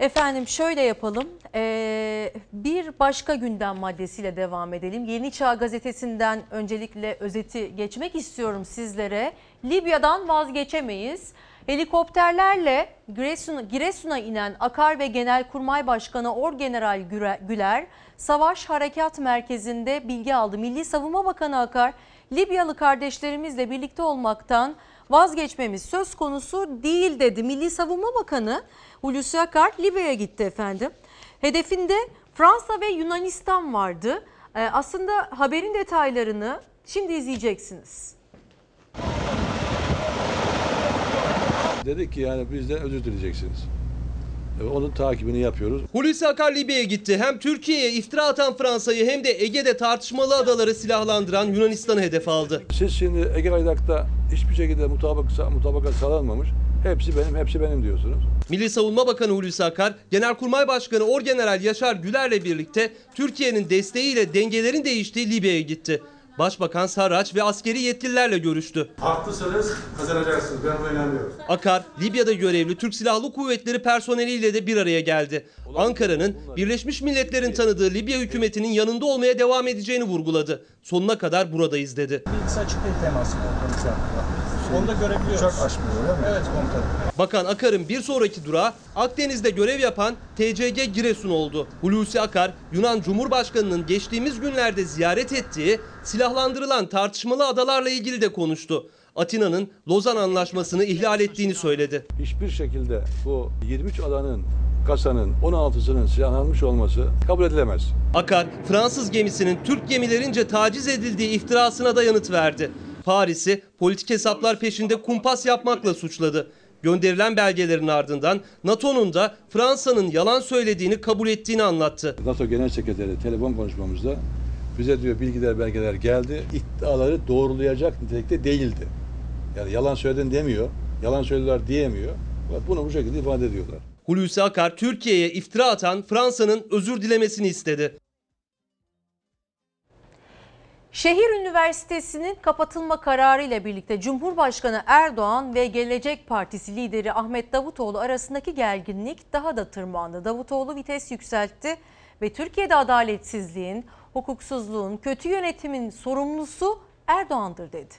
Efendim şöyle yapalım. Ee, bir başka gündem maddesiyle devam edelim. Yeni Çağ gazetesinden öncelikle özeti geçmek istiyorum sizlere. Libya'dan vazgeçemeyiz. Helikopterlerle Giresun'a, Giresun'a inen Akar ve Genelkurmay Başkanı Orgeneral Güler Savaş Harekat Merkezi'nde bilgi aldı. Milli Savunma Bakanı Akar, Libyalı kardeşlerimizle birlikte olmaktan vazgeçmemiz söz konusu değil dedi. Milli Savunma Bakanı Hulusi Akar Libya'ya gitti efendim. Hedefinde Fransa ve Yunanistan vardı. Ee, aslında haberin detaylarını şimdi izleyeceksiniz. Dedik ki yani bizden özür dileyeceksiniz. E, Onun takibini yapıyoruz. Hulusi Akar Libya'ya gitti. Hem Türkiye'ye iftira atan Fransa'yı hem de Ege'de tartışmalı adaları silahlandıran Yunanistan'ı hedef aldı. Siz şimdi Ege Aydak'ta hiçbir şekilde mutabak, mutabakat sağlanmamış. Hepsi benim, hepsi benim diyorsunuz. Milli Savunma Bakanı Hulusi Akar, Genelkurmay Başkanı Orgeneral Yaşar Güler'le birlikte Türkiye'nin desteğiyle dengelerin değiştiği Libya'ya gitti. Başbakan Sarraç ve askeri yetkililerle görüştü. Haklısınız, kazanacaksınız. Ben buna inanıyorum. Akar, Libya'da görevli Türk Silahlı Kuvvetleri personeliyle de bir araya geldi. Ankara'nın Birleşmiş Milletler'in tanıdığı Libya hükümetinin yanında olmaya devam edeceğini vurguladı. Sonuna kadar buradayız dedi. Bilgisi açık değil teması. Onu da görebiliyoruz. Uçak açmıyor öyle mi? Evet komutanım. Bakan Akar'ın bir sonraki durağı Akdeniz'de görev yapan TCG Giresun oldu. Hulusi Akar, Yunan Cumhurbaşkanı'nın geçtiğimiz günlerde ziyaret ettiği silahlandırılan tartışmalı adalarla ilgili de konuştu. Atina'nın Lozan Anlaşması'nı ihlal ettiğini söyledi. Hiçbir şekilde bu 23 adanın kasanın 16'sının silahlanmış olması kabul edilemez. Akar, Fransız gemisinin Türk gemilerince taciz edildiği iftirasına da yanıt verdi. Paris'i politik hesaplar peşinde kumpas yapmakla suçladı. Gönderilen belgelerin ardından NATO'nun da Fransa'nın yalan söylediğini kabul ettiğini anlattı. NATO Genel Sekreteri telefon konuşmamızda bize diyor bilgiler belgeler geldi. İddiaları doğrulayacak nitelikte değildi. Yani yalan söyledin demiyor. Yalan söylediler diyemiyor. Bunu bu şekilde ifade ediyorlar. Hulusi Akar Türkiye'ye iftira atan Fransa'nın özür dilemesini istedi. Şehir Üniversitesi'nin kapatılma kararı ile birlikte Cumhurbaşkanı Erdoğan ve Gelecek Partisi lideri Ahmet Davutoğlu arasındaki gerginlik daha da tırmandı. Davutoğlu vites yükseltti ve Türkiye'de adaletsizliğin, hukuksuzluğun, kötü yönetimin sorumlusu Erdoğan'dır dedi.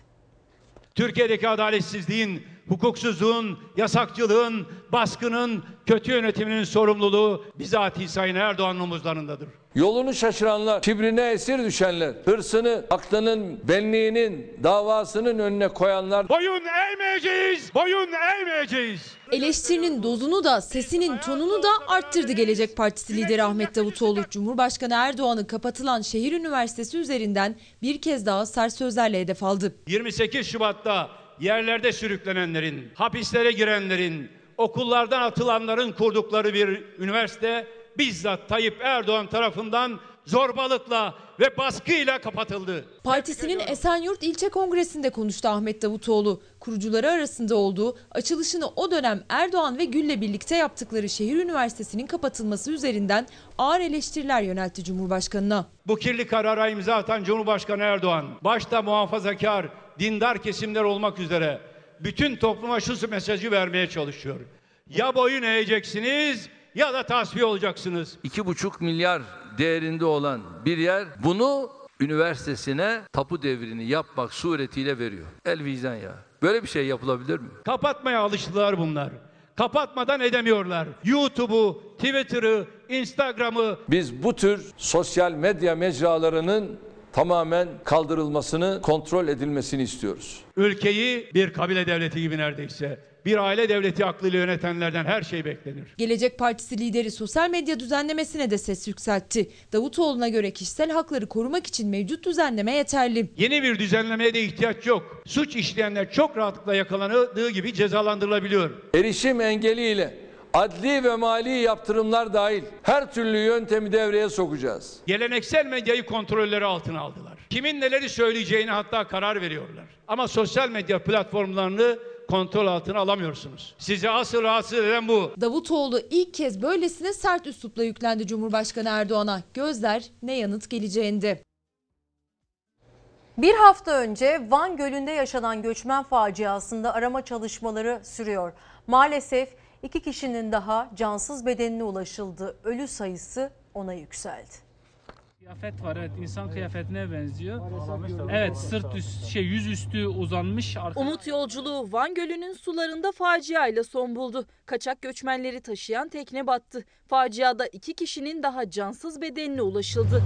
Türkiye'deki adaletsizliğin, hukuksuzluğun, yasakçılığın, baskının, kötü yönetiminin sorumluluğu bizatihi Sayın Erdoğan'ın omuzlarındadır. Yolunu şaşıranlar, kibrine esir düşenler, hırsını, aklının, benliğinin, davasının önüne koyanlar. Boyun eğmeyeceğiz, boyun eğmeyeceğiz. Eleştirinin dozunu da sesinin tonunu da arttırdı Gelecek Partisi lideri Ahmet Davutoğlu. Cumhurbaşkanı Erdoğan'ın kapatılan şehir üniversitesi üzerinden bir kez daha sert sözlerle hedef aldı. 28 Şubat'ta yerlerde sürüklenenlerin, hapislere girenlerin, okullardan atılanların kurdukları bir üniversite bizzat Tayyip Erdoğan tarafından zorbalıkla ve baskıyla kapatıldı. Partisinin Esenyurt İlçe Kongresi'nde konuştu Ahmet Davutoğlu. Kurucuları arasında olduğu açılışını o dönem Erdoğan ve Gül'le birlikte yaptıkları şehir üniversitesinin kapatılması üzerinden ağır eleştiriler yöneltti Cumhurbaşkanı'na. Bu kirli karara imza atan Cumhurbaşkanı Erdoğan, başta muhafazakar, dindar kesimler olmak üzere bütün topluma şu mesajı vermeye çalışıyor. Ya boyun eğeceksiniz ya da tasfiye olacaksınız. 2,5 milyar değerinde olan bir yer bunu üniversitesine tapu devrini yapmak suretiyle veriyor. El vicdan ya. Böyle bir şey yapılabilir mi? Kapatmaya alıştılar bunlar. Kapatmadan edemiyorlar. YouTube'u, Twitter'ı, Instagram'ı, Biz bu tür sosyal medya mecralarının tamamen kaldırılmasını, kontrol edilmesini istiyoruz. ülkeyi bir kabile devleti gibi neredeyse, bir aile devleti aklıyla yönetenlerden her şey beklenir. Gelecek Partisi lideri sosyal medya düzenlemesine de ses yükseltti. Davutoğlu'na göre kişisel hakları korumak için mevcut düzenleme yeterli. Yeni bir düzenlemeye de ihtiyaç yok. Suç işleyenler çok rahatlıkla yakalandığı gibi cezalandırılabiliyor. Erişim engeliyle adli ve mali yaptırımlar dahil her türlü yöntemi devreye sokacağız. Geleneksel medyayı kontrolleri altına aldılar. Kimin neleri söyleyeceğine hatta karar veriyorlar. Ama sosyal medya platformlarını kontrol altına alamıyorsunuz. Sizi asıl rahatsız eden bu. Davutoğlu ilk kez böylesine sert üslupla yüklendi Cumhurbaşkanı Erdoğan'a. Gözler ne yanıt geleceğinde. Bir hafta önce Van Gölü'nde yaşanan göçmen faciasında arama çalışmaları sürüyor. Maalesef iki kişinin daha cansız bedenine ulaşıldı. Ölü sayısı ona yükseldi. Kıyafet var evet insan kıyafetine benziyor. Evet sırt üst şey yüz üstü uzanmış. Umut yolculuğu Van Gölü'nün sularında faciayla son buldu. Kaçak göçmenleri taşıyan tekne battı. Faciada iki kişinin daha cansız bedenine ulaşıldı.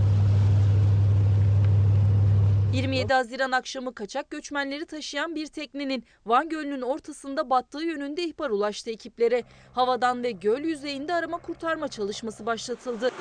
27 Haziran akşamı kaçak göçmenleri taşıyan bir teknenin Van Gölü'nün ortasında battığı yönünde ihbar ulaştı ekiplere. Havadan ve göl yüzeyinde arama kurtarma çalışması başlatıldı.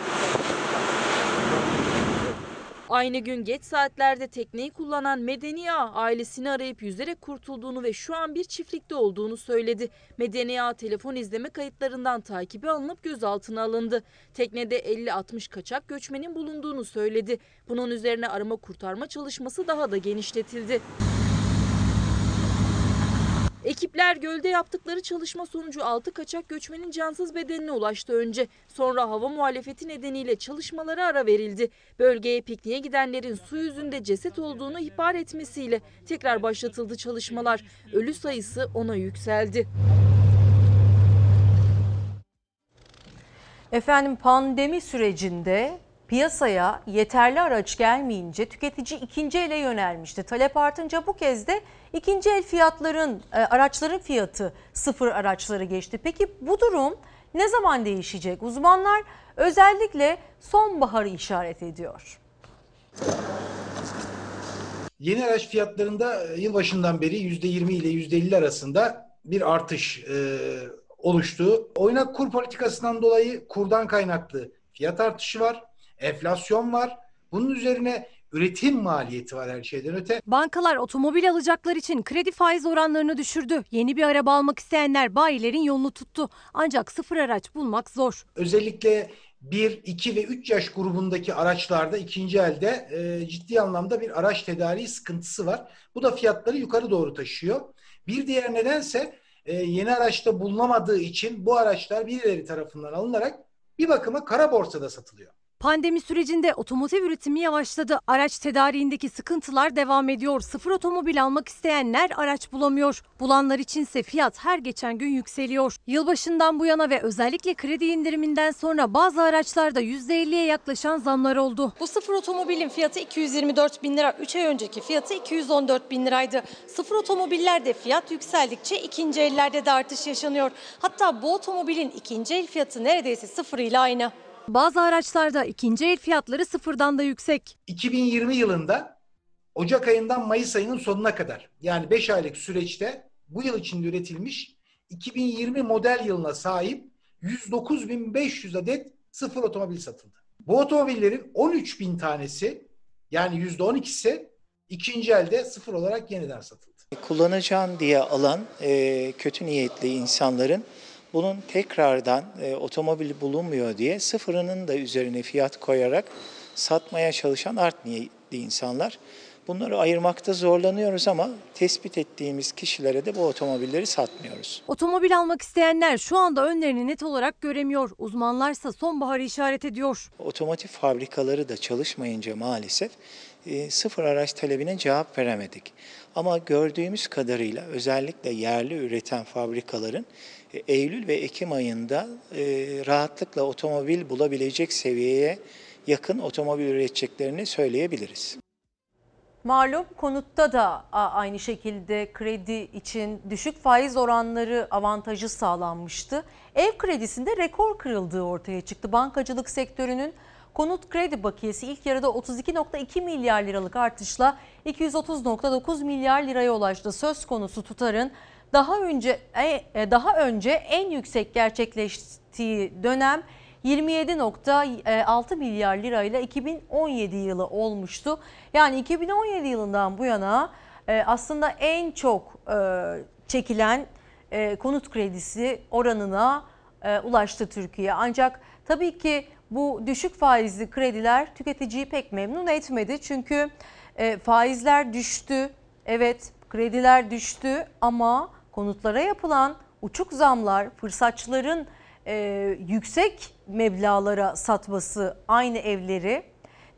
Aynı gün geç saatlerde tekneyi kullanan Medeni Ağa ailesini arayıp yüzerek kurtulduğunu ve şu an bir çiftlikte olduğunu söyledi. Medeni Ağa telefon izleme kayıtlarından takibi alınıp gözaltına alındı. Teknede 50-60 kaçak göçmenin bulunduğunu söyledi. Bunun üzerine arama kurtarma çalışması daha da genişletildi. Ekipler gölde yaptıkları çalışma sonucu 6 kaçak göçmenin cansız bedenine ulaştı önce. Sonra hava muhalefeti nedeniyle çalışmalara ara verildi. Bölgeye pikniğe gidenlerin su yüzünde ceset olduğunu ihbar etmesiyle tekrar başlatıldı çalışmalar. Ölü sayısı ona yükseldi. Efendim pandemi sürecinde piyasaya yeterli araç gelmeyince tüketici ikinci ele yönelmişti. Talep artınca bu kez de ikinci el fiyatların, e, araçların fiyatı sıfır araçları geçti. Peki bu durum ne zaman değişecek? Uzmanlar özellikle sonbaharı işaret ediyor. Yeni araç fiyatlarında e, yılbaşından beri %20 ile %50 arasında bir artış e, oluştu. Oynak kur politikasından dolayı kurdan kaynaklı fiyat artışı var, enflasyon var. Bunun üzerine üretim maliyeti var her şeyden öte. Bankalar otomobil alacaklar için kredi faiz oranlarını düşürdü. Yeni bir araba almak isteyenler bayilerin yolunu tuttu. Ancak sıfır araç bulmak zor. Özellikle 1, 2 ve 3 yaş grubundaki araçlarda ikinci elde e, ciddi anlamda bir araç tedariği sıkıntısı var. Bu da fiyatları yukarı doğru taşıyor. Bir diğer nedense e, yeni araçta bulunamadığı için bu araçlar birileri tarafından alınarak bir bakıma kara borsada satılıyor. Pandemi sürecinde otomotiv üretimi yavaşladı. Araç tedariğindeki sıkıntılar devam ediyor. Sıfır otomobil almak isteyenler araç bulamıyor. Bulanlar içinse fiyat her geçen gün yükseliyor. Yılbaşından bu yana ve özellikle kredi indiriminden sonra bazı araçlarda %50'ye yaklaşan zamlar oldu. Bu sıfır otomobilin fiyatı 224 bin lira. 3 ay önceki fiyatı 214 bin liraydı. Sıfır otomobillerde fiyat yükseldikçe ikinci ellerde de artış yaşanıyor. Hatta bu otomobilin ikinci el fiyatı neredeyse sıfır ile aynı. Bazı araçlarda ikinci el fiyatları sıfırdan da yüksek. 2020 yılında Ocak ayından Mayıs ayının sonuna kadar yani 5 aylık süreçte bu yıl içinde üretilmiş 2020 model yılına sahip 109.500 adet sıfır otomobil satıldı. Bu otomobillerin 13.000 tanesi yani %12'si ikinci elde sıfır olarak yeniden satıldı. Kullanacağım diye alan e, kötü niyetli insanların bunun tekrardan e, otomobil bulunmuyor diye sıfırının da üzerine fiyat koyarak satmaya çalışan art niyetli insanlar. Bunları ayırmakta zorlanıyoruz ama tespit ettiğimiz kişilere de bu otomobilleri satmıyoruz. Otomobil almak isteyenler şu anda önlerini net olarak göremiyor. Uzmanlarsa sonbaharı işaret ediyor. Otomotiv fabrikaları da çalışmayınca maalesef e, sıfır araç talebine cevap veremedik. Ama gördüğümüz kadarıyla özellikle yerli üreten fabrikaların Eylül ve Ekim ayında e, rahatlıkla otomobil bulabilecek seviyeye yakın otomobil üreteceklerini söyleyebiliriz. Malum konutta da aynı şekilde kredi için düşük faiz oranları avantajı sağlanmıştı. Ev kredisinde rekor kırıldığı ortaya çıktı. Bankacılık sektörünün konut kredi bakiyesi ilk yarıda 32.2 milyar liralık artışla 230.9 milyar liraya ulaştı. Söz konusu tutarın daha önce e, daha önce en yüksek gerçekleştiği dönem 27.6 milyar lirayla 2017 yılı olmuştu. Yani 2017 yılından bu yana e, aslında en çok e, çekilen e, konut kredisi oranına ulaştı Türkiye. Ancak tabii ki bu düşük faizli krediler tüketiciyi pek memnun etmedi. Çünkü faizler düştü. Evet krediler düştü ama konutlara yapılan uçuk zamlar, fırsatçıların e, yüksek meblalara satması aynı evleri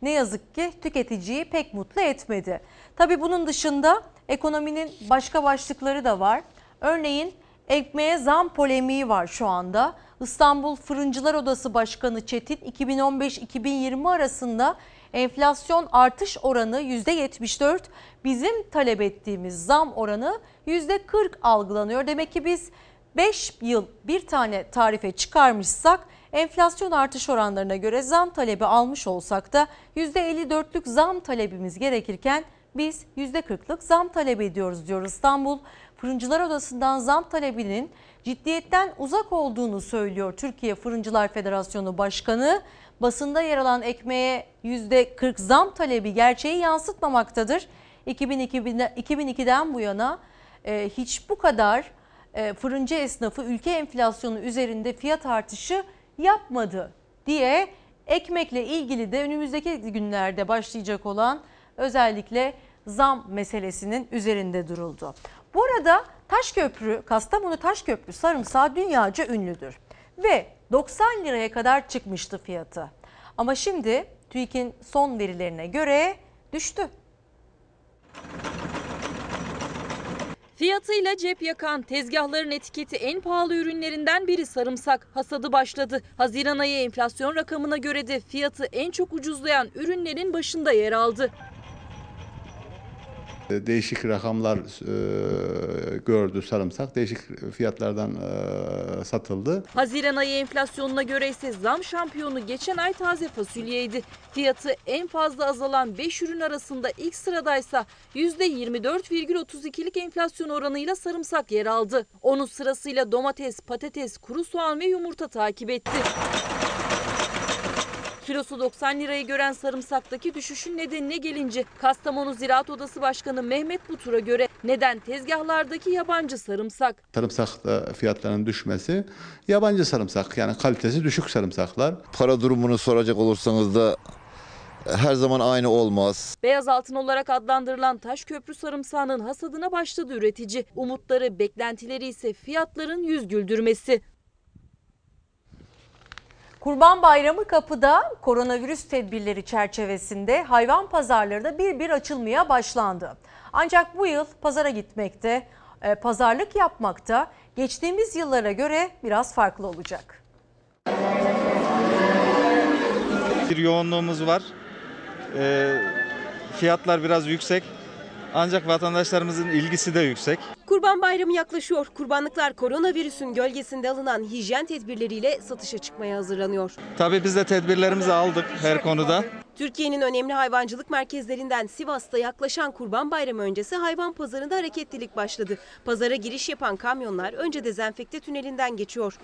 ne yazık ki tüketiciyi pek mutlu etmedi. Tabii bunun dışında ekonominin başka başlıkları da var. Örneğin ekmeğe zam polemiği var şu anda. İstanbul Fırıncılar Odası Başkanı Çetin 2015-2020 arasında enflasyon artış oranı %74, bizim talep ettiğimiz zam oranı %40 algılanıyor. Demek ki biz 5 yıl bir tane tarife çıkarmışsak enflasyon artış oranlarına göre zam talebi almış olsak da %54'lük zam talebimiz gerekirken biz %40'lık zam talep ediyoruz diyor İstanbul. Fırıncılar Odası'ndan zam talebinin ciddiyetten uzak olduğunu söylüyor Türkiye Fırıncılar Federasyonu Başkanı. Basında yer alan ekmeğe %40 zam talebi gerçeği yansıtmamaktadır. 2002'den bu yana e, hiç bu kadar e, fırıncı esnafı ülke enflasyonu üzerinde fiyat artışı yapmadı diye ekmekle ilgili de önümüzdeki günlerde başlayacak olan özellikle zam meselesinin üzerinde duruldu. Bu arada Taşköprü, Kastamonu Taşköprü sarımsağı dünyaca ünlüdür ve 90 liraya kadar çıkmıştı fiyatı. Ama şimdi TÜİK'in son verilerine göre düştü. Fiyatıyla cep yakan tezgahların etiketi en pahalı ürünlerinden biri sarımsak. Hasadı başladı. Haziran ayı enflasyon rakamına göre de fiyatı en çok ucuzlayan ürünlerin başında yer aldı. Değişik rakamlar e, gördü sarımsak. Değişik fiyatlardan e, satıldı. Haziran ayı enflasyonuna göre ise zam şampiyonu geçen ay taze fasulyeydi. Fiyatı en fazla azalan 5 ürün arasında ilk sıradaysa %24,32'lik enflasyon oranıyla sarımsak yer aldı. Onun sırasıyla domates, patates, kuru soğan ve yumurta takip etti. Kilosu 90 lirayı gören sarımsaktaki düşüşün nedenine gelince Kastamonu Ziraat Odası Başkanı Mehmet Butur'a göre neden tezgahlardaki yabancı sarımsak? Sarımsak fiyatlarının düşmesi yabancı sarımsak yani kalitesi düşük sarımsaklar. Para durumunu soracak olursanız da her zaman aynı olmaz. Beyaz altın olarak adlandırılan Taşköprü sarımsağının hasadına başladı üretici. Umutları, beklentileri ise fiyatların yüz güldürmesi. Kurban Bayramı kapıda koronavirüs tedbirleri çerçevesinde hayvan pazarları da bir bir açılmaya başlandı. Ancak bu yıl pazara gitmekte, e, pazarlık yapmakta geçtiğimiz yıllara göre biraz farklı olacak. Bir yoğunluğumuz var. E, fiyatlar biraz yüksek. Ancak vatandaşlarımızın ilgisi de yüksek. Kurban Bayramı yaklaşıyor. Kurbanlıklar koronavirüsün gölgesinde alınan hijyen tedbirleriyle satışa çıkmaya hazırlanıyor. Tabii biz de tedbirlerimizi aldık her konuda. Türkiye'nin önemli hayvancılık merkezlerinden Sivas'ta yaklaşan Kurban Bayramı öncesi hayvan pazarında hareketlilik başladı. Pazara giriş yapan kamyonlar önce dezenfekte tünelinden geçiyor.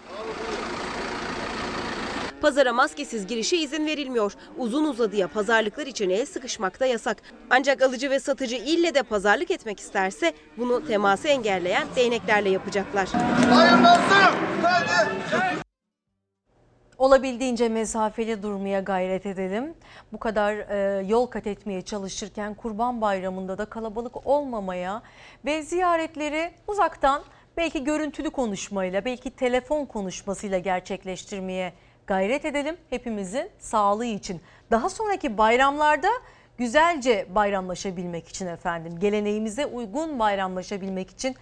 Pazara maskesiz girişe izin verilmiyor. Uzun uzadıya pazarlıklar için el sıkışmak da yasak. Ancak alıcı ve satıcı ille de pazarlık etmek isterse bunu teması engelleyen değneklerle yapacaklar. Olabildiğince mesafeli durmaya gayret edelim. Bu kadar e, yol kat etmeye çalışırken Kurban Bayramı'nda da kalabalık olmamaya ve ziyaretleri uzaktan belki görüntülü konuşmayla, belki telefon konuşmasıyla gerçekleştirmeye gayret edelim hepimizin sağlığı için. Daha sonraki bayramlarda güzelce bayramlaşabilmek için efendim, geleneğimize uygun bayramlaşabilmek için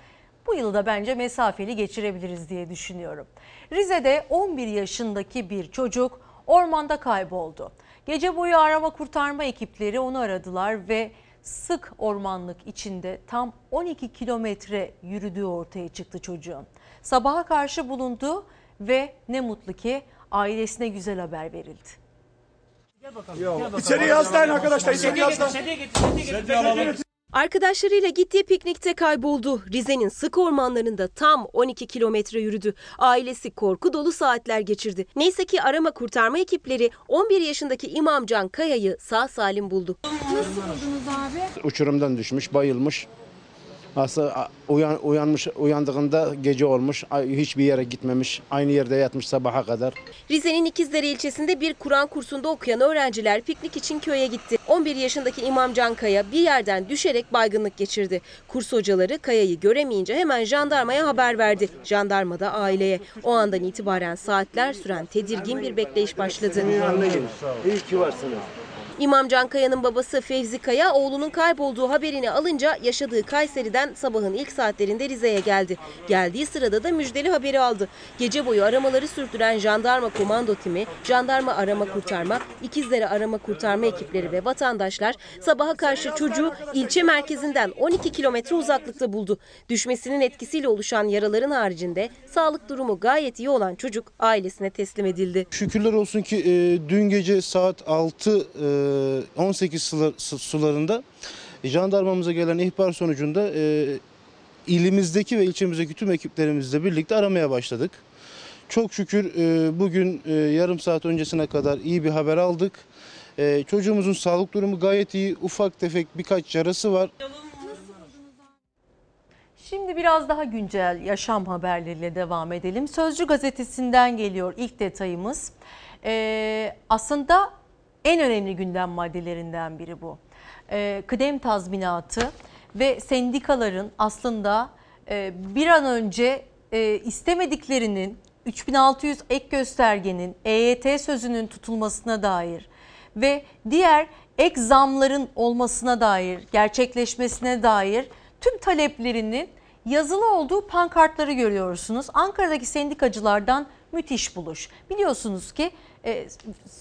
bu yılı da bence mesafeli geçirebiliriz diye düşünüyorum. Rize'de 11 yaşındaki bir çocuk ormanda kayboldu. Gece boyu arama kurtarma ekipleri onu aradılar ve sık ormanlık içinde tam 12 kilometre yürüdüğü ortaya çıktı çocuğun. Sabaha karşı bulundu ve ne mutlu ki ailesine güzel haber verildi. İçeriye hastane arkadaşlar. İçeriye hastane. Arkadaşlarıyla gittiği piknikte kayboldu. Rize'nin sık ormanlarında tam 12 kilometre yürüdü. Ailesi korku dolu saatler geçirdi. Neyse ki arama kurtarma ekipleri 11 yaşındaki İmamcan Kaya'yı sağ salim buldu. Nasıl buldunuz abi? uçurumdan düşmüş, bayılmış. Aslında uyan, uyanmış, uyandığında gece olmuş, hiçbir yere gitmemiş, aynı yerde yatmış sabaha kadar. Rize'nin İkizdere ilçesinde bir Kur'an kursunda okuyan öğrenciler piknik için köye gitti. 11 yaşındaki İmamcan Kaya bir yerden düşerek baygınlık geçirdi. Kurs hocaları Kaya'yı göremeyince hemen jandarmaya haber verdi. Jandarma da aileye. O andan itibaren saatler süren tedirgin bir bekleyiş başladı. İyi ki varsınız. İmamcan Kaya'nın babası Fevzi Kaya oğlunun kaybolduğu haberini alınca yaşadığı Kayseri'den sabahın ilk saatlerinde Rize'ye geldi. Geldiği sırada da müjdeli haberi aldı. Gece boyu aramaları sürdüren jandarma komando timi, jandarma arama kurtarma, İkizdere arama kurtarma ekipleri ve vatandaşlar sabaha karşı çocuğu ilçe merkezinden 12 kilometre uzaklıkta buldu. Düşmesinin etkisiyle oluşan yaraların haricinde sağlık durumu gayet iyi olan çocuk ailesine teslim edildi. Şükürler olsun ki e, dün gece saat 6 e, 18 sular- su- sularında jandarmamıza gelen ihbar sonucunda e, ilimizdeki ve ilçemizdeki tüm ekiplerimizle birlikte aramaya başladık. Çok şükür e, bugün e, yarım saat öncesine kadar iyi bir haber aldık. E, çocuğumuzun sağlık durumu gayet iyi. Ufak tefek birkaç yarası var. Şimdi biraz daha güncel yaşam haberleriyle devam edelim. Sözcü gazetesinden geliyor ilk detayımız. Ee, aslında en önemli gündem maddelerinden biri bu. Ee, kıdem tazminatı ve sendikaların aslında e, bir an önce e, istemediklerinin 3600 ek göstergenin EYT sözünün tutulmasına dair ve diğer ek zamların olmasına dair, gerçekleşmesine dair tüm taleplerinin yazılı olduğu pankartları görüyorsunuz. Ankara'daki sendikacılardan müthiş buluş. Biliyorsunuz ki e,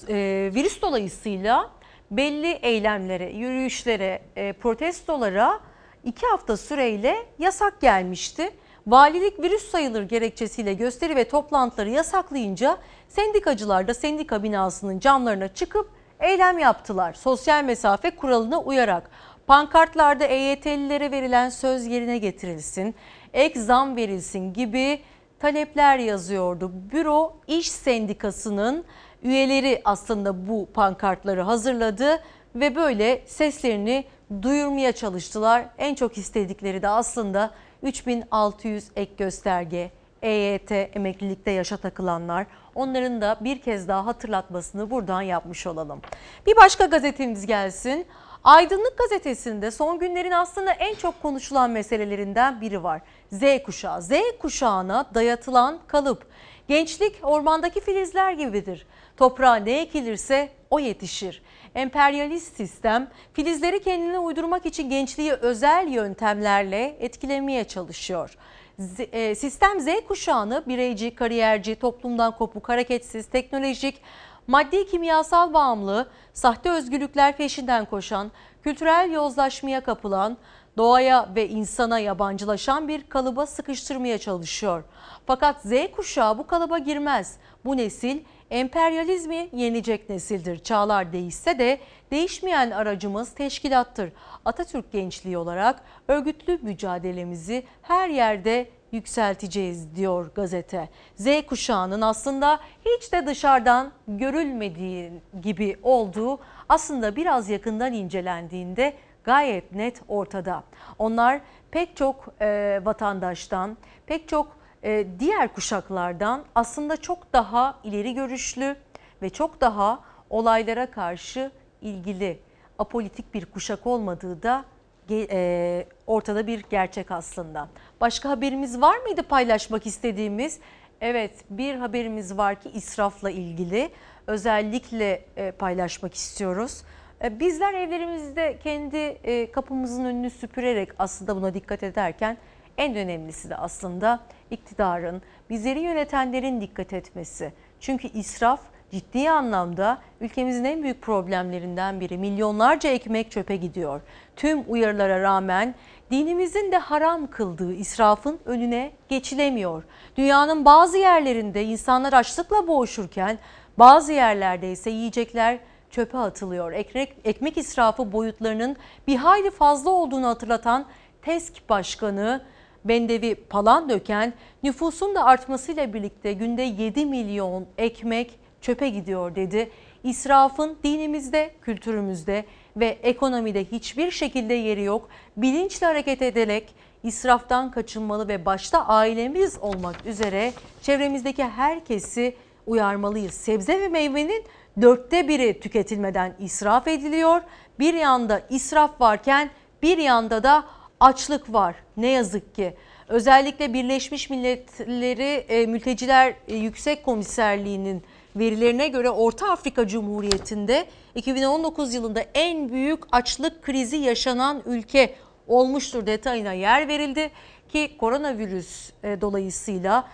e, virüs dolayısıyla belli eylemlere, yürüyüşlere, e, protestolara iki hafta süreyle yasak gelmişti. Valilik virüs sayılır gerekçesiyle gösteri ve toplantıları yasaklayınca sendikacılar da sendika binasının camlarına çıkıp eylem yaptılar. Sosyal mesafe kuralına uyarak pankartlarda EYT'lilere verilen söz yerine getirilsin, ek zam verilsin gibi talepler yazıyordu. Büro İş Sendikası'nın üyeleri aslında bu pankartları hazırladı ve böyle seslerini duyurmaya çalıştılar. En çok istedikleri de aslında 3600 ek gösterge, EYT, emeklilikte yaşa takılanlar. Onların da bir kez daha hatırlatmasını buradan yapmış olalım. Bir başka gazetemiz gelsin. Aydınlık gazetesinde son günlerin aslında en çok konuşulan meselelerinden biri var. Z kuşağı. Z kuşağına dayatılan kalıp. Gençlik ormandaki filizler gibidir. Toprağa ne ekilirse o yetişir. Emperyalist sistem filizleri kendine uydurmak için gençliği özel yöntemlerle etkilemeye çalışıyor. Z- e, Sistem Z kuşağını bireyci, kariyerci, toplumdan kopuk, hareketsiz, teknolojik, maddi kimyasal bağımlı, sahte özgürlükler peşinden koşan, kültürel yozlaşmaya kapılan, doğaya ve insana yabancılaşan bir kalıba sıkıştırmaya çalışıyor. Fakat Z kuşağı bu kalıba girmez. Bu nesil emperyalizmi yenecek nesildir. Çağlar değişse de değişmeyen aracımız teşkilattır. Atatürk gençliği olarak örgütlü mücadelemizi her yerde yükselteceğiz diyor gazete. Z kuşağının aslında hiç de dışarıdan görülmediği gibi olduğu aslında biraz yakından incelendiğinde gayet net ortada. Onlar pek çok e, vatandaştan, pek çok e, diğer kuşaklardan aslında çok daha ileri görüşlü ve çok daha olaylara karşı ilgili apolitik bir kuşak olmadığı da e, ortada bir gerçek aslında. Başka haberimiz var mıydı paylaşmak istediğimiz? Evet bir haberimiz var ki israfla ilgili özellikle e, paylaşmak istiyoruz. E, Bizler evlerimizde kendi kapımızın önünü süpürerek aslında buna dikkat ederken en önemlisi de aslında iktidarın, bizleri yönetenlerin dikkat etmesi. Çünkü israf ciddi anlamda ülkemizin en büyük problemlerinden biri. Milyonlarca ekmek çöpe gidiyor. Tüm uyarılara rağmen dinimizin de haram kıldığı israfın önüne geçilemiyor. Dünyanın bazı yerlerinde insanlar açlıkla boğuşurken bazı yerlerde ise yiyecekler çöpe atılıyor. Ekmek, ekmek israfı boyutlarının bir hayli fazla olduğunu hatırlatan TESK Başkanı Bendevi Palandöken nüfusun da artmasıyla birlikte günde 7 milyon ekmek çöpe gidiyor dedi. İsrafın dinimizde, kültürümüzde ve ekonomide hiçbir şekilde yeri yok. Bilinçli hareket ederek israftan kaçınmalı ve başta ailemiz olmak üzere çevremizdeki herkesi uyarmalıyız. Sebze ve meyvenin dörtte biri tüketilmeden israf ediliyor. Bir yanda israf varken bir yanda da açlık var ne yazık ki. Özellikle Birleşmiş Milletleri e, Mülteciler e, Yüksek Komiserliği'nin verilerine göre Orta Afrika Cumhuriyeti'nde 2019 yılında en büyük açlık krizi yaşanan ülke olmuştur detayına yer verildi ki koronavirüs e, dolayısıyla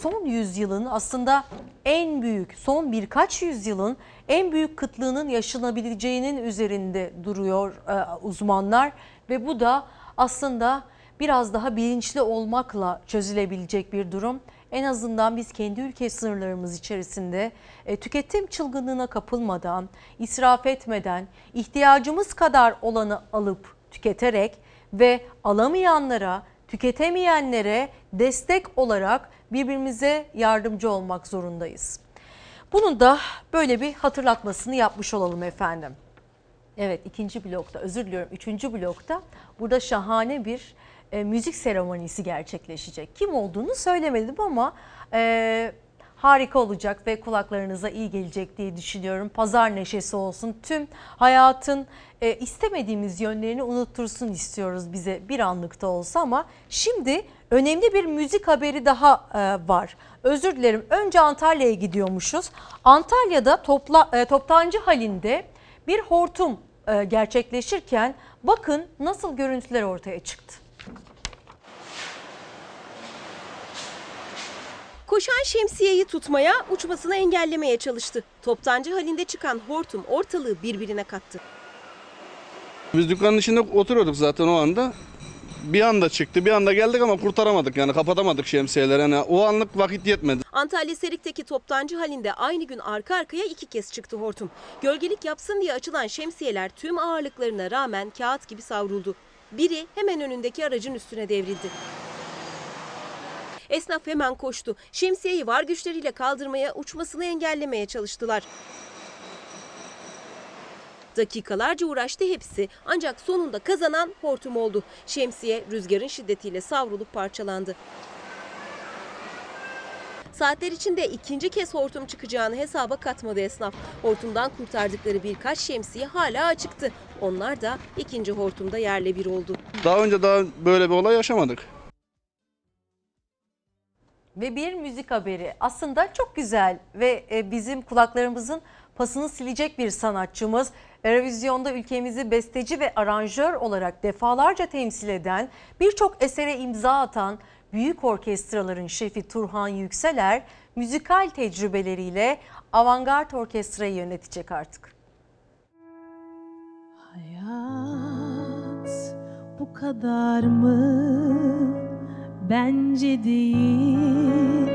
son yüzyılın aslında en büyük son birkaç yüzyılın en büyük kıtlığının yaşanabileceğinin üzerinde duruyor uzmanlar ve bu da aslında biraz daha bilinçli olmakla çözülebilecek bir durum. En azından biz kendi ülke sınırlarımız içerisinde e, tüketim çılgınlığına kapılmadan, israf etmeden, ihtiyacımız kadar olanı alıp tüketerek ve alamayanlara, tüketemeyenlere destek olarak birbirimize yardımcı olmak zorundayız. Bunun da böyle bir hatırlatmasını yapmış olalım efendim. Evet ikinci blokta özür diliyorum üçüncü blokta burada şahane bir e, müzik seremonisi gerçekleşecek. Kim olduğunu söylemedim ama e, harika olacak ve kulaklarınıza iyi gelecek diye düşünüyorum. Pazar neşesi olsun tüm hayatın e, istemediğimiz yönlerini unuttursun istiyoruz bize bir anlıkta olsa ama şimdi önemli bir müzik haberi daha e, var. Özür dilerim önce Antalya'ya gidiyormuşuz. Antalya'da topla, e, toptancı halinde bir hortum e, gerçekleşirken bakın nasıl görüntüler ortaya çıktı. Koşan şemsiyeyi tutmaya, uçmasını engellemeye çalıştı. Toptancı halinde çıkan hortum ortalığı birbirine kattı. Biz dükkanın içinde oturuyorduk zaten o anda. Bir anda çıktı, bir anda geldik ama kurtaramadık yani kapatamadık şemsiyeleri. Yani o anlık vakit yetmedi. Antalya Serik'teki toptancı halinde aynı gün arka arkaya iki kez çıktı hortum. Gölgelik yapsın diye açılan şemsiyeler tüm ağırlıklarına rağmen kağıt gibi savruldu. Biri hemen önündeki aracın üstüne devrildi. Esnaf hemen koştu. Şemsiyeyi var güçleriyle kaldırmaya, uçmasını engellemeye çalıştılar. Dakikalarca uğraştı hepsi ancak sonunda kazanan hortum oldu. Şemsiye rüzgarın şiddetiyle savrulup parçalandı. Saatler içinde ikinci kez hortum çıkacağını hesaba katmadı esnaf. Hortumdan kurtardıkları birkaç şemsiye hala açıktı. Onlar da ikinci hortumda yerle bir oldu. Daha önce daha böyle bir olay yaşamadık. Ve bir müzik haberi aslında çok güzel ve e, bizim kulaklarımızın pasını silecek bir sanatçımız. Eurovizyonda ülkemizi besteci ve aranjör olarak defalarca temsil eden, birçok esere imza atan büyük orkestraların şefi Turhan Yükseler müzikal tecrübeleriyle avantgard orkestrayı yönetecek artık. Hayat bu kadar mı? Bence değil.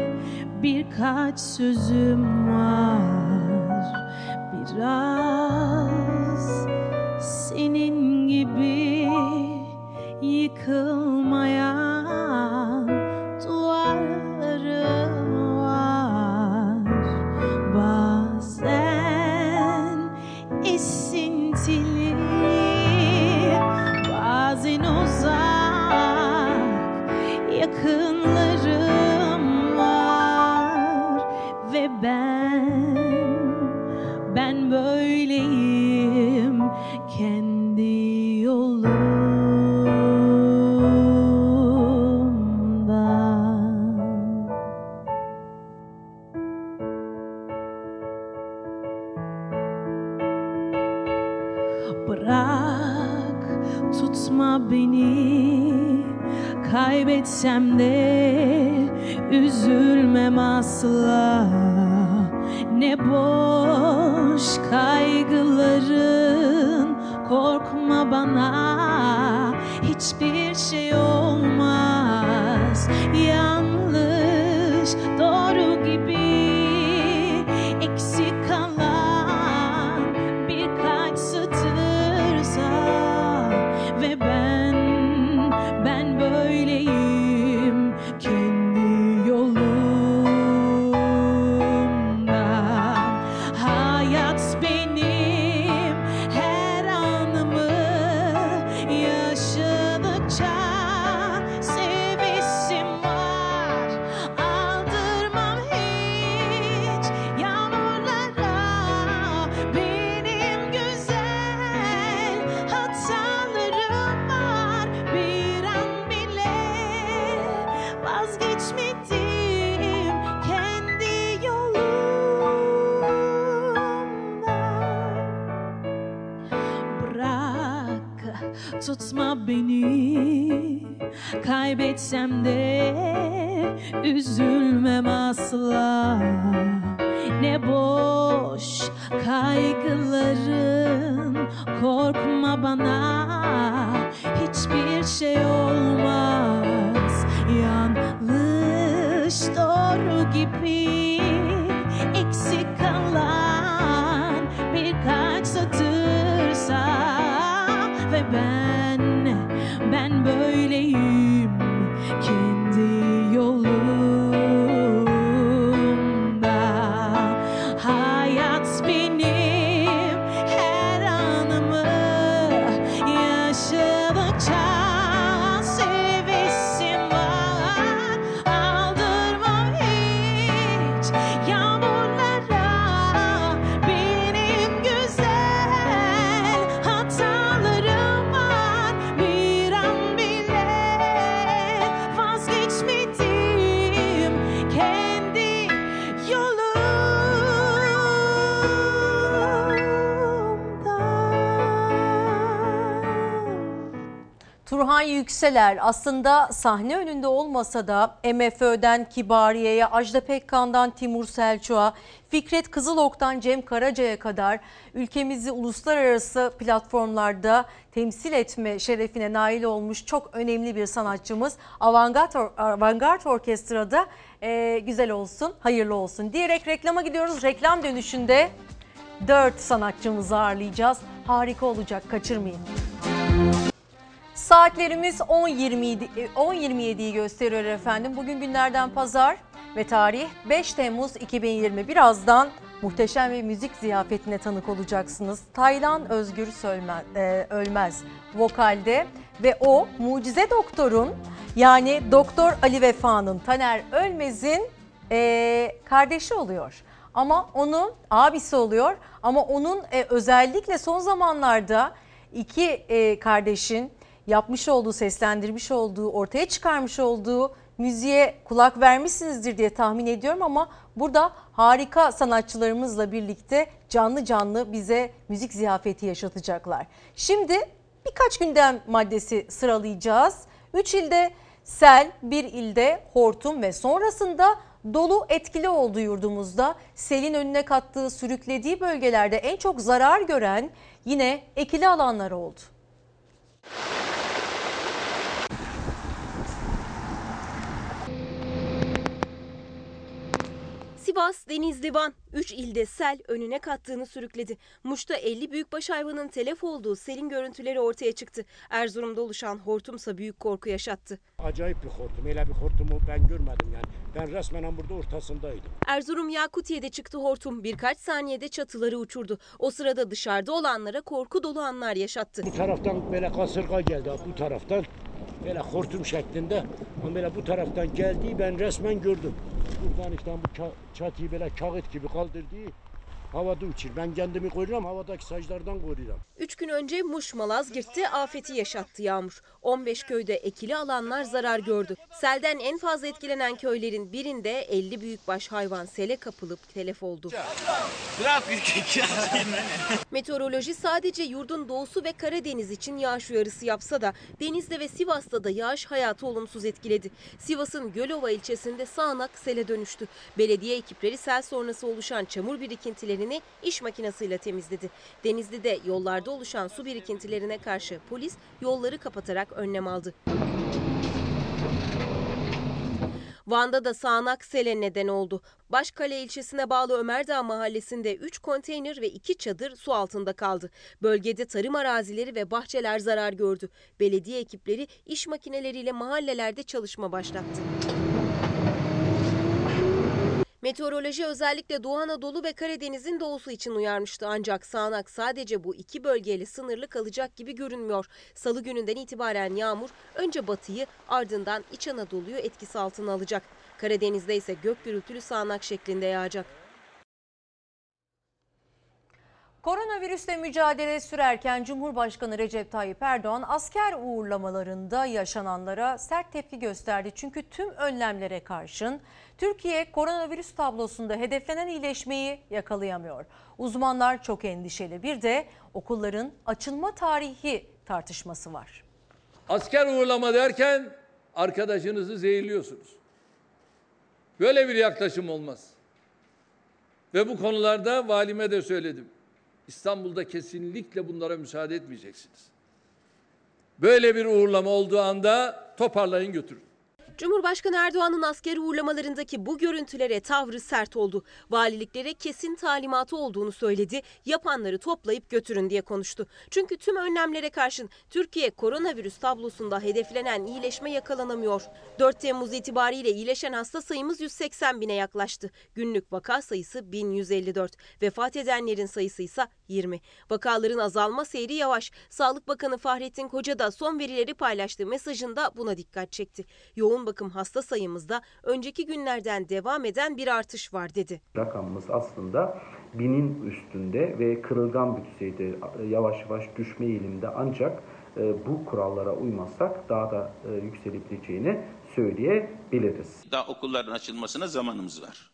Birkaç sözüm var. Biraz 渴 Yükseler aslında sahne önünde olmasa da MFÖ'den Kibariye'ye, Ajda Pekkan'dan Timur Selçuk'a, Fikret Kızılok'tan Cem Karaca'ya kadar ülkemizi uluslararası platformlarda temsil etme şerefine nail olmuş çok önemli bir sanatçımız. Avantgard, Or- Avantgard Orkestra'da e, güzel olsun, hayırlı olsun diyerek reklama gidiyoruz. Reklam dönüşünde 4 sanatçımızı ağırlayacağız. Harika olacak, kaçırmayın. Saatlerimiz 10.27 e, 10.27'yi gösteriyor efendim. Bugün günlerden pazar ve tarih 5 Temmuz 2020. Birazdan muhteşem bir müzik ziyafetine tanık olacaksınız. Taylan Özgür Sölmez, e, Ölmez vokalde ve o Mucize Doktor'un yani Doktor Ali Vefa'nın Taner Ölmez'in e, kardeşi oluyor. Ama onun abisi oluyor ama onun e, özellikle son zamanlarda iki e, kardeşin yapmış olduğu, seslendirmiş olduğu, ortaya çıkarmış olduğu müziğe kulak vermişsinizdir diye tahmin ediyorum ama burada harika sanatçılarımızla birlikte canlı canlı bize müzik ziyafeti yaşatacaklar. Şimdi birkaç gündem maddesi sıralayacağız. 3 ilde sel, bir ilde hortum ve sonrasında dolu etkili oldu yurdumuzda. Selin önüne kattığı, sürüklediği bölgelerde en çok zarar gören yine ekili alanlar oldu. Sivas, Denizli, Van 3 ilde sel önüne kattığını sürükledi. Muş'ta 50 büyükbaş hayvanın telef olduğu selin görüntüleri ortaya çıktı. Erzurum'da oluşan hortumsa büyük korku yaşattı. Acayip bir hortum. Öyle bir hortumu ben görmedim yani. Ben resmen burada ortasındaydım. Erzurum Yakutiye'de çıktı hortum. Birkaç saniyede çatıları uçurdu. O sırada dışarıda olanlara korku dolu anlar yaşattı. Bu taraftan böyle kasırga geldi bu taraftan. Böyle hortum şeklinde. Ama böyle bu taraftan geldiği ben resmen gördüm. Buradan işte bu ça- çatıyı böyle kağıt gibi kaldırdığı Havada uçur. Ben kendimi koruyorum, havadaki saçlardan koruyorum. Üç gün önce Muş Malazgirt'te afeti yaşattı yağmur. 15 köyde ekili alanlar zarar gördü. Selden en fazla etkilenen köylerin birinde 50 büyükbaş hayvan sele kapılıp telef oldu. Meteoroloji sadece yurdun doğusu ve Karadeniz için yağış uyarısı yapsa da Denizli ve Sivas'ta da yağış hayatı olumsuz etkiledi. Sivas'ın Gölova ilçesinde sağanak sele dönüştü. Belediye ekipleri sel sonrası oluşan çamur birikintilerini iş makinesiyle temizledi. Denizli'de yollarda oluşan su birikintilerine karşı polis yolları kapatarak önlem aldı. Van'da da sağanak sele neden oldu. Başkale ilçesine bağlı Ömerdağ mahallesinde 3 konteyner ve 2 çadır su altında kaldı. Bölgede tarım arazileri ve bahçeler zarar gördü. Belediye ekipleri iş makineleriyle mahallelerde çalışma başlattı. Meteoroloji özellikle Doğu Anadolu ve Karadeniz'in doğusu için uyarmıştı ancak sağanak sadece bu iki bölgeyle sınırlı kalacak gibi görünmüyor. Salı gününden itibaren yağmur önce batıyı ardından İç Anadolu'yu etkisi altına alacak. Karadeniz'de ise gök gürültülü sağanak şeklinde yağacak. Koronavirüsle mücadele sürerken Cumhurbaşkanı Recep Tayyip Erdoğan asker uğurlamalarında yaşananlara sert tepki gösterdi. Çünkü tüm önlemlere karşın Türkiye koronavirüs tablosunda hedeflenen iyileşmeyi yakalayamıyor. Uzmanlar çok endişeli. Bir de okulların açılma tarihi tartışması var. Asker uğurlama derken arkadaşınızı zehirliyorsunuz. Böyle bir yaklaşım olmaz. Ve bu konularda valime de söyledim. İstanbul'da kesinlikle bunlara müsaade etmeyeceksiniz. Böyle bir uğurlama olduğu anda toparlayın götürün. Cumhurbaşkanı Erdoğan'ın askeri uğurlamalarındaki bu görüntülere tavrı sert oldu. Valiliklere kesin talimatı olduğunu söyledi. Yapanları toplayıp götürün diye konuştu. Çünkü tüm önlemlere karşın Türkiye koronavirüs tablosunda hedeflenen iyileşme yakalanamıyor. 4 Temmuz itibariyle iyileşen hasta sayımız 180 bine yaklaştı. Günlük vaka sayısı 1154. Vefat edenlerin sayısı ise 20. Vakaların azalma seyri yavaş. Sağlık Bakanı Fahrettin Koca da son verileri paylaştığı mesajında buna dikkat çekti. Yoğun bakım hasta sayımızda önceki günlerden devam eden bir artış var dedi. Rakamımız aslında binin üstünde ve kırılgan bir düzeyde yavaş yavaş düşme eğilimde ancak e, bu kurallara uymazsak daha da e, yükselebileceğini söyleyebiliriz. Daha okulların açılmasına zamanımız var.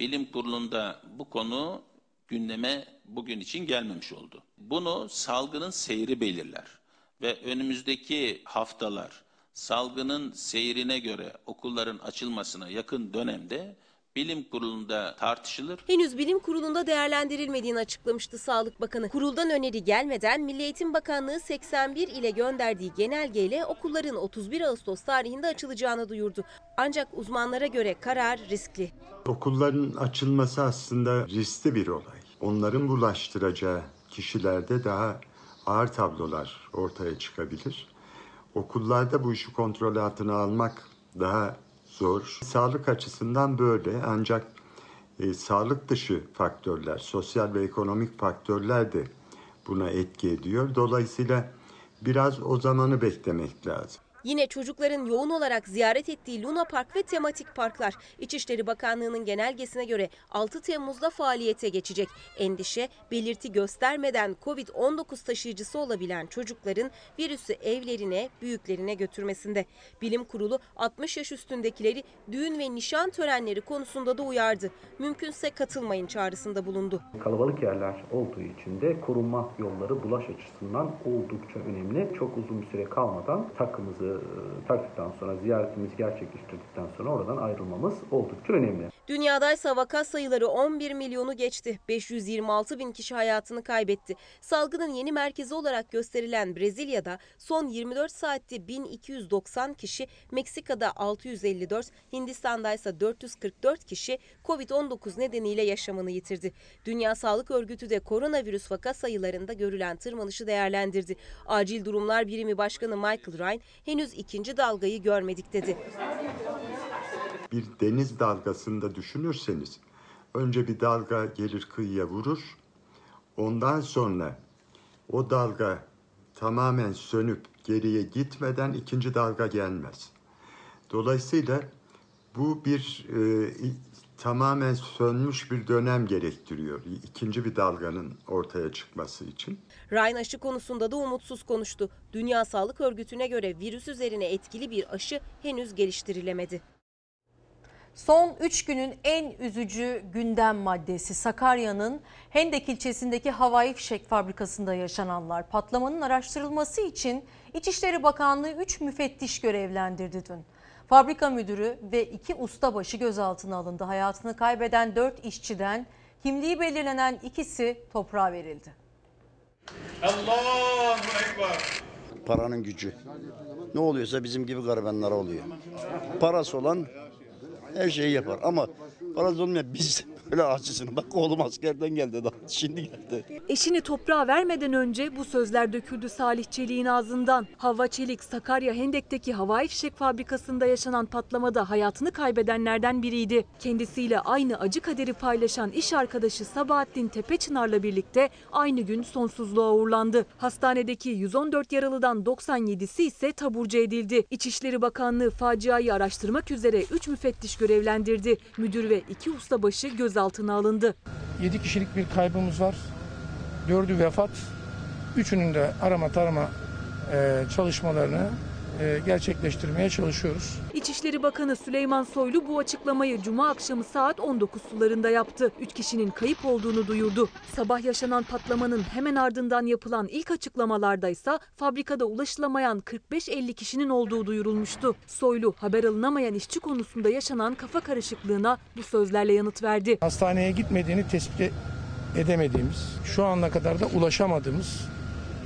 Bilim kurulunda bu konu gündeme bugün için gelmemiş oldu. Bunu salgının seyri belirler ve önümüzdeki haftalar salgının seyrine göre okulların açılmasına yakın dönemde bilim kurulunda tartışılır. Henüz bilim kurulunda değerlendirilmediğini açıklamıştı Sağlık Bakanı. Kuruldan öneri gelmeden Milli Eğitim Bakanlığı 81 ile gönderdiği genelgeyle okulların 31 Ağustos tarihinde açılacağını duyurdu. Ancak uzmanlara göre karar riskli. Okulların açılması aslında riskli bir olay. Onların bulaştıracağı kişilerde daha ağır tablolar ortaya çıkabilir. Okullarda bu işi kontrol altına almak daha zor. Sağlık açısından böyle ancak e, sağlık dışı faktörler, sosyal ve ekonomik faktörler de buna etki ediyor. Dolayısıyla biraz o zamanı beklemek lazım. Yine çocukların yoğun olarak ziyaret ettiği Luna Park ve tematik parklar İçişleri Bakanlığı'nın genelgesine göre 6 Temmuz'da faaliyete geçecek. Endişe belirti göstermeden Covid-19 taşıyıcısı olabilen çocukların virüsü evlerine, büyüklerine götürmesinde. Bilim Kurulu 60 yaş üstündekileri düğün ve nişan törenleri konusunda da uyardı. Mümkünse katılmayın çağrısında bulundu. Kalabalık yerler olduğu için de korunma yolları bulaş açısından oldukça önemli. Çok uzun bir süre kalmadan takımızı taktıktan sonra ziyaretimizi gerçekleştirdikten sonra oradan ayrılmamız oldukça önemli. Dünyadaysa vaka sayıları 11 milyonu geçti. 526 bin kişi hayatını kaybetti. Salgının yeni merkezi olarak gösterilen Brezilya'da son 24 saatte 1290 kişi, Meksika'da 654, Hindistan'da ise 444 kişi Covid-19 nedeniyle yaşamını yitirdi. Dünya Sağlık Örgütü de koronavirüs vaka sayılarında görülen tırmanışı değerlendirdi. Acil Durumlar Birimi Başkanı Michael Ryan henüz ikinci dalgayı görmedik dedi. Bir deniz dalgasında düşünürseniz önce bir dalga gelir kıyıya vurur. Ondan sonra o dalga tamamen sönüp geriye gitmeden ikinci dalga gelmez. Dolayısıyla bu bir e, tamamen sönmüş bir dönem gerektiriyor. ikinci bir dalganın ortaya çıkması için. Ryan aşı konusunda da umutsuz konuştu. Dünya Sağlık Örgütü'ne göre virüs üzerine etkili bir aşı henüz geliştirilemedi. Son 3 günün en üzücü gündem maddesi Sakarya'nın Hendek ilçesindeki havai fişek fabrikasında yaşananlar. Patlamanın araştırılması için İçişleri Bakanlığı 3 müfettiş görevlendirdi dün. Fabrika müdürü ve 2 ustabaşı gözaltına alındı. Hayatını kaybeden 4 işçiden kimliği belirlenen ikisi toprağa verildi. Allahu Ekber. Paranın gücü. Ne oluyorsa bizim gibi garibanlara oluyor. Parası olan her şeyi yapar. Ama parası olmayan biz böyle acısını. Bak oğlum askerden geldi daha şimdi geldi. Eşini toprağa vermeden önce bu sözler döküldü Salih Çelik'in ağzından. Hava Çelik, Sakarya Hendek'teki havai fişek fabrikasında yaşanan patlamada hayatını kaybedenlerden biriydi. Kendisiyle aynı acı kaderi paylaşan iş arkadaşı Sabahattin Tepečınar'la birlikte aynı gün sonsuzluğa uğurlandı. Hastanedeki 114 yaralıdan 97'si ise taburcu edildi. İçişleri Bakanlığı faciayı araştırmak üzere 3 müfettiş görevlendirdi. Müdür ve 2 ustabaşı gözaltına alındı. 7 kişilik bir kaybımız var. 4'ü vefat. Üçünün de arama tarama e, çalışmalarını gerçekleştirmeye çalışıyoruz. İçişleri Bakanı Süleyman Soylu bu açıklamayı Cuma akşamı saat 19 sularında yaptı. 3 kişinin kayıp olduğunu duyurdu. Sabah yaşanan patlamanın hemen ardından yapılan ilk açıklamalarda ise fabrikada ulaşılamayan 45-50 kişinin olduğu duyurulmuştu. Soylu haber alınamayan işçi konusunda yaşanan kafa karışıklığına bu sözlerle yanıt verdi. Hastaneye gitmediğini tespit edemediğimiz, şu ana kadar da ulaşamadığımız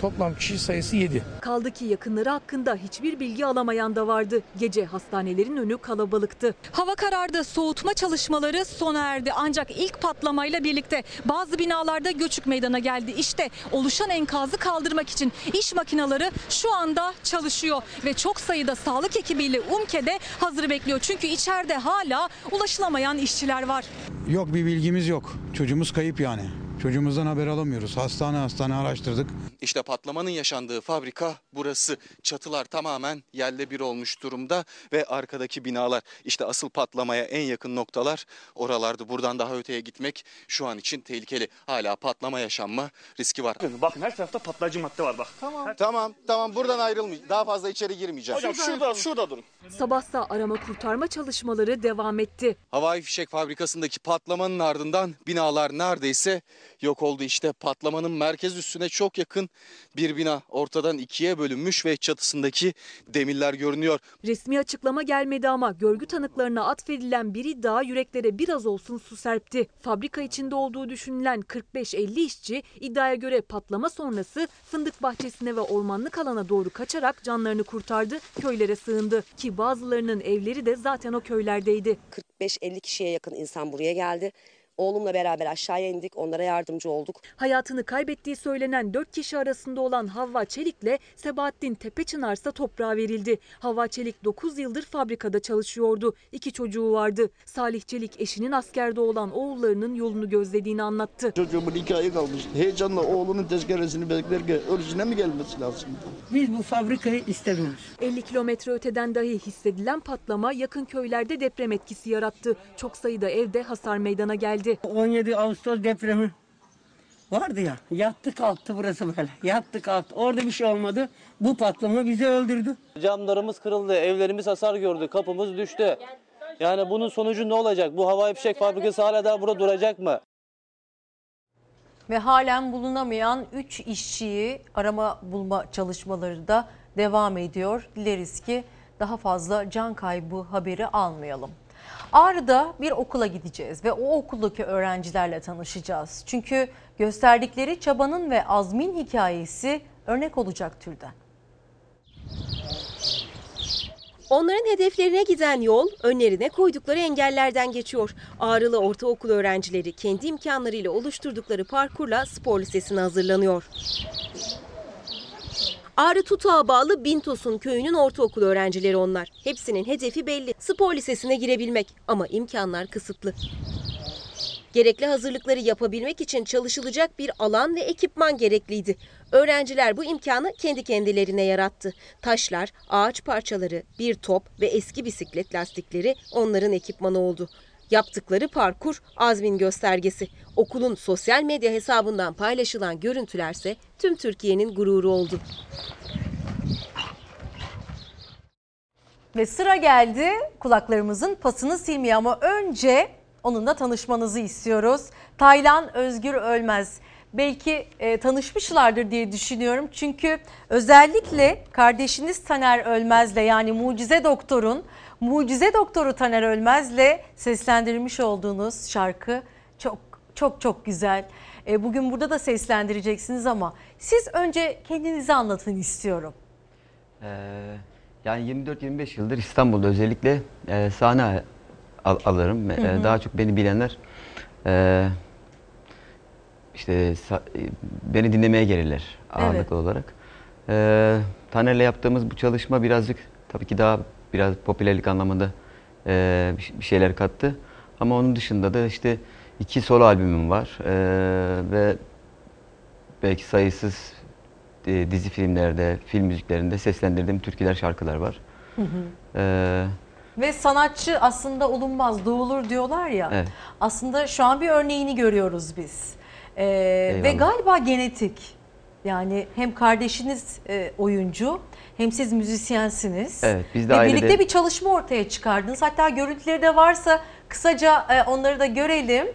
toplam kişi sayısı 7. Kaldı ki yakınları hakkında hiçbir bilgi alamayan da vardı. Gece hastanelerin önü kalabalıktı. Hava karardı, soğutma çalışmaları sona erdi. Ancak ilk patlamayla birlikte bazı binalarda göçük meydana geldi. İşte oluşan enkazı kaldırmak için iş makineleri şu anda çalışıyor. Ve çok sayıda sağlık ekibiyle UMKE'de hazır bekliyor. Çünkü içeride hala ulaşılamayan işçiler var. Yok bir bilgimiz yok. Çocuğumuz kayıp yani. Çocuğumuzdan haber alamıyoruz. Hastane hastane araştırdık. İşte patlamanın yaşandığı fabrika burası. Çatılar tamamen yerle bir olmuş durumda ve arkadaki binalar işte asıl patlamaya en yakın noktalar oralardı. Buradan daha öteye gitmek şu an için tehlikeli. Hala patlama yaşanma riski var. Bakın her tarafta patlayıcı madde var bak. Tamam tamam tamam buradan ayrılmayacağım. Daha fazla içeri girmeyeceğim. Hocam şurada şurada durun. Sabahsa arama kurtarma çalışmaları devam etti. Havai fişek fabrikasındaki patlamanın ardından binalar neredeyse yok oldu. İşte patlamanın merkez üstüne çok yakın bir bina ortadan ikiye bölünmüş ve çatısındaki demirler görünüyor. Resmi açıklama gelmedi ama görgü tanıklarına atfedilen bir iddia yüreklere biraz olsun su serpti. Fabrika içinde olduğu düşünülen 45-50 işçi iddiaya göre patlama sonrası fındık bahçesine ve ormanlık alana doğru kaçarak canlarını kurtardı, köylere sığındı. Ki bazılarının evleri de zaten o köylerdeydi. 45-50 kişiye yakın insan buraya geldi. Oğlumla beraber aşağıya indik, onlara yardımcı olduk. Hayatını kaybettiği söylenen 4 kişi arasında olan Havva Çelik'le Sebahattin Tepečınar ise toprağa verildi. Havva Çelik 9 yıldır fabrikada çalışıyordu. İki çocuğu vardı. Salih Çelik eşinin askerde olan oğullarının yolunu gözlediğini anlattı. Çocuğumun iki ayı kalmış. Heyecanla oğlunun tezkeresini beklerken ölüsüne mi gelmesi lazım? Biz bu fabrikayı istemiyoruz. 50 kilometre öteden dahi hissedilen patlama yakın köylerde deprem etkisi yarattı. Çok sayıda evde hasar meydana geldi. 17 Ağustos depremi vardı ya. Yattı kalktı burası böyle. Yattı kalktı. Orada bir şey olmadı. Bu patlama bizi öldürdü. Camlarımız kırıldı, evlerimiz hasar gördü, kapımız düştü. Yani bunun sonucu ne olacak? Bu havai fişek fabrikası hala daha burada duracak mı? Ve halen bulunamayan 3 işçiyi arama bulma çalışmaları da devam ediyor. Dileriz ki daha fazla can kaybı haberi almayalım. Ağrı'da bir okula gideceğiz ve o okuldaki öğrencilerle tanışacağız. Çünkü gösterdikleri çabanın ve azmin hikayesi örnek olacak türden. Onların hedeflerine giden yol önlerine koydukları engellerden geçiyor. Ağrılı ortaokul öğrencileri kendi imkanlarıyla oluşturdukları parkurla spor lisesine hazırlanıyor. Ağrı Tutuğa bağlı Bintos'un köyünün ortaokul öğrencileri onlar. Hepsinin hedefi belli. Spor lisesine girebilmek ama imkanlar kısıtlı. Gerekli hazırlıkları yapabilmek için çalışılacak bir alan ve ekipman gerekliydi. Öğrenciler bu imkanı kendi kendilerine yarattı. Taşlar, ağaç parçaları, bir top ve eski bisiklet lastikleri onların ekipmanı oldu. Yaptıkları parkur azmin göstergesi. Okulun sosyal medya hesabından paylaşılan görüntülerse tüm Türkiye'nin gururu oldu. Ve sıra geldi kulaklarımızın pasını silmeye ama önce onunla tanışmanızı istiyoruz. Taylan Özgür Ölmez. Belki e, tanışmışlardır diye düşünüyorum. Çünkü özellikle kardeşiniz Taner Ölmez'le yani Mucize Doktor'un Mucize Doktoru Taner Ölmez'le seslendirmiş olduğunuz şarkı çok çok çok güzel. E, bugün burada da seslendireceksiniz ama siz önce kendinizi anlatın istiyorum. Ee, yani 24-25 yıldır İstanbul'da özellikle e, sahne al- alırım. Hı E, hı. daha çok beni bilenler e, işte e, beni dinlemeye gelirler ağırlıklı olarak. E, Taner'le yaptığımız bu çalışma birazcık tabii ki daha biraz popülerlik anlamında e, bir- şeyler kattı. Ama onun dışında da işte iki solo albümüm var E, ve belki sayısız e, dizi filmlerde, film müziklerinde seslendirdiğim türküler, şarkılar var. Hı hı. Ee, Ve sanatçı aslında olunmaz, doğulur diyorlar ya. Evet. Aslında şu an bir örneğini görüyoruz biz. Ee, ve galiba genetik. Yani hem kardeşiniz e, oyuncu hem siz müzisyensiniz. Evet, biz de Ve ailede- birlikte bir çalışma ortaya çıkardınız. Hatta görüntüleri de varsa kısaca e, onları da görelim.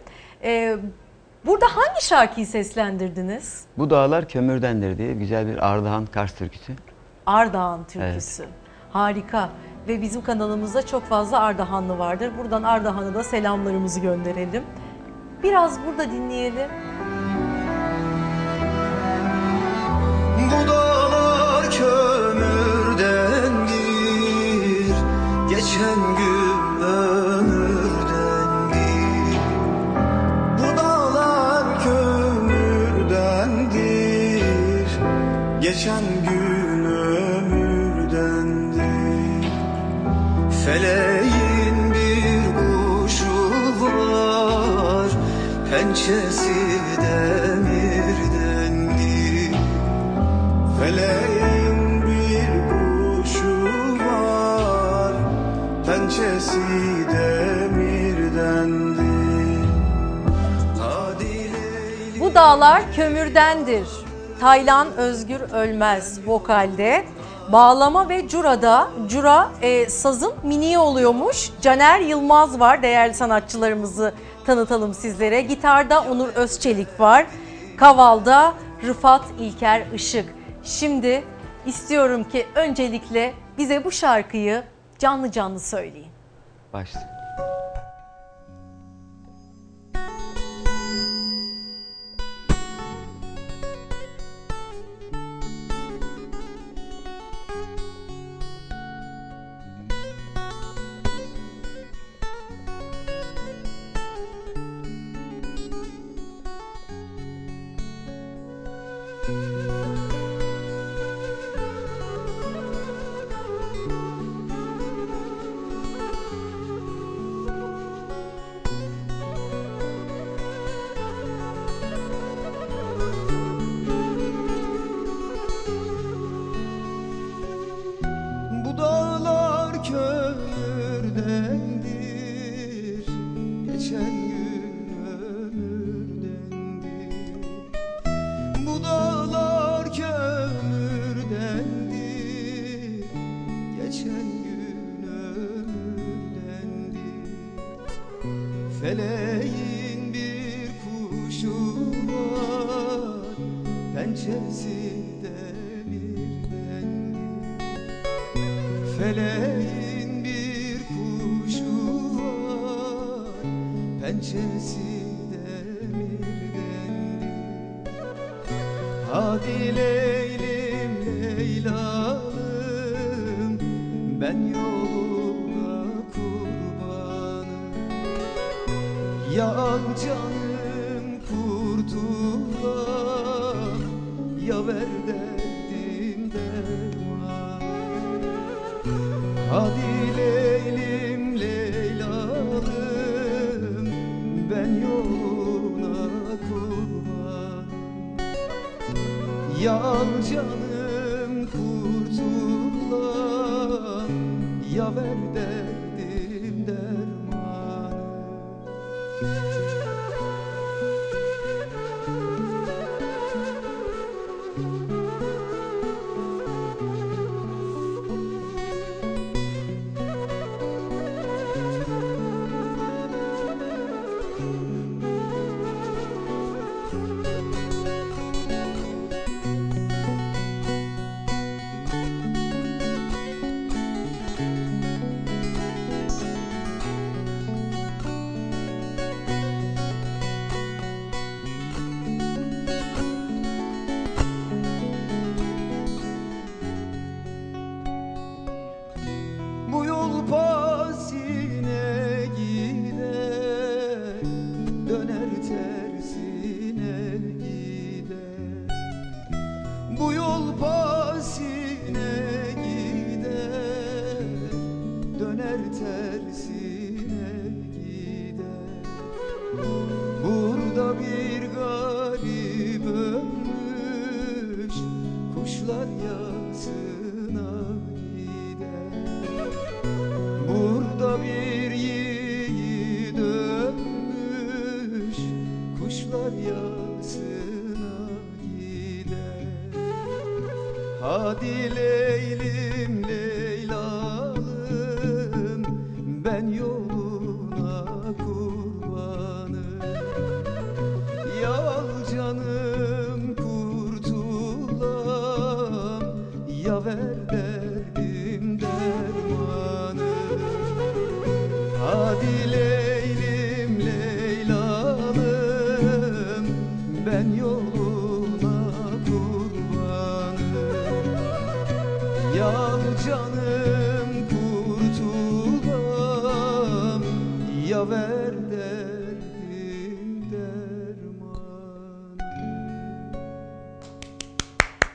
E, burada hangi şarkıyı seslendirdiniz? bu dağlar kömürdendir diye güzel bir Ardahan Kars türküsü. Ardahan türküsü. Harika. Ve bizim kanalımızda çok fazla Ardahanlı vardır. Buradan Ardahan'a da selamlarımızı gönderelim. Biraz burada dinleyelim. Bu dağlar Geçen gün ömürdendir Bu dağlar kömürdendir Geçen gün ömürdendir Feleğin bir kuşu var Pençesi Pençesi demirdendir Hadi Bu dağlar kömürdendir. Taylan Özgür Ölmez vokalde. Bağlama ve curada, cura e, sazın mini oluyormuş. Caner Yılmaz var değerli sanatçılarımızı tanıtalım sizlere. Gitarda Onur Özçelik var. Kavalda Rıfat İlker Işık. Şimdi istiyorum ki öncelikle bize bu şarkıyı canlı canlı söyleyin. Başla. Bu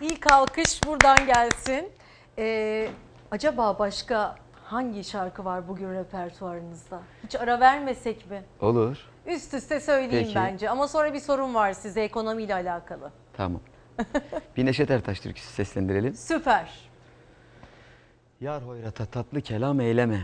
İlk alkış buradan gelsin. Ee, acaba başka hangi şarkı var bugün repertuarınızda? Hiç ara vermesek mi? Olur. Üst üste söyleyeyim Peki. bence ama sonra bir sorun var size ekonomiyle alakalı. Tamam. bir Neşet Ertaş türküsü seslendirelim. Süper. Yar hoyrata tatlı kelam eyleme.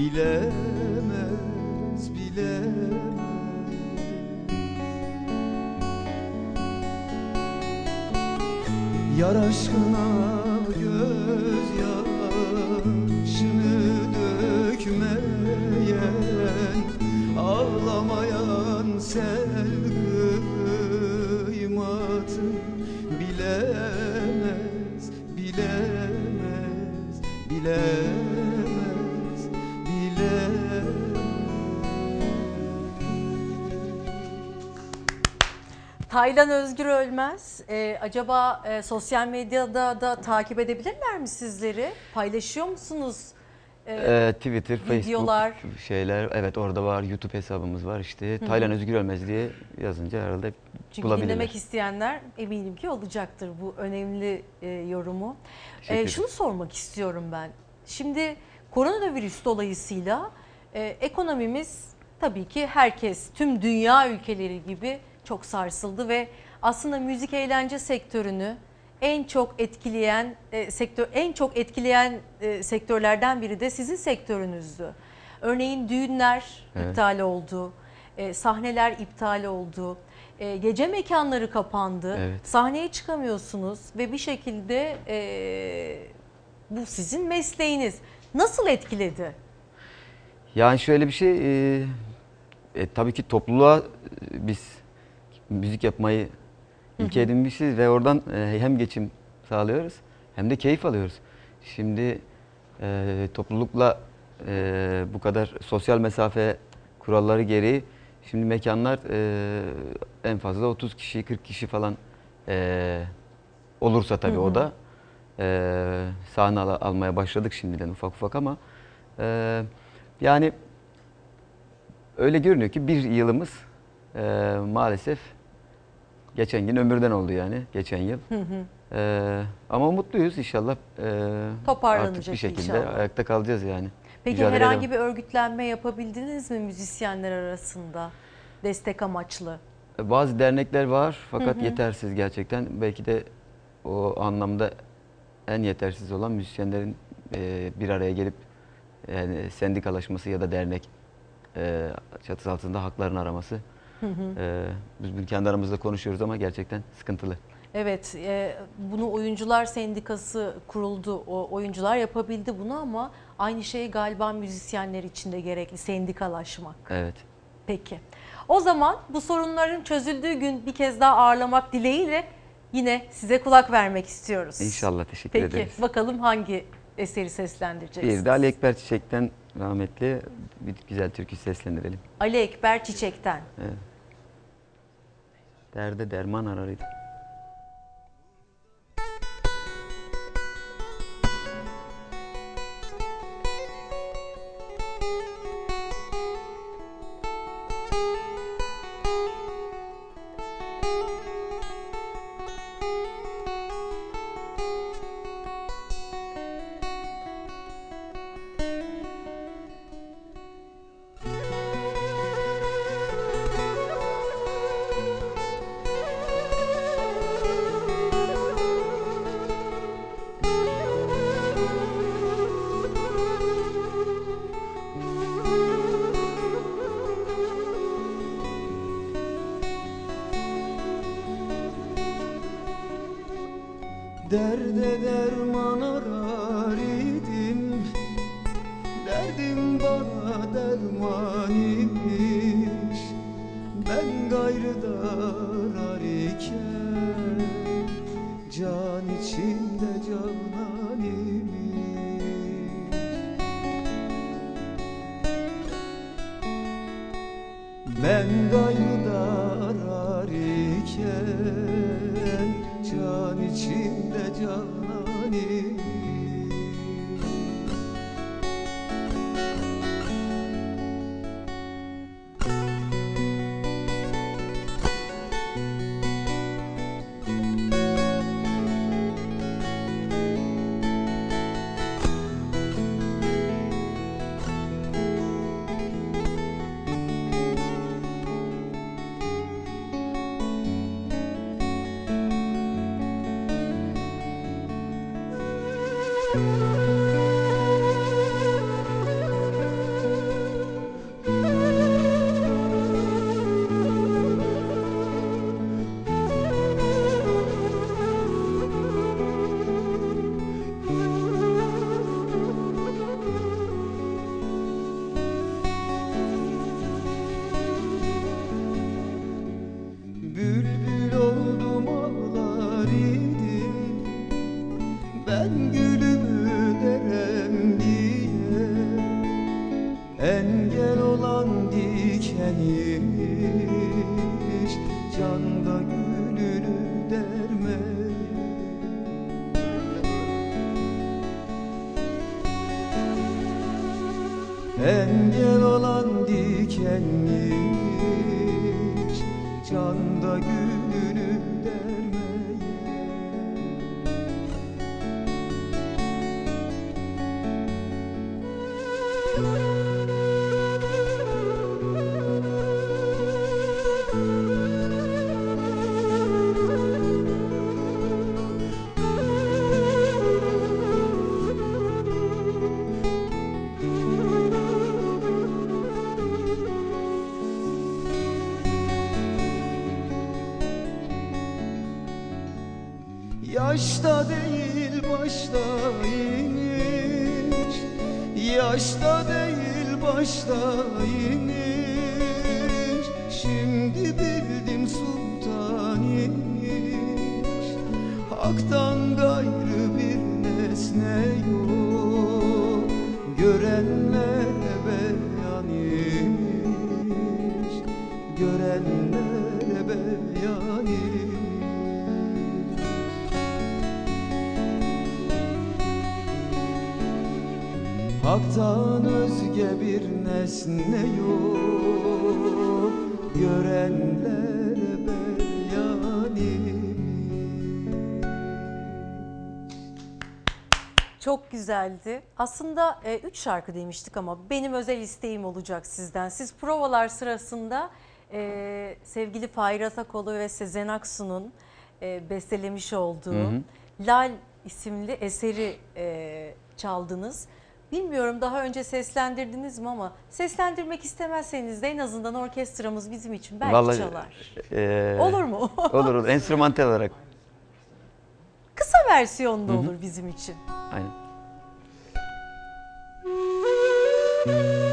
Bilemez, bilemez. Yar aşkına Taylan Özgür Ölmez. Ee, acaba e, sosyal medyada da takip edebilirler mi sizleri? Paylaşıyor musunuz? Ee, Ee, Twitter, videolar. Facebook şeyler. Evet orada var. YouTube hesabımız var işte. Hı hı. Taylan Özgür Ölmez diye yazınca herhalde Çünkü bulabilirler. dinlemek isteyenler eminim ki olacaktır bu önemli e, yorumu. E, şunu sormak istiyorum ben. Şimdi koronavirüs dolayısıyla e, ekonomimiz tabii ki herkes, tüm dünya ülkeleri gibi çok sarsıldı ve aslında müzik eğlence sektörünü en çok etkileyen e, sektör en çok etkileyen e, sektörlerden biri de sizin sektörünüzdü. Örneğin düğünler Evet. iptal oldu, e, sahneler iptal oldu, e, gece mekanları kapandı, Evet. sahneye çıkamıyorsunuz ve bir şekilde e, bu sizin mesleğiniz. Nasıl etkiledi? Yani şöyle bir şey, e, e, tabii ki topluluğa e, biz müzik yapmayı ilke edinmişiz ve oradan e, hem geçim sağlıyoruz hem de keyif alıyoruz. Şimdi e, toplulukla e, bu kadar sosyal mesafe kuralları gereği şimdi mekanlar e, en fazla 30 kişi 40 kişi falan e, olursa tabii Hı hı. o da e, sahne al- almaya başladık şimdiden ufak ufak ama e, yani öyle görünüyor ki bir yılımız e, maalesef geçen gün ömürden oldu yani geçen yıl. Hı hı. E, ama mutluyuz inşallah. E, Toparlanacak artık bir şekilde inşallah. ayakta kalacağız yani. Peki Mücadele herhangi devam. bir örgütlenme yapabildiniz mi müzisyenler arasında? Destek amaçlı. E, Bazı dernekler var fakat Hı hı. yetersiz gerçekten. Belki de o anlamda en yetersiz olan müzisyenlerin e, bir araya gelip yani sendikalaşması ya da dernek e, çatısı altında haklarını araması. Hı hı. E, biz bunu kendi aramızda konuşuyoruz ama gerçekten sıkıntılı. Evet, e, bunu oyuncular sendikası kuruldu. O oyuncular yapabildi bunu ama aynı şey galiba müzisyenler için de gerekli sendikalaşmak. Evet. Peki. O zaman bu sorunların çözüldüğü gün bir kez daha ağırlamak dileğiyle yine size kulak vermek istiyoruz. İnşallah teşekkür Peki, ederiz. bakalım hangi eseri seslendireceksiniz? Bir de Ali Ekber Çiçek'ten rahmetli bir güzel türkü seslendirelim. Ali Ekber Çiçek'ten. Evet. Derde derman ararıydı. Derde derman arar idim. Derdim bana derman imiş. Ben gayrıdan ararken Yaşta değil başta imiş Yaşta değil başta Çok güzeldi. Aslında e, üç şarkı demiştik ama benim özel isteğim olacak sizden. Siz provalar sırasında e, sevgili Fahir Atakoğlu ve Sezen Aksu'nun e, bestelemiş olduğu Hı hı. Lal isimli eseri e, çaldınız. Bilmiyorum daha önce seslendirdiniz mi ama seslendirmek istemezseniz de en azından orkestramız bizim için belki Vallahi, çalar. e, Olur mu? olur olur. Enstrümantal olarak. Kısa versiyonda Hı hı. olur bizim için. Aynen. Thank you.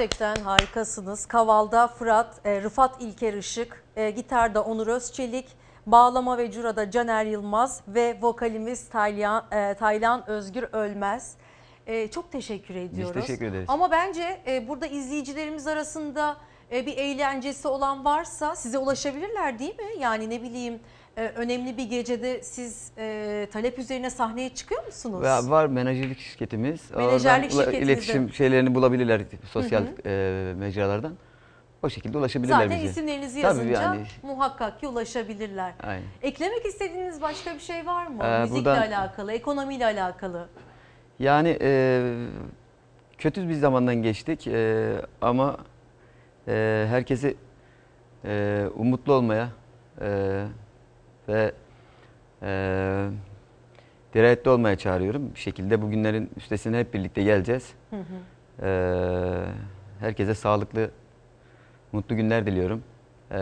Gerçekten harikasınız. Kavalda Fırat, e, Rıfat İlker Işık, e, gitarda Onur Özçelik, bağlama ve curada Caner Yılmaz ve vokalimiz Taylan, e, Taylan Özgür Ölmez. E, çok teşekkür ediyoruz. teşekkür ederiz. Ama bence e, burada izleyicilerimiz arasında e, bir eğlencesi olan varsa size ulaşabilirler değil mi? Yani ne bileyim e, önemli bir gecede siz e, talep üzerine sahneye çıkıyor musunuz? Ve var menajerlik şirketimiz. Menajerlik Oradan şirketinizde. iletişim şeylerini bulabilirler sosyal e, mecralardan. O şekilde ulaşabilirler Zaten bize. isimlerinizi Tabii yazınca yani. muhakkak ki ulaşabilirler. Aynen. Eklemek istediğiniz başka bir şey var mı? Ee, Müzikle buradan- alakalı, ekonomiyle alakalı. Yani e, kötü bir zamandan geçtik e, ama e, herkesi e, umutlu olmaya e, ve e, dirayetli olmaya çağırıyorum. Bir şekilde bugünlerin üstesine hep birlikte geleceğiz. Hı hı. E, herkese sağlıklı, mutlu günler diliyorum. E,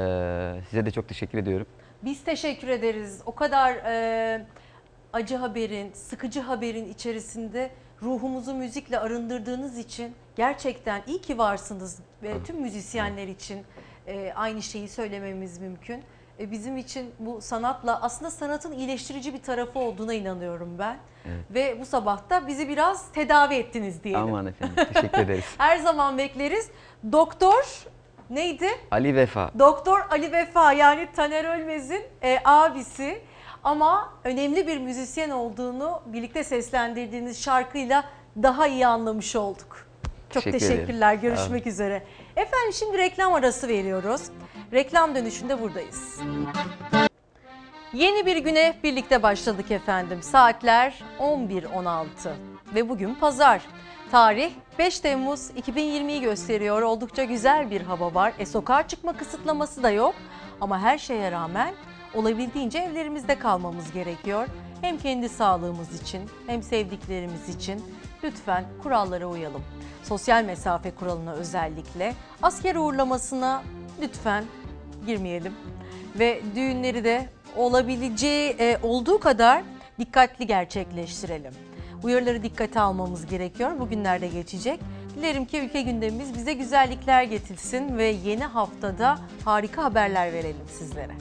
size de çok teşekkür ediyorum. Biz teşekkür ederiz. O kadar e, acı haberin, sıkıcı haberin içerisinde ruhumuzu müzikle arındırdığınız için gerçekten iyi ki varsınız. Ve tüm müzisyenler için e, aynı şeyi söylememiz mümkün. E, bizim için bu sanatla aslında sanatın iyileştirici bir tarafı olduğuna inanıyorum ben. Evet. Ve bu sabah da bizi biraz tedavi ettiniz diyelim. Aman efendim teşekkür ederiz. Her zaman bekleriz. Doktor neydi? Ali Vefa. Doktor Ali Vefa yani Taner Ölmez'in e, abisi ama önemli bir müzisyen olduğunu birlikte seslendirdiğiniz şarkıyla daha iyi anlamış olduk. Çok Teşekkür ederim. teşekkürler. Sağ Görüşmek üzere. Efendim şimdi reklam arası veriyoruz. Reklam dönüşünde buradayız. Yeni bir güne birlikte başladık efendim. Saatler 11.16 ve bugün pazar. Tarih 5 Temmuz 2020'yi gösteriyor. Oldukça güzel bir hava var. E sokağa çıkma kısıtlaması da yok. Ama her şeye rağmen olabildiğince evlerimizde kalmamız gerekiyor. Hem kendi sağlığımız için hem sevdiklerimiz için lütfen kurallara uyalım. Sosyal mesafe kuralına özellikle asker uğurlamasına lütfen girmeyelim. Ve düğünleri de olabileceği e, olduğu kadar dikkatli gerçekleştirelim. Uyarıları dikkate almamız gerekiyor. Bugünlerde geçecek. Dilerim ki ülke gündemimiz bize güzellikler getirsin ve yeni haftada harika haberler verelim sizlere.